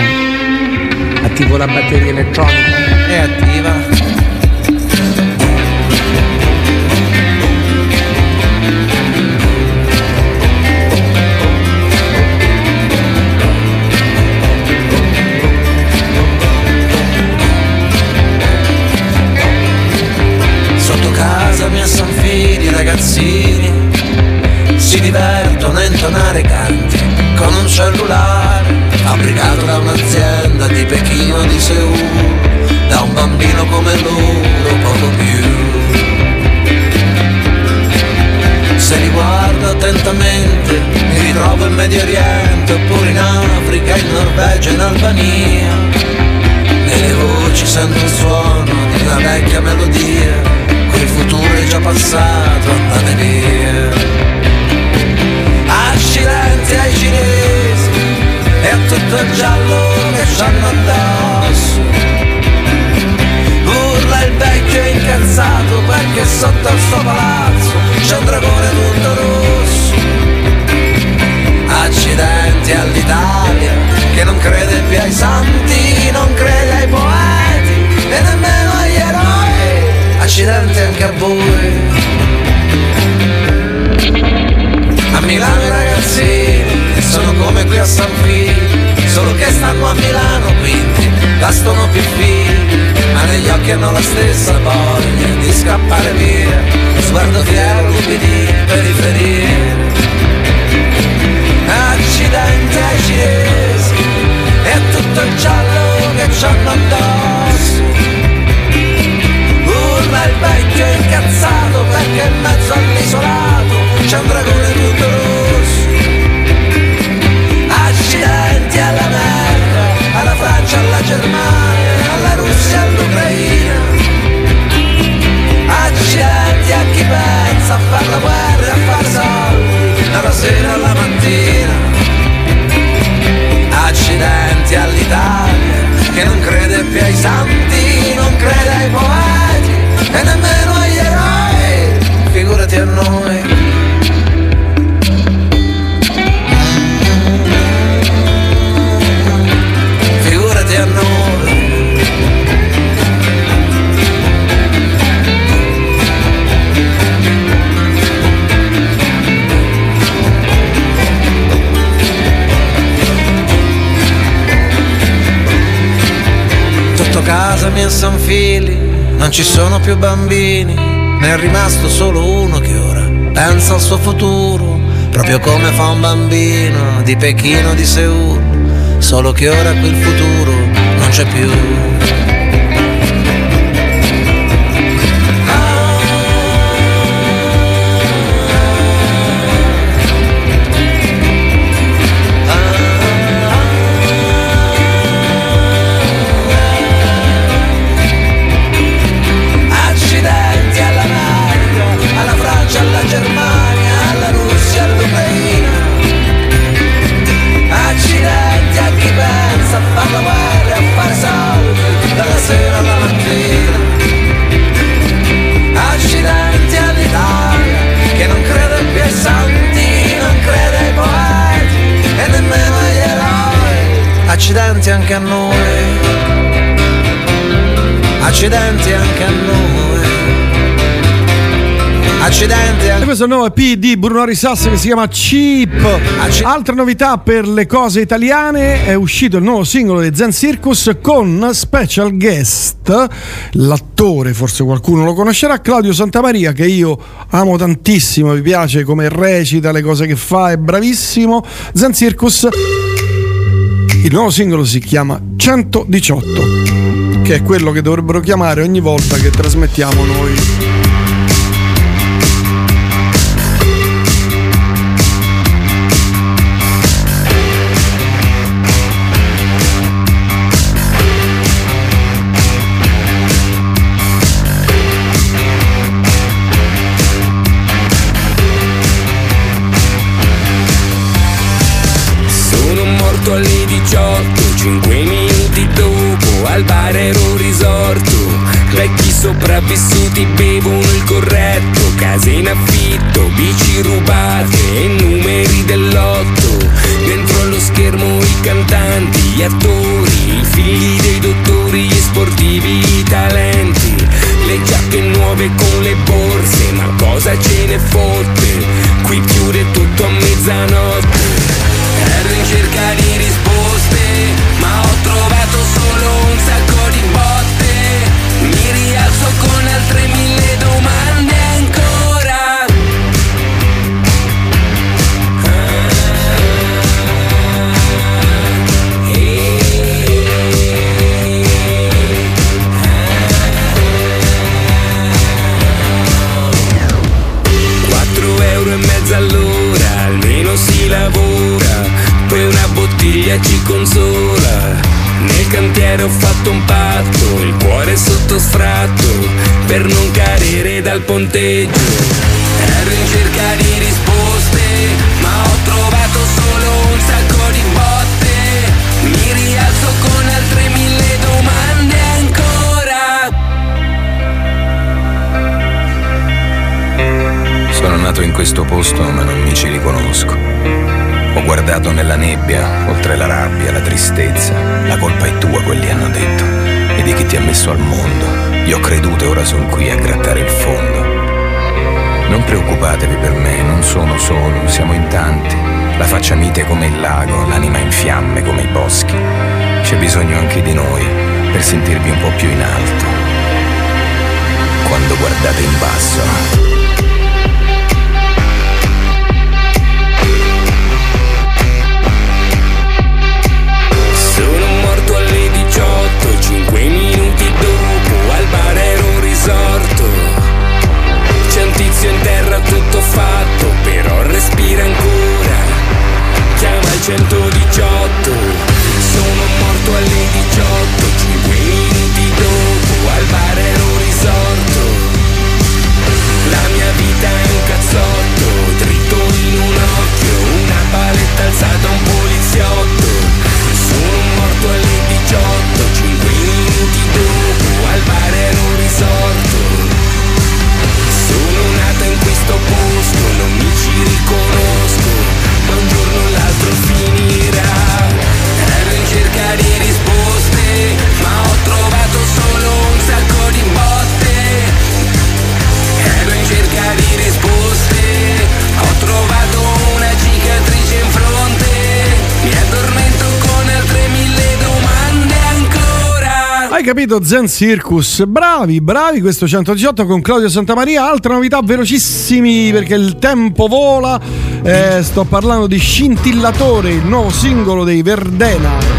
Attivo la batteria elettronica. È attiva. Ragazzini si divertono a intonare canti con un cellulare fabbricato da un'azienda di Pechino di Seul, da un bambino come loro, poco più. Se li guardo attentamente mi ritrovo in Medio Oriente oppure in Africa, in Norvegia, in Albania. Nelle voci sento il suono di una vecchia melodia, già passato, andate via. Accidenti ai cinesi e a tutto il giallo che c'hanno addosso. Urla il vecchio incazzato perché sotto il suo palazzo c'è un dragone tutto rosso. Accidenti all'Italia che non crede più ai santi, non crede ai poeti Accidenti anche a voi. A Milano i ragazzini sono come qui a San Fili, solo che stanno a Milano quindi bastano più figli, ma negli occhi hanno la stessa voglia di scappare via, sguardo fiero, lupidi, periferie. Accidenti ai cinesi a tutto il giallo che c'hanno addosso. Il vecchio incazzato perché in mezzo all'isolato c'è un dragone tutto rosso. Accidenti all'America, alla Francia, alla Germania, alla Russia, all'Ucraina. Accidenti a chi pensa a fare la guerra e a fare soldi, dalla sera alla mattina. Accidenti all'Italia, che non crede più ai santi, non crede ai poeti Figurati a noi. Figurati casa mia San Fili, non ci sono più bambini, ne è rimasto solo uno che ora pensa al suo futuro, proprio come fa un bambino di Pechino di Seul, solo che ora quel futuro non c'è più. Accidenti anche a noi. Accidenti E anche questo è il nuovo EP di Bruno Risas che si chiama Cheap. Altra novità per le cose italiane: è uscito il nuovo singolo di Zen Circus con special guest, l'attore, forse qualcuno lo conoscerà, Claudio Santamaria, che io amo tantissimo, mi piace come recita, le cose che fa, è bravissimo. Zen Circus. Il nuovo singolo si chiama 118, che è quello che dovrebbero chiamare ogni volta che trasmettiamo noi. morto alle 18, 5 in al bar ero risorto. Vecchi sopravvissuti bevono il corretto. Case in affitto, bici rubate e numeri dell'otto. Dentro allo schermo i cantanti, gli attori I figli dei dottori, gli sportivi, i talenti. Le giacche nuove con le borse, ma cosa ce ne fotte? Qui chiude tutto a mezzanotte. Ero in cerca di risposte, bottiglia ci consola. Nel cantiere ho fatto un patto, il cuore sotto sfratto, per non cadere dal ponteggio. Ero in cerca di risposte, ma ho trovato solo un sacco di botte. Mi rialzo con altre mille domande ancora. Sono nato in questo posto ma non mi ci riconosco. Ho guardato nella nebbia, oltre la rabbia, la tristezza. La colpa è tua, quelli hanno detto. E di chi ti ha messo al mondo. Io ho creduto e ora sono qui a grattare il fondo. Non preoccupatevi per me, non sono solo, siamo in tanti. La faccia mite come il lago, l'anima in fiamme come i boschi. C'è bisogno anche di noi per sentirvi un po' più in alto. Quando guardate in basso. Un tizio in terra tutto fatto, però respira ancora. Chiama il 118 Sono morto alle 18, 5 minuti dopo al bar ero risorto. La mia vita è un cazzotto, dritto in un occhio Una paletta alzata a un poliziotto questo posto, un o Hai capito Zen Circus? Bravi, bravi questo 118 con Claudio Santamaria. Altra novità velocissimi perché il tempo vola. Eh, sto parlando di Scintillatore, il nuovo singolo dei Verdena.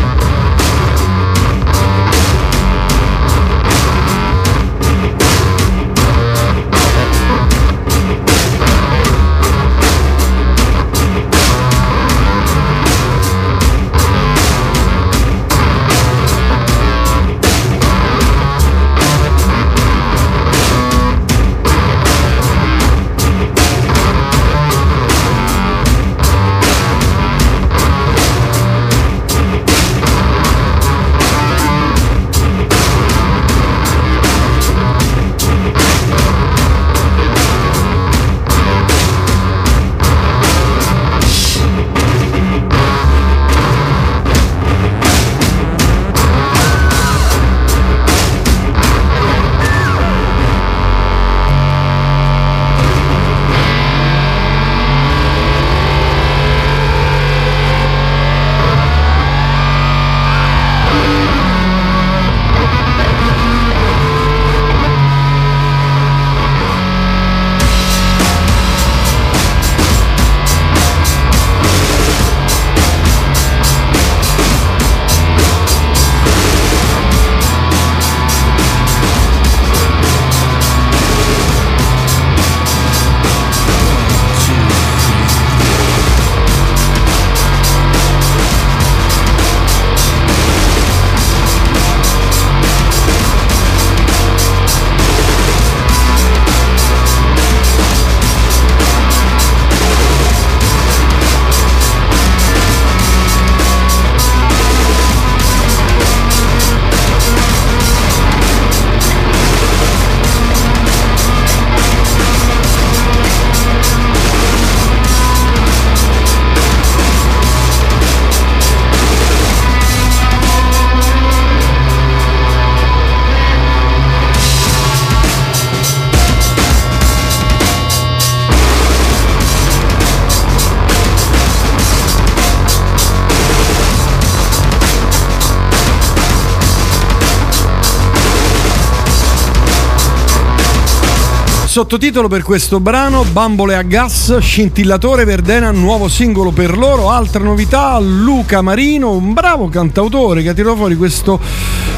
Sottotitolo per questo brano Bambole a gas, scintillatore Verdena, nuovo singolo per loro, altra novità, Luca Marino, un bravo cantautore che ha tirato fuori questo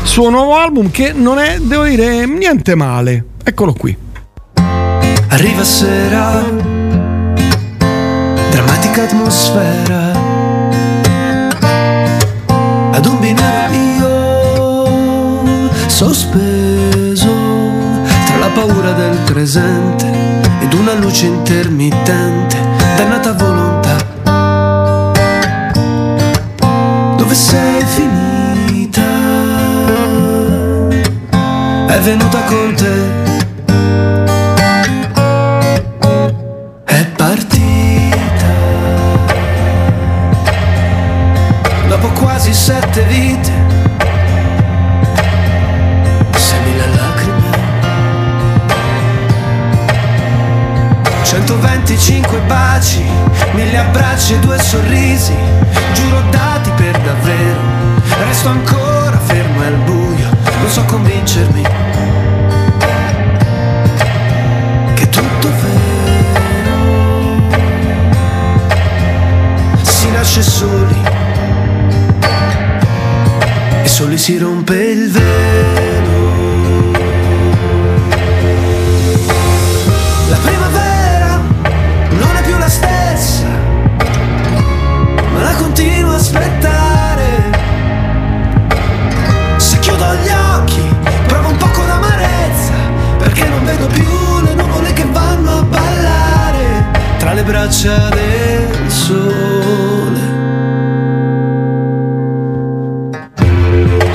suo nuovo album che non è, devo dire, niente male. Eccolo qui. Arriva sera, drammatica atmosfera. Ad un binario io sospeso tra la paura del presente luce intermittente, dannata volontà. Dove sei finita? È venuta con te. 125 baci, mille abbracci e due sorrisi, giuro dati per davvero, resto ancora fermo al buio, non so convincermi che è tutto vero, si nasce soli e soli si rompe il velo. La stessa, ma la continuo a aspettare. Se chiudo gli occhi, provo un poco d'amarezza, perché non vedo più le nuvole che vanno a ballare tra le braccia del sole.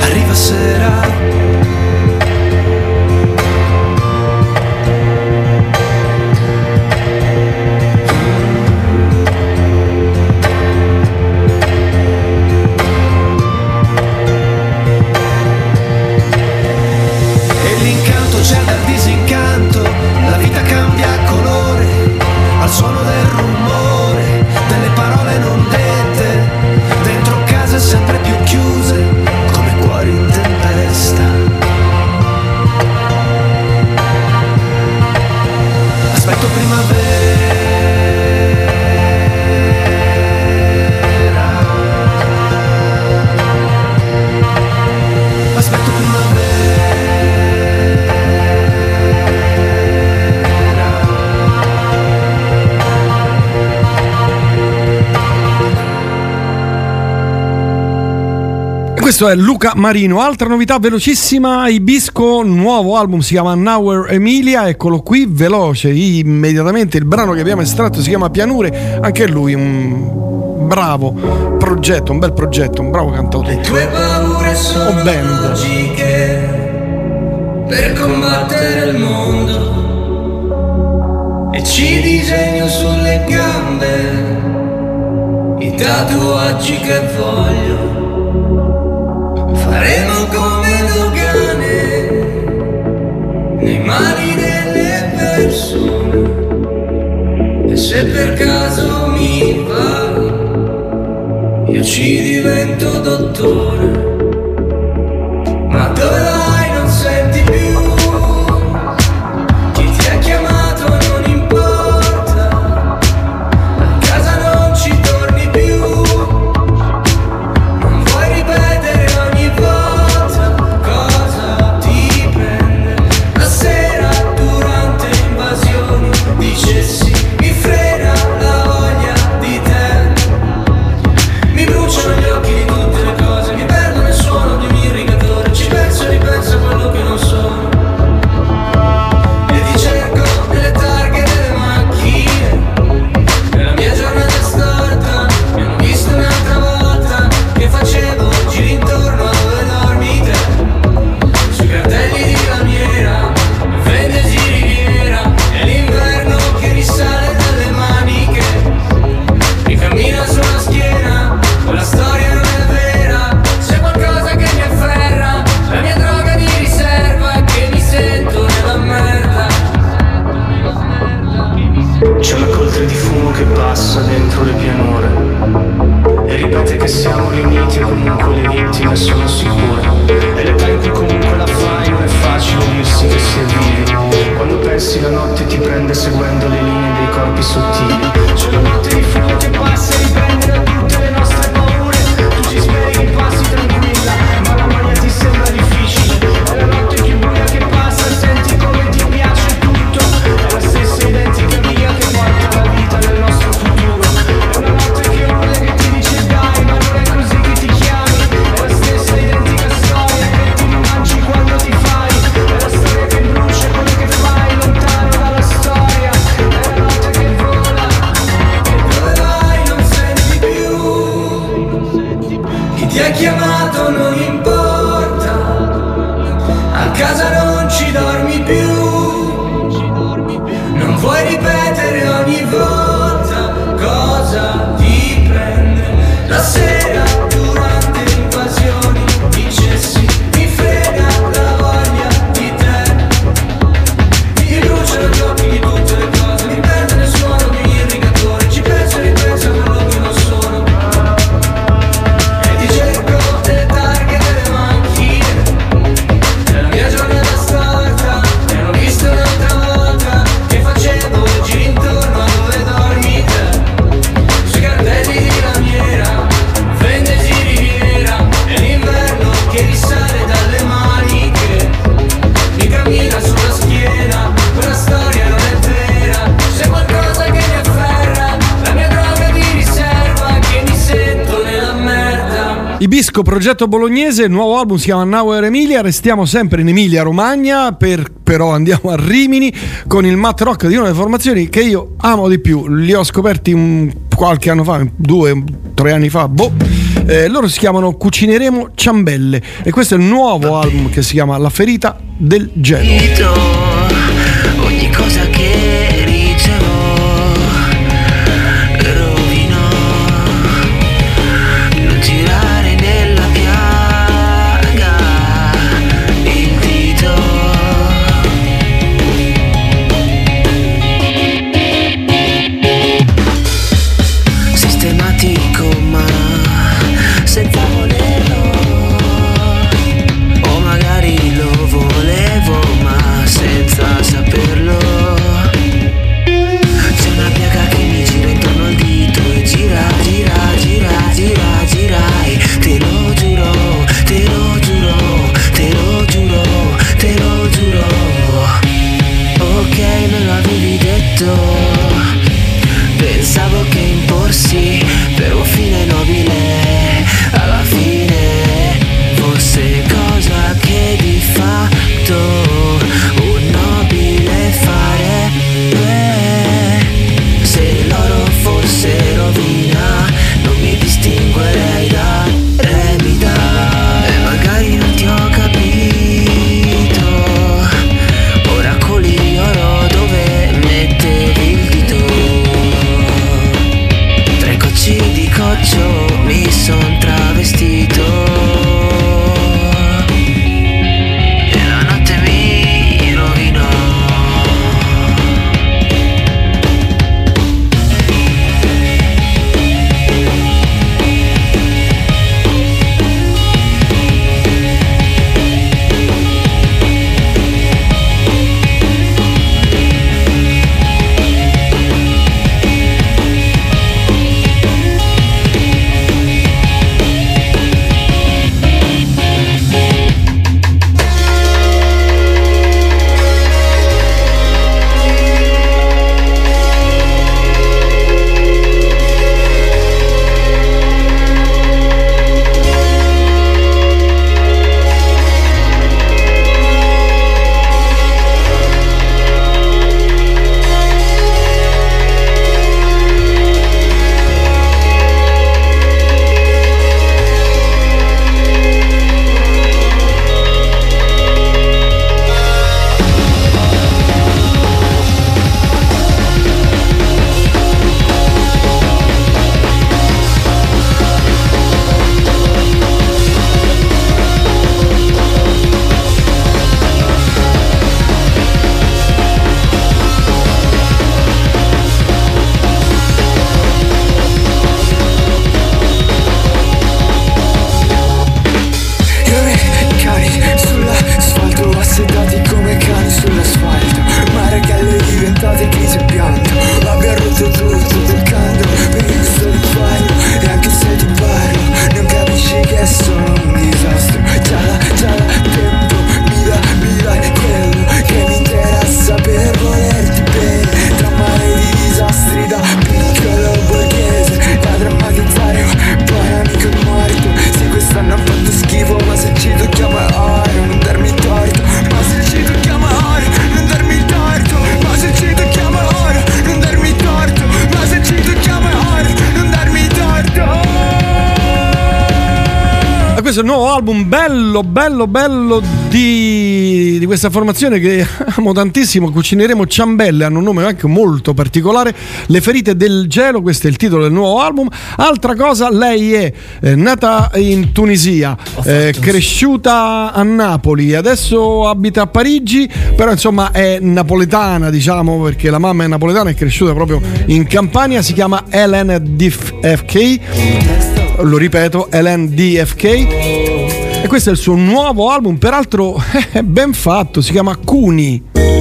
Arriva sera Questo è Luca Marino. Altra novità velocissima, Ibisco, nuovo album si chiama Now Emilia, eccolo qui, veloce, immediatamente il brano che abbiamo estratto si chiama Pianure, anche lui un bravo progetto, un bel progetto, un bravo cantautore. tue paure sono band. logiche per combattere il mondo e ci disegno sulle gambe i tatuaggi che voglio faremo come dogane nei mani delle persone. E se per caso mi va io ci divento dottore. Ma dove disco progetto bolognese, il nuovo album si chiama Nowhere Emilia, restiamo sempre in Emilia Romagna, per, però andiamo a Rimini con il mat rock di una delle formazioni che io amo di più, li ho scoperti un, qualche anno fa, due, tre anni fa, boh. Eh, loro si chiamano Cucineremo Ciambelle e questo è il nuovo album che si chiama La ferita del genere. Bello, bello, di, di questa formazione che amo tantissimo. Cucineremo ciambelle, hanno un nome anche molto particolare. Le ferite del gelo, questo è il titolo del nuovo album. Altra cosa, lei è eh, nata in Tunisia, eh, cresciuta a Napoli, adesso abita a Parigi, però insomma è napoletana, diciamo, perché la mamma è napoletana, è cresciuta proprio in Campania. Si chiama Helen DFK lo ripeto, LNDFK. E questo è il suo nuovo album, peraltro è ben fatto, si chiama Cuni.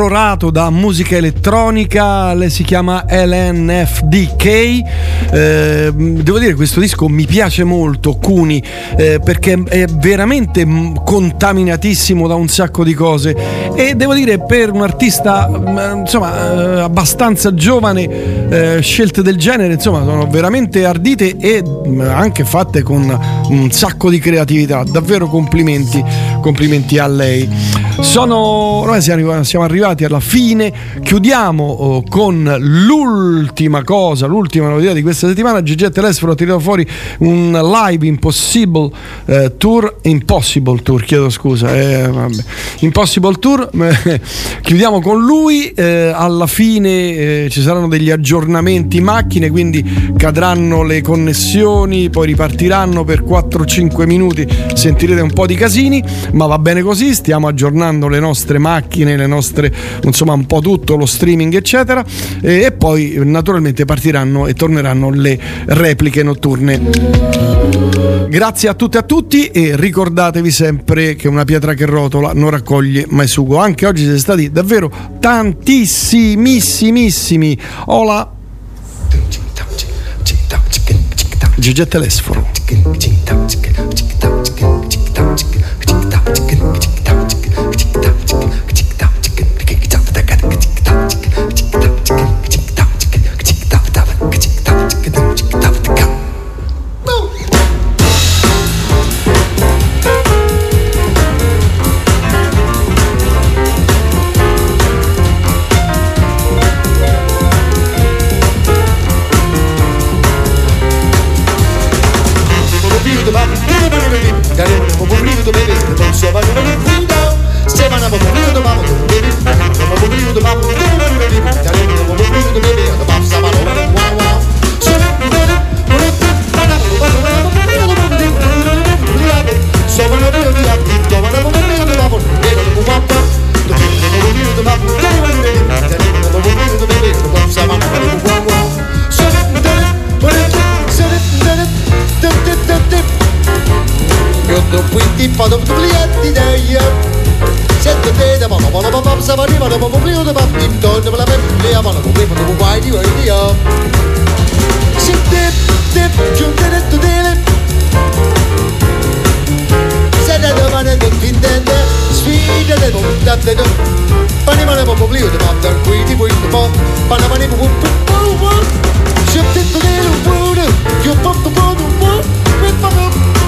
Irrorato da musica elettronica, lei si chiama LNFDK. Eh, devo dire che questo disco mi piace molto, Cuni, eh, perché è veramente contaminatissimo da un sacco di cose e devo dire per un artista mm, insomma eh, abbastanza giovane eh, scelte del genere insomma sono veramente ardite e anche fatte con un sacco di creatività, davvero complimenti, complimenti a lei. Sono ormai siamo, arrivati alla fine, chiudiamo oh, con l'ultima cosa, l'ultima novità di questa settimana. GG Telesforo ha tirato fuori un live Impossible eh, Tour, Impossible Tour, chiedo scusa, eh. Impossible Tour, chiudiamo con lui, eh, alla fine eh, ci saranno degli aggiornamenti macchine, quindi cadranno le connessioni, poi ripartiranno per 4-5 minuti, sentirete un po' di casini, ma va bene così, stiamo aggiornando le nostre macchine, le nostre, insomma un po' tutto, lo streaming eccetera e, e poi naturalmente partiranno e torneranno le repliche notturne. Grazie a tutte e a tutti e ricordatevi sempre che una pietra che rotola non raccoglie mai sugo. Anche oggi siete stati davvero tantissimissimi. Hola. Gigi Telesforo. ti fa da pliatti d'aia Sette te da mono mono papà sa va riva da popo plio da papà intorno la pepplea mono popo plio da popo guai di guai di io Si dip dip giù te ne tu dele Se da domani da quintende sfida da monta da do Pani mono popo plio da papà da qui di guai di po Pana mani popo plio da papà Shifted the little water, you're pumped the water, what? With my